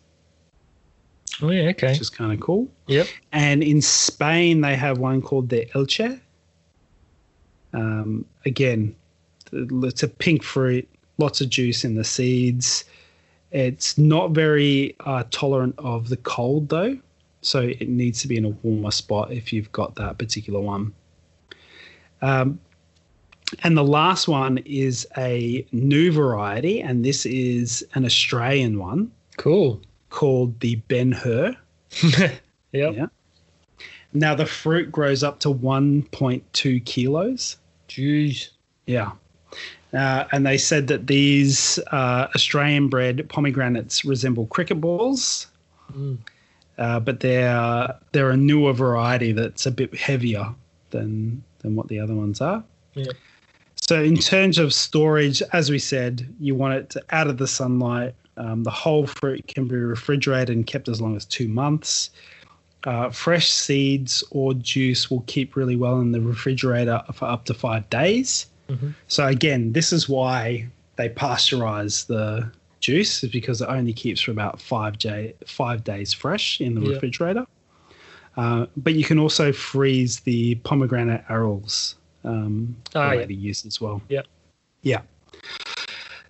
Oh yeah, okay. which is kind of cool. Yep. And in Spain, they have one called the Elche. Um, again, it's a pink fruit, lots of juice in the seeds. It's not very uh, tolerant of the cold, though. So it needs to be in a warmer spot if you've got that particular one. Um, and the last one is a new variety, and this is an Australian one Cool. called the Ben Hur. <laughs> yep. Yeah. Now the fruit grows up to 1.2 kilos. Jeez. Yeah. Uh, and they said that these uh, Australian bred pomegranates resemble cricket balls, Mm. Uh, but they're they're a newer variety that's a bit heavier than than what the other ones are. Yeah. So in terms of storage, as we said, you want it to, out of the sunlight. Um, the whole fruit can be refrigerated and kept as long as two months. Uh, fresh seeds or juice will keep really well in the refrigerator for up to five days. Mhm. So again, this is why they pasteurize the juice, is because it only keeps for about five day, five days fresh in the Yeah. refrigerator. Uh, but you can also freeze the pomegranate arils um, Oh, for yeah. later use as well. Yeah. Yeah.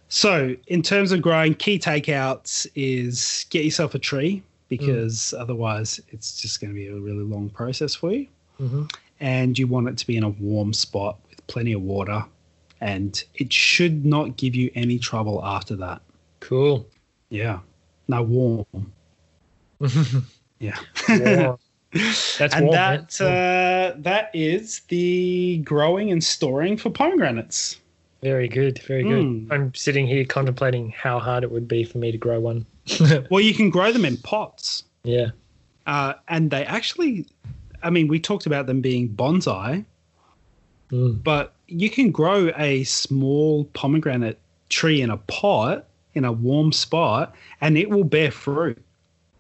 So, in terms of growing, key takeouts is get yourself a tree because otherwise it's just going to be a really long process for you. hmm And you want it to be in a warm spot with plenty of water. And it should not give you any trouble after that. Cool. Yeah. Now warm. <laughs> Yeah. Warm. <laughs> That's and warm. that uh, that is the growing and storing for pomegranates. very good. Very good. Mm. I'm sitting here contemplating how hard it would be for me to grow one. <laughs> Well, you can grow them in pots, yeah. uh, and they actually. I mean, we talked about them being bonsai, Mm. but you can grow a small pomegranate tree in a pot in a warm spot, and it will bear fruit.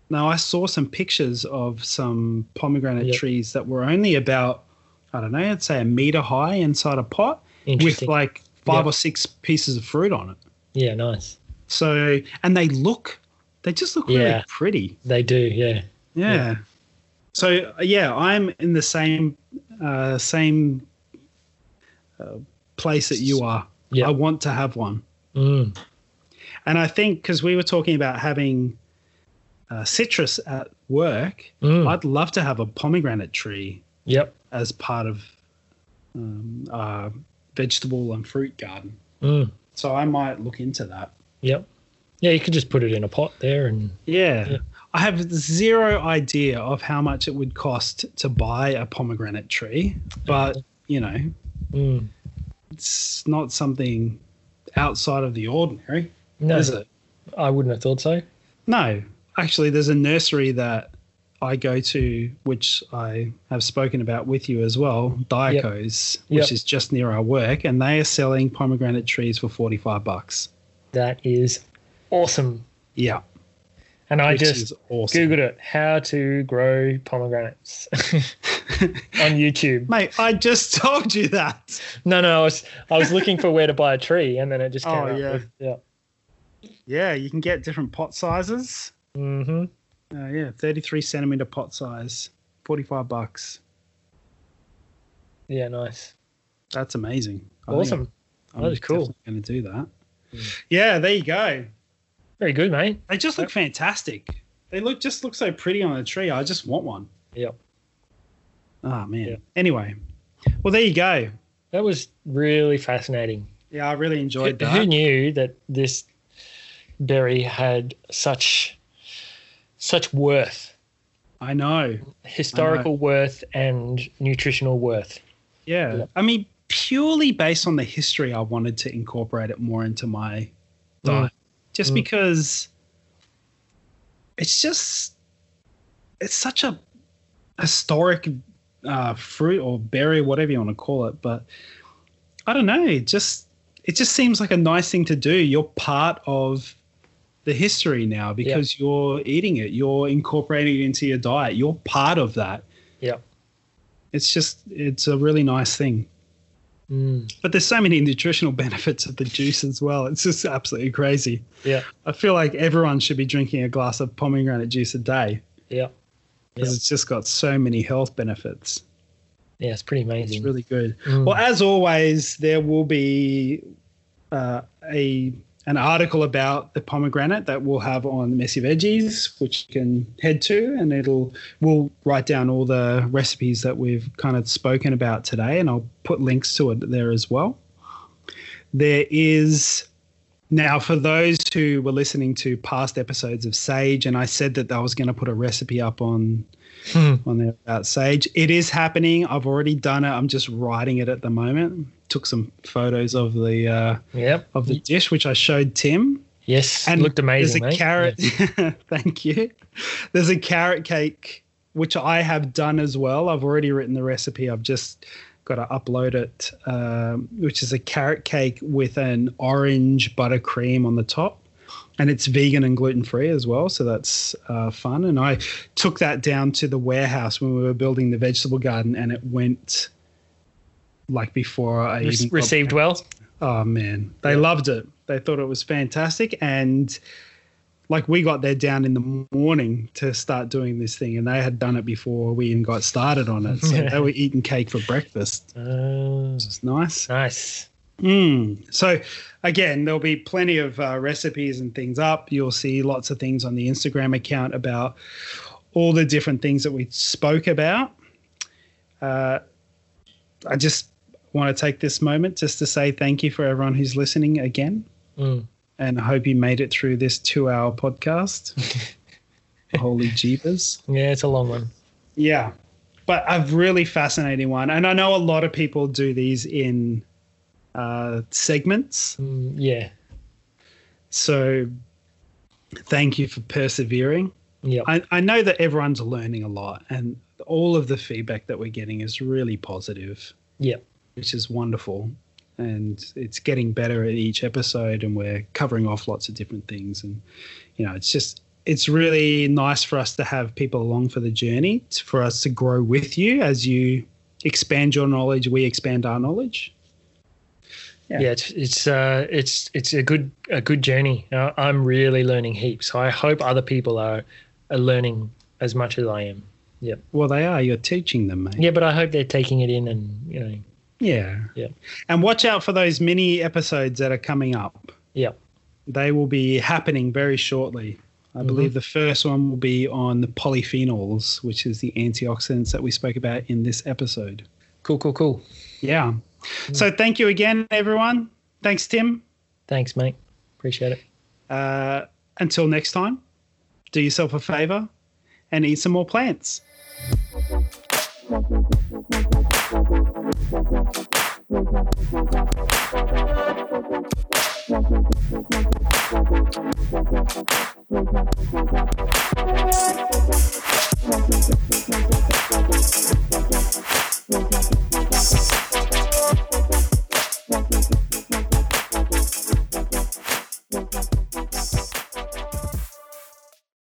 Now, I saw some pictures of some pomegranate Yep. trees that were only about, I don't know, I'd say a meter high inside a pot with like five Yep. or six pieces of fruit on it. yeah. Nice. So, and they look, they just look really pretty. They do. Yeah. Yeah. Yeah. So yeah, I'm in the same uh, same uh, place that you are. Yeah. I want to have one, Mm. And I think because we were talking about having uh, citrus at work, Mm. I'd love to have a pomegranate tree Yep. as part of um, our vegetable and fruit garden. Mm. So I might look into that. Yep. Yeah, you could just put it in a pot there and Yeah. Yeah. I have zero idea of how much it would cost to buy a pomegranate tree, but you know, mm. it's not something outside of the ordinary, no, is it? I wouldn't have thought so. No. Actually, there's a nursery that I go to, which I have spoken about with you as well, Diaco's, which Yep. is just near our work, and they are selling pomegranate trees for 45 bucks. That is awesome. Yeah. And I which just awesome. googled it: how to grow pomegranates <laughs> on YouTube. Mate, I just <laughs> told you that. No, no, I was I was looking for where to buy a tree, and then it just came Oh, up yeah. with yeah. Yeah, you can get different pot sizes. Mm-hmm. Uh, yeah, 33 centimeter pot size, 45 bucks. Yeah, nice, That's amazing. I awesome, I'm That is cool. Going to do that. Mm. Yeah, there you go. very good, mate. They just look fantastic. They look just look so pretty on a tree. I just want one. Yep. Oh man. Yeah. Anyway, Well, there you go. That was really fascinating. Yeah, I really enjoyed Who- that. Who knew that this berry had such such worth, I know. historical worth, and nutritional worth? Yeah. Yeah. I mean, purely based on the history, I wanted to incorporate it more into my diet. Just Mm. because it's just it's such a historic uh, fruit or berry, whatever you want to call it. But I don't know. It just it just seems like a nice thing to do. You're part of the history now because you're eating it. You're incorporating it into your diet. You're part of that. Yeah. It's just it's a really nice thing. Mm. But there's so many nutritional <laughs> benefits of the juice as well. It's just absolutely crazy. Yeah. I feel like everyone should be drinking a glass of pomegranate juice a day Yeah. because Yeah. it's just got so many health benefits. Yeah. It's pretty amazing. It's really good. Mm. Well, as always, there will be uh, a an article about the pomegranate that we'll have on Messy Veggies, which you can head to, and it'll we'll write down all the recipes that we've kind of spoken about today, and I'll put links to it there as well. There is now for those who were listening to past episodes of Sage, and I said that I was going to put a recipe up on Hmm. on there about sage. It is happening. I've already done it. I'm just writing it at the moment. Took some photos of the uh, Yep. of the dish, which I showed Tim. Yes. And looked amazing. There's a mate. carrot. <laughs> Thank you. There's a carrot cake which I have done as well. I've already written the recipe. I've just got to upload it, um, which is a carrot cake with an orange buttercream on the top. And it's vegan and gluten free as well. So that's uh, fun. And I took that down to the warehouse when we were building the vegetable garden, and it went like before I Re- even received well. Oh man, they Yeah. loved it. They thought it was fantastic, and like we got there down in the morning to start doing this thing, and they had done it before we even got started on it. So <laughs> they were eating cake for breakfast. Uh, It's nice. nice. Mm. So again, there'll be plenty of uh, recipes and things up. You'll see lots of things on the Instagram account about all the different things that we spoke about. Uh, I just want to take this moment just to say thank you for everyone who's listening again. Mm. And I hope you made it through this two hour podcast. <laughs> Holy jeepers. Yeah, it's a long one. Yeah. But a really fascinating one. And I know a lot of people do these in uh, segments. Mm, yeah. So thank you for persevering. Yeah. I, I know that everyone's learning a lot, and all of the feedback that we're getting is really positive, Yeah. which is wonderful. And it's getting better at each episode, and we're covering off lots of different things. And, you know, it's just, it's really nice for us to have people along for the journey, for us to grow with you as you expand your knowledge, we expand our knowledge. Yeah. Yeah. it's it's uh it's it's a good a good journey. Uh, I'm really learning heaps. I hope other people are are learning as much as I am. Yeah. Well, they are. You're teaching them, mate. Yeah, but I hope they're taking it in and you know. Yeah. Yeah. And watch out for those mini episodes that are coming up. Yep. They will be happening very shortly. I Mhm. believe the first one will be on the polyphenols, which is the antioxidants that we spoke about in this episode. Cool. Cool. Cool. Yeah. Mm-hmm. So thank you again, everyone. Thanks, Tim. Thanks, mate. Appreciate it. Uh, until next time, do yourself a favor and eat some more plants.